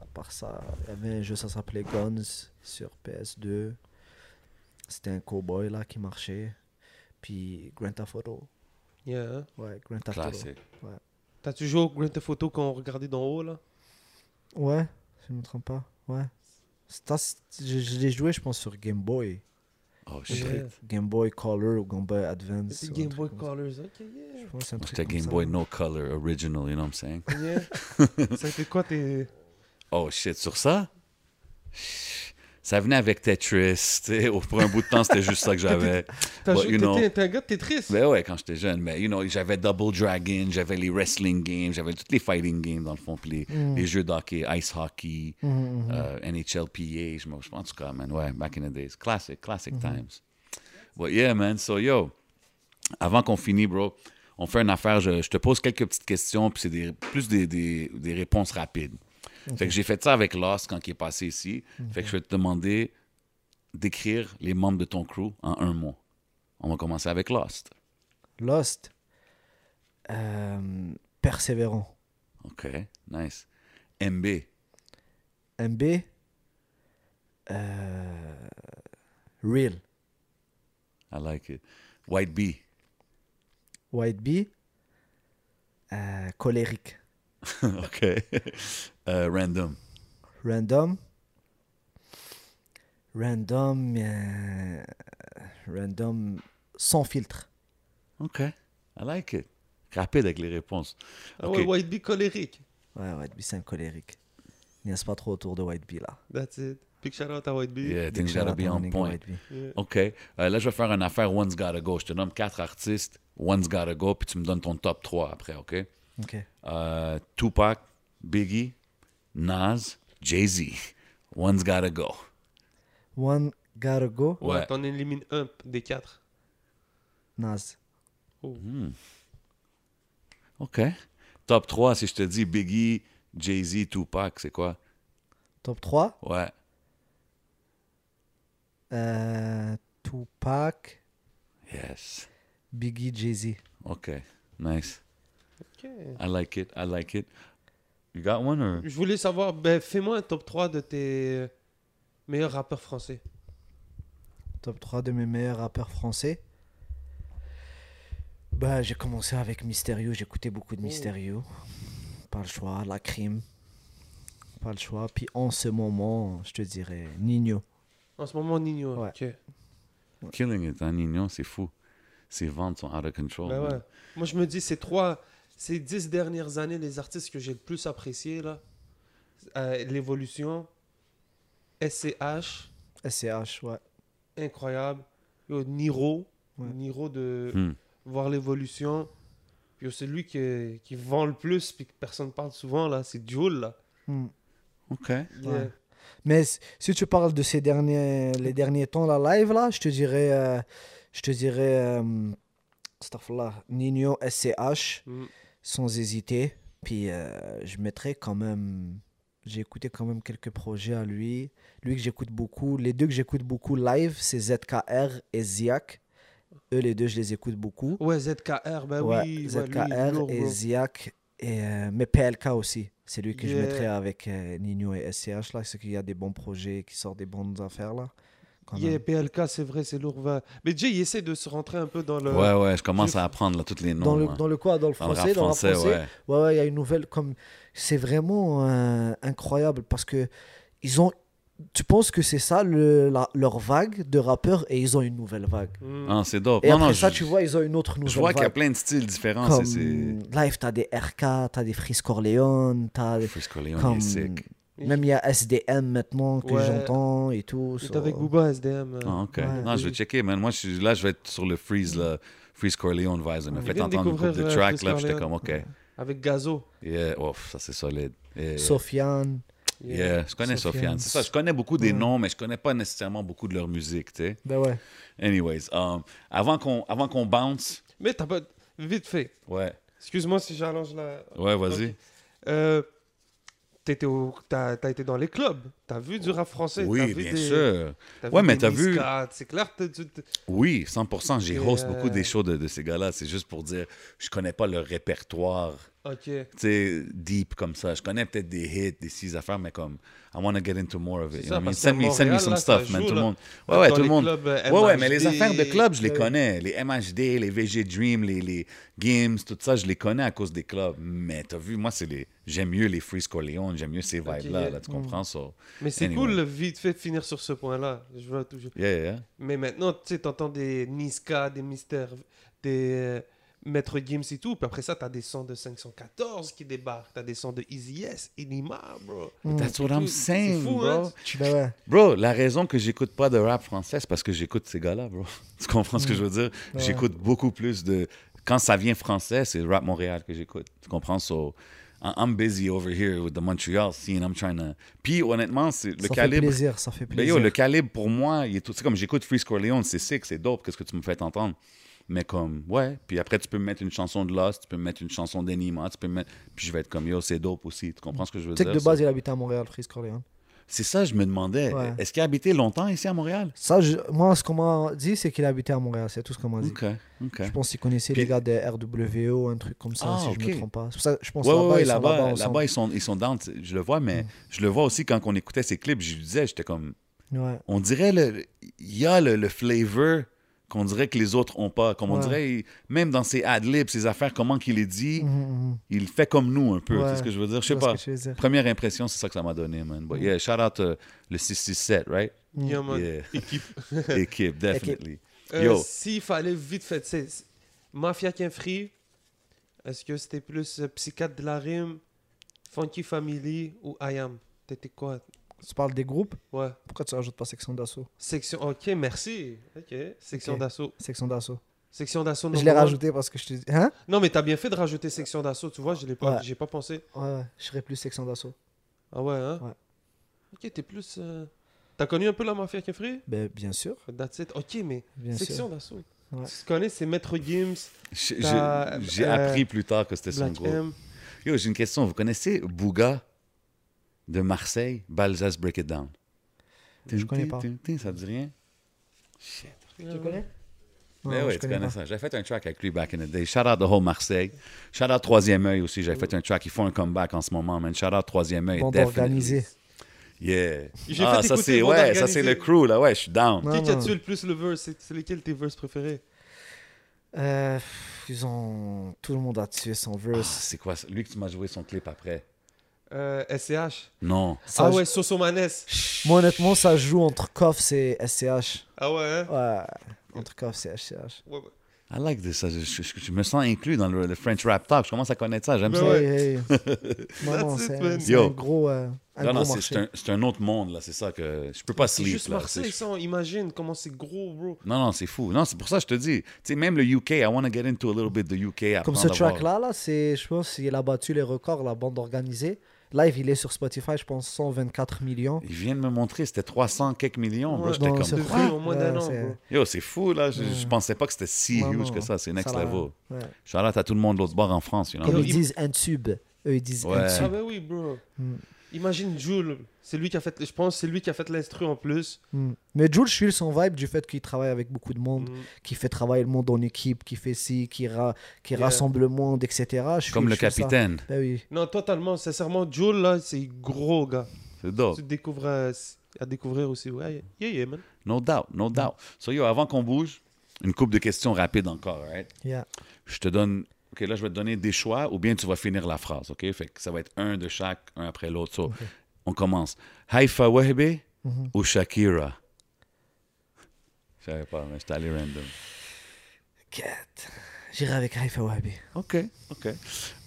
à part ça, il y avait un jeu, ça s'appelait Guns sur PS2. C'était un cowboy là qui marchait. Puis Grand Theft Auto. Yeah. Ouais, Grand Theft Auto. Classique. T'as-tu joué au Grand Theft Auto quand on regardait d'en haut, là? Ouais, si je me trompe pas. Ouais. Ça, c'est- je je l'ai joué, je pense, sur Game Boy. Oh, shit. Game Boy Color ou Game Boy Advance. Un Game Boy. Colors. Ok, yeah. Je pense que c'est un truc C'était Game ça. Boy No Color Original, you know what I'm saying? Yeah. (laughs) ça a été quoi tes. Oh shit, sur ça? Ça venait avec Tetris. Pour un bout de temps, c'était juste ça que j'avais. T'es un gars de Tetris Ben ouais, quand j'étais jeune. Mais, you know, j'avais Double Dragon, j'avais les wrestling games, j'avais tous les fighting games, dans le fond, puis les, Mm. les jeux d'hockey, ice hockey, Mhm, mhm. euh, NHLPA, je pense, en tout cas, man, ouais, back in the days. Classic, classic Mm-hmm. times. But yeah, man, so yo, avant qu'on finisse, bro, on fait une affaire, je, je te pose quelques petites questions, puis c'est des, plus des, des, des réponses rapides. Fait que j'ai fait ça avec Lost quand il est passé ici. Fait que je vais te demander d'écrire les membres de ton crew en un mot. On va commencer avec Lost. Lost. Euh, persévérant. OK, nice. MB. MB. Euh, real. I like it. White B. White Bee. euh, colérique. (laughs) OK. Euh, random. Random. Random. euh, random sans filtre. OK. I like it. Rapide avec les réponses. Ah Ok. ouais, White Bee colérique. Ouais, White Bee, c'est un colérique. N'y pas trop autour de White Bee là. That's it. Big shout out à White Bee. Yeah, things gotta be on point. Yeah. OK. Euh, là, je vais faire une affaire One's Gotta Go. Je te nomme quatre artistes. One's Gotta Go, puis tu me donnes ton top 3 après, OK? Ok. Euh, Tupac, Biggie, Nas, Jay-Z. One's Gotta Go. One gotta go? Ouais, Ouais. t'en élimines un des quatre. Nas. Hmm. OK. Top 3, si je te dis Biggie, Jay-Z, Tupac, c'est quoi? Top 3. Ouais. Euh, Tupac. Yes. Biggie, Jay-Z. OK. Nice. I like it. I like it. You got one or? Je voulais savoir, ben, fais-moi un top 3 de tes meilleurs rappeurs français. Top 3 de mes meilleurs rappeurs français. Bah, j'ai commencé avec Mysterio. J'écoutais beaucoup de Oh. Mysterio. Pas le choix. La crime. Pas le choix. Puis en ce moment, je te dirais Nino. En ce moment, Nino. Ouais. ok. Killing it, hein, Nino, c'est fou. Ses ventes sont out of control. Ben ouais. Moi, je me dis, ces trois, ces dix dernières années, les artistes que j'ai le plus appréciés, là, euh, l'évolution, SCH, SCH, ouais. incroyable. Yo, Niro, Ouais. Niro de Hmm. voir l'évolution. Puis yo, c'est lui qui, qui vend le plus, puis que personne parle souvent, là, c'est Jules, là. Hmm. OK. Yeah. Ouais. Mais si tu parles de ces derniers, les derniers temps, la live, là, je te dirais, euh, je te dirais, euh, Nino SCH, Mm. Sans hésiter. Puis euh, je mettrais quand même, j'ai écouté quand même quelques projets à lui. Lui que j'écoute beaucoup. Les deux que j'écoute beaucoup live, c'est ZKR et Ziak. Eux, les deux, je les écoute beaucoup. Ouais, ZKR, ben Ouais, oui. ouais, lui, ZKR lourd, et. Ziak. Et, euh, mais PLK aussi. C'est lui que je mettrais avec euh, Nino et SCH. là. C'est qu'il y a des bons projets qui sortent des bonnes affaires là. Yeah. PLK, c'est vrai, c'est lourd. va. Mais Jay, il essaie de se rentrer un peu dans le. Ouais, ouais, je commence à apprendre là, tous les noms. Dans le, hein. dans le quoi Dans le Dans le français Dans le français, français ouais. Ouais, ouais, il y a une nouvelle comme. C'est vraiment euh, incroyable parce que ils ont. Tu penses que c'est ça le, la- leur vague de rappeurs et ils ont une nouvelle vague. Mm. Ah, c'est dope. Et non, après non, ça, je, tu vois, ils ont une autre nouvelle je vois qu'il y a vague. plein de styles différents. Comme live, t'as des RK, t'as des Freeze Corleone, t'as des- Frisco Leon, il comme est sick. Même il y a SDM maintenant que Ouais. j'entends et tout. Il est so- avec Booba, SDM. euh. Ah, ok. Ouais. non, je vais checker, man. Moi, je suis, là, je vais être sur le Freeze, là. Freeze Corleone vibes. Il m'a fait entendre une couple de euh, tracks, Freeze là. J'étais comme, ok. Avec Gazo. Yeah, oh, ça, c'est solide. Yeah, Sofiane. yeah, je connais Sofiane. C'est ça, je connais beaucoup des noms, mais je connais pas nécessairement beaucoup de leur musique, tu sais. Ben ouais. Anyways, um, avant qu'on avant qu'on bounce, Mais t'as pas. Vite fait. ouais, Excuse-moi si j'allonge la. ouais, vas-y. Euh, t'étais au- T'as as été dans les clubs. T'as vu du rap français. t'as Oui, vu bien des- sûr. t'as Ouais, vu mais des t'as vu- C'est clair. t'as- tu- tu- Oui, 100%. J'ai host euh, beaucoup des shows de, de ces gars-là. C'est juste pour dire, je connais pas leur répertoire, Ok. tu sais, deep comme ça. Je connais peut-être des hits, des six affaires, mais comme, I want to get into more of it. You ça, know what I mean? parce Send me, send me some là, stuff, man. joue, Tout le monde. Ouais, ouais, tout le monde. clubs, euh, Ouais, ouais, mais les affaires de club, je les Ouais. connais. Les MHD, les VG Dream, les, les Games, tout ça, je les connais à cause des clubs. Mais t'as vu, moi, c'est les. J'aime mieux les Freeze Corleone, j'aime mieux ces vibes-là, yeah. là, tu comprends? Ça? Mais c'est Anyway. cool, vite fait, de finir sur ce point-là. Je vois toujours. Yeah, yeah. Mais maintenant, tu sais, t'entends des Niska, des Mister, des euh, Maître Gims et tout. Puis après ça, t'as des sons de 514 qui débarquent. T'as des sons de Easy S, Enima, bro. Mm. That's what I'm saying, fou, bro. hein? Ben ouais. Bro, la raison que j'écoute pas de rap français, c'est parce que j'écoute ces gars-là, bro. (laughs) Tu comprends ce que je veux dire? Ouais. J'écoute beaucoup plus de. Quand ça vient français, c'est rap Montréal que j'écoute. Tu comprends? So, I- I'm busy over here with the Montreal scene. I'm trying to. Puis, honnêtement, c'est le ça fait calibre. plaisir, ça fait Ben plaisir. yo, le calibre pour moi, il est tout. C'est comme j'écoute Freeze Corleone, c'est sick, c'est dope, qu'est-ce que tu me fais entendre. Mais comme, ouais. Puis après, tu peux me mettre une chanson de Lost, tu peux me mettre une chanson d'Anima, tu peux me mettre. Puis je vais être comme, yo, c'est dope aussi. Tu comprends ce que je veux Tu sais dire? que de base, il habitait à Montréal, Freeze Corleone. C'est ça, je me demandais. Ouais. Est-ce qu'il a habité longtemps ici à Montréal? Ça, je- moi, ce qu'on m'a dit, c'est qu'il habitait à Montréal. C'est tout ce qu'on m'a dit. Je pense qu'il connaissait Puis- les gars de RWO, un truc comme ça, Ah, si je ok. me trompe pas. C'est pour ça je pense Ouais, là-bas, ouais, ils sont là-bas, ensemble. ils, sont, ils sont down. Je le vois, mais je le vois aussi quand on écoutait ses clips. Je lui disais, j'étais comme. Ouais. On dirait, le- il y a le, le flavor qu'on dirait que les autres ont pas. Comme on Ouais. dirait, il- même dans ses ad-libs, ses affaires, comment qu'il les dit, Mhm, mhm. il fait comme nous un peu. Ouais. C'est ce que je veux dire? Je sais pas. Première impression, c'est ça que ça m'a donné, man. But yeah, shout out euh, le 667, right? Yeah, man. Yeah. (laughs) Équipe. Équipe, definitely. Euh, Yo. S'il fallait vite fait, c'est Mafia Free, est-ce que c'était plus euh, Psychiatre de la rime, Funky Family ou I Am? T'étais quoi? Tu parles des groupes? Ouais. Pourquoi tu rajoutes pas section d'assaut? Section. Ok, merci. Ok. Section Ok. d'assaut. Section d'assaut. Section d'assaut. Je l'ai one. rajouté parce que je te dis. Hein? Non, mais t'as bien fait de rajouter section d'assaut. Tu vois, je l'ai pas, Ouais. j'ai pas pensé. Ouais, ouais, je serais plus section d'assaut. Ah ouais, hein? Ouais. Ok, t'es plus. euh, T'as connu un peu la Mafia Free? Ben, bien sûr. That's it. Ok, mais Bien section sûr. d'assaut. Ouais. Tu connais, c'est Maître Gims, J'ai T'as, j'ai euh, appris plus tard que c'était son Black groupe. M. Yo, j'ai une question. Vous connaissez Bouga de Marseille, Balzas Break It Down? Je connais pas. Ça te dit rien? Shit. Tu connais? Ben Non, oui, je tu connais ça. J'avais fait un track avec lui back in the day. Shout out the whole Marseille. Shout out Troisième œil aussi. J'avais fait un track. Ils font un comeback en ce moment, man. Shout out Troisième œil. Definitely. organisée. Yeah. J'ai Ah, ça c'est ouais, ça c'est le crew là. Ouais, je suis down. Qui a tué le plus le verse? C'est lesquels tes verses préférés? Euh, ils ont. Tout le monde a tué son Ah, verse. c'est quoi? Lui que tu m'as joué son clip après? Euh, SCH. Non. Ça, ah ouais, Sosomanes. Moi, honnêtement, ça joue entre Koff et SCH. Ah ouais, hein Ouais. Entre Koff et SCH. Ouais, ouais. I like this. Je, je- je me sens inclus dans le, le French Rap Talk. Je commence à connaître ça. J'aime ça. ouais. Hey, hey. (laughs) non, non, c'est un gros, euh, un Non, non, gros c'est- un, autre monde, là. C'est ça que je peux pas C'est sleep. juste là. Marseille, ça. on Imagine comment c'est gros, bro. Non, non, c'est fou. Non, c'est pour ça que je te dis. Tu sais, même le UK, I want to get into a little bit the UK. Comme ce track-là, là, c'est, je pense qu'il a battu les records, la bande organisée. Live, il est sur Spotify, je pense 124 millions. Il vient de me montrer, c'était 300 quelques millions. bro. Ouais, J'étais non, comme, moins d'un an, bro. yo, c'est fou, là. Je, je pensais pas que c'était si Non, huge non, que ça. C'est next ça level. ouais. Shout out à tout le monde de l'autre bord en France. You know? Comme Yo, ils il- disent un tube, eux ils disent Ouais. un Ah tube. ben oui, bro. Mm. Imagine Jules, c'est lui qui a fait, je pense, c'est lui qui a fait l'instru en plus. Mm. Mais Jules, je suis son vibe du fait qu'il travaille avec beaucoup de monde, Mm. qui fait travailler le monde en équipe, qui fait ci, qui, ra- qui Yeah. rassemble le monde, etc. Je suis- Comme le suis capitaine. Ben oui. Non, totalement, sincèrement, Jules là, c'est gros gars. C'est dope. Tu découvres euh, à découvrir aussi, ouais, yeah, yeah, man. No doubt, no doubt. So, yo, avant qu'on bouge, une couple de questions rapides encore, right? Yeah. Je te donne. OK, là, je vais te donner des choix ou bien tu vas finir la phrase, OK? Fait que ça va être un de chaque, un après l'autre. So, on commence. Haifa Wahebe Mhm. ou Shakira? Je savais pas, mais j'étais allé random. Cat. J'irai avec Haifa Wahabi. OK, OK.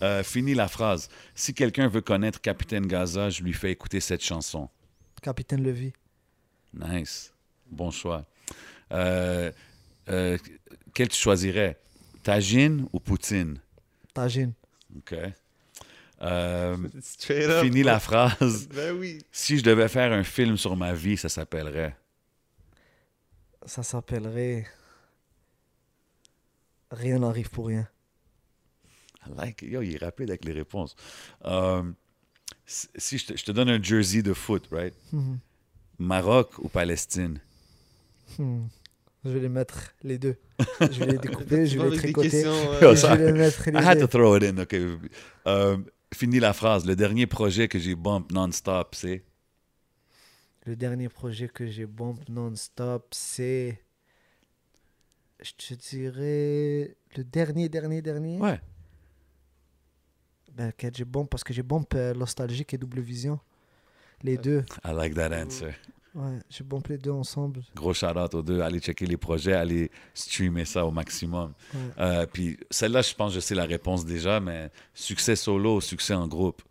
Euh, fini la phrase. Si quelqu'un veut connaître Capitaine Gaza, je lui fais écouter cette chanson. Capitaine Levy. Nice. Bon choix. Euh, euh, quel tu choisirais? Tagine ou Poutine? Tajine. OK. Euh, (laughs) Straight up, fini la phrase. (laughs) Ben oui. Si je devais faire un film sur ma vie, ça s'appellerait? Ça s'appellerait. Rien n'arrive pour rien. I like it. Yo, il est rapide avec les réponses. Euh, si si je te, je te donne un jersey de foot, right? Mhm. Maroc ou Palestine? Hmm. Je vais les mettre les deux. (laughs) Je vais les découper, je vais les tricoter. euh, Je vais les mettre les I had to deux. throw it in, OK. Euh, fini la phrase. Le dernier projet que j'ai bump non-stop, c'est... Le dernier projet que j'ai bump non-stop, c'est? Je te dirais. Le dernier, dernier, dernier? Ouais. Ben, que j'ai bump parce que j'ai bump euh, Nostalgique et Double Vision. Les deux. I like that answer. Ouais, j'ai bump les deux ensemble. Gros shout-out aux deux. Allez checker les projets, allez streamer ça au maximum. Ouais. Euh, puis celle-là, je pense que je sais la réponse déjà, mais succès solo ou succès en groupe?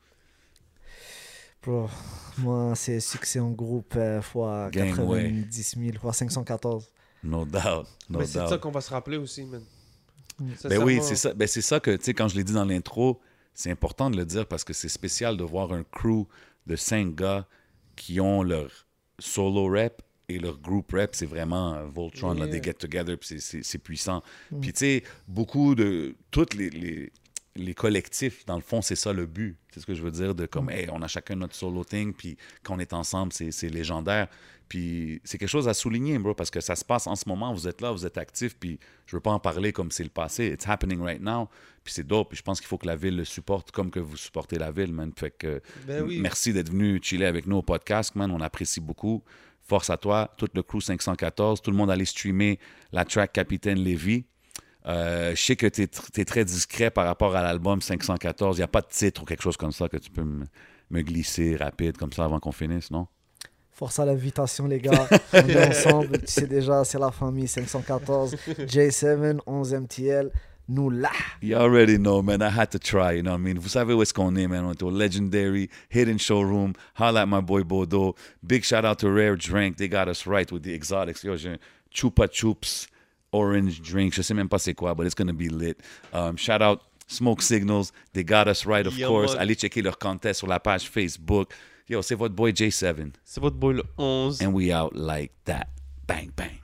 Bro, moi, c'est succès en groupe euh, fois Gang, 90 000, fois 514. No doubt. No Mais c'est de ça qu'on va se rappeler aussi, man. Mm. Ben oui, c'est ça. Ben c'est ça que, tu sais, quand je l'ai dit dans l'intro, c'est important de le dire parce que c'est spécial de voir un crew de cinq gars qui ont leur solo rep et leur group rep. C'est vraiment euh, Voltron, là, des get together, puis c'est- puissant. Mm. Puis tu sais, beaucoup de. Toutes les, les, les collectifs, dans le fond, c'est ça le but. C'est ce que je veux dire, de Mm. comme, hey, on a chacun notre solo thing, puis quand on est ensemble, c'est légendaire. Puis c'est quelque chose à souligner, bro, parce que ça se passe en ce moment, vous êtes là, vous êtes actifs, puis je veux pas en parler comme c'est le passé. It's happening right now, puis c'est dope, puis je pense qu'il faut que la ville le supporte comme que vous supportez la ville, man. Fait que Ben oui. merci d'être venu chiller avec nous au podcast, man. On apprécie beaucoup. Force à toi, tout le crew 514, tout le monde allait streamer la track Capitaine Lévy. Euh, je sais que tu es, très discret par rapport à l'album 514. Il n'y a pas de titre ou quelque chose comme ça que tu peux me, me glisser rapide comme ça avant qu'on finisse, non? Force à l'invitation, les gars. (laughs) On est ensemble. Tu sais déjà, c'est la famille 514. J7, 11 MTL. Nous là. You already know, man. I had to try, you know what I mean? Vous savez où est-ce qu'on est, man? On est au Legendary Hidden Showroom. Holla at my boy Bodo. Big shout out to Rare Drink. They got us right with the exotics. Yo, j'ai Chupa Chups orange drink. Je sais même pas c'est quoi, but it's gonna be lit. Um, shout out Smoke Signals. They got us right, of Yeah, course. man. Allez checker leur contest sur la page Facebook. Yo, c'est votre boy J7. C'est votre boy le 11. And we out like that. Bang, bang.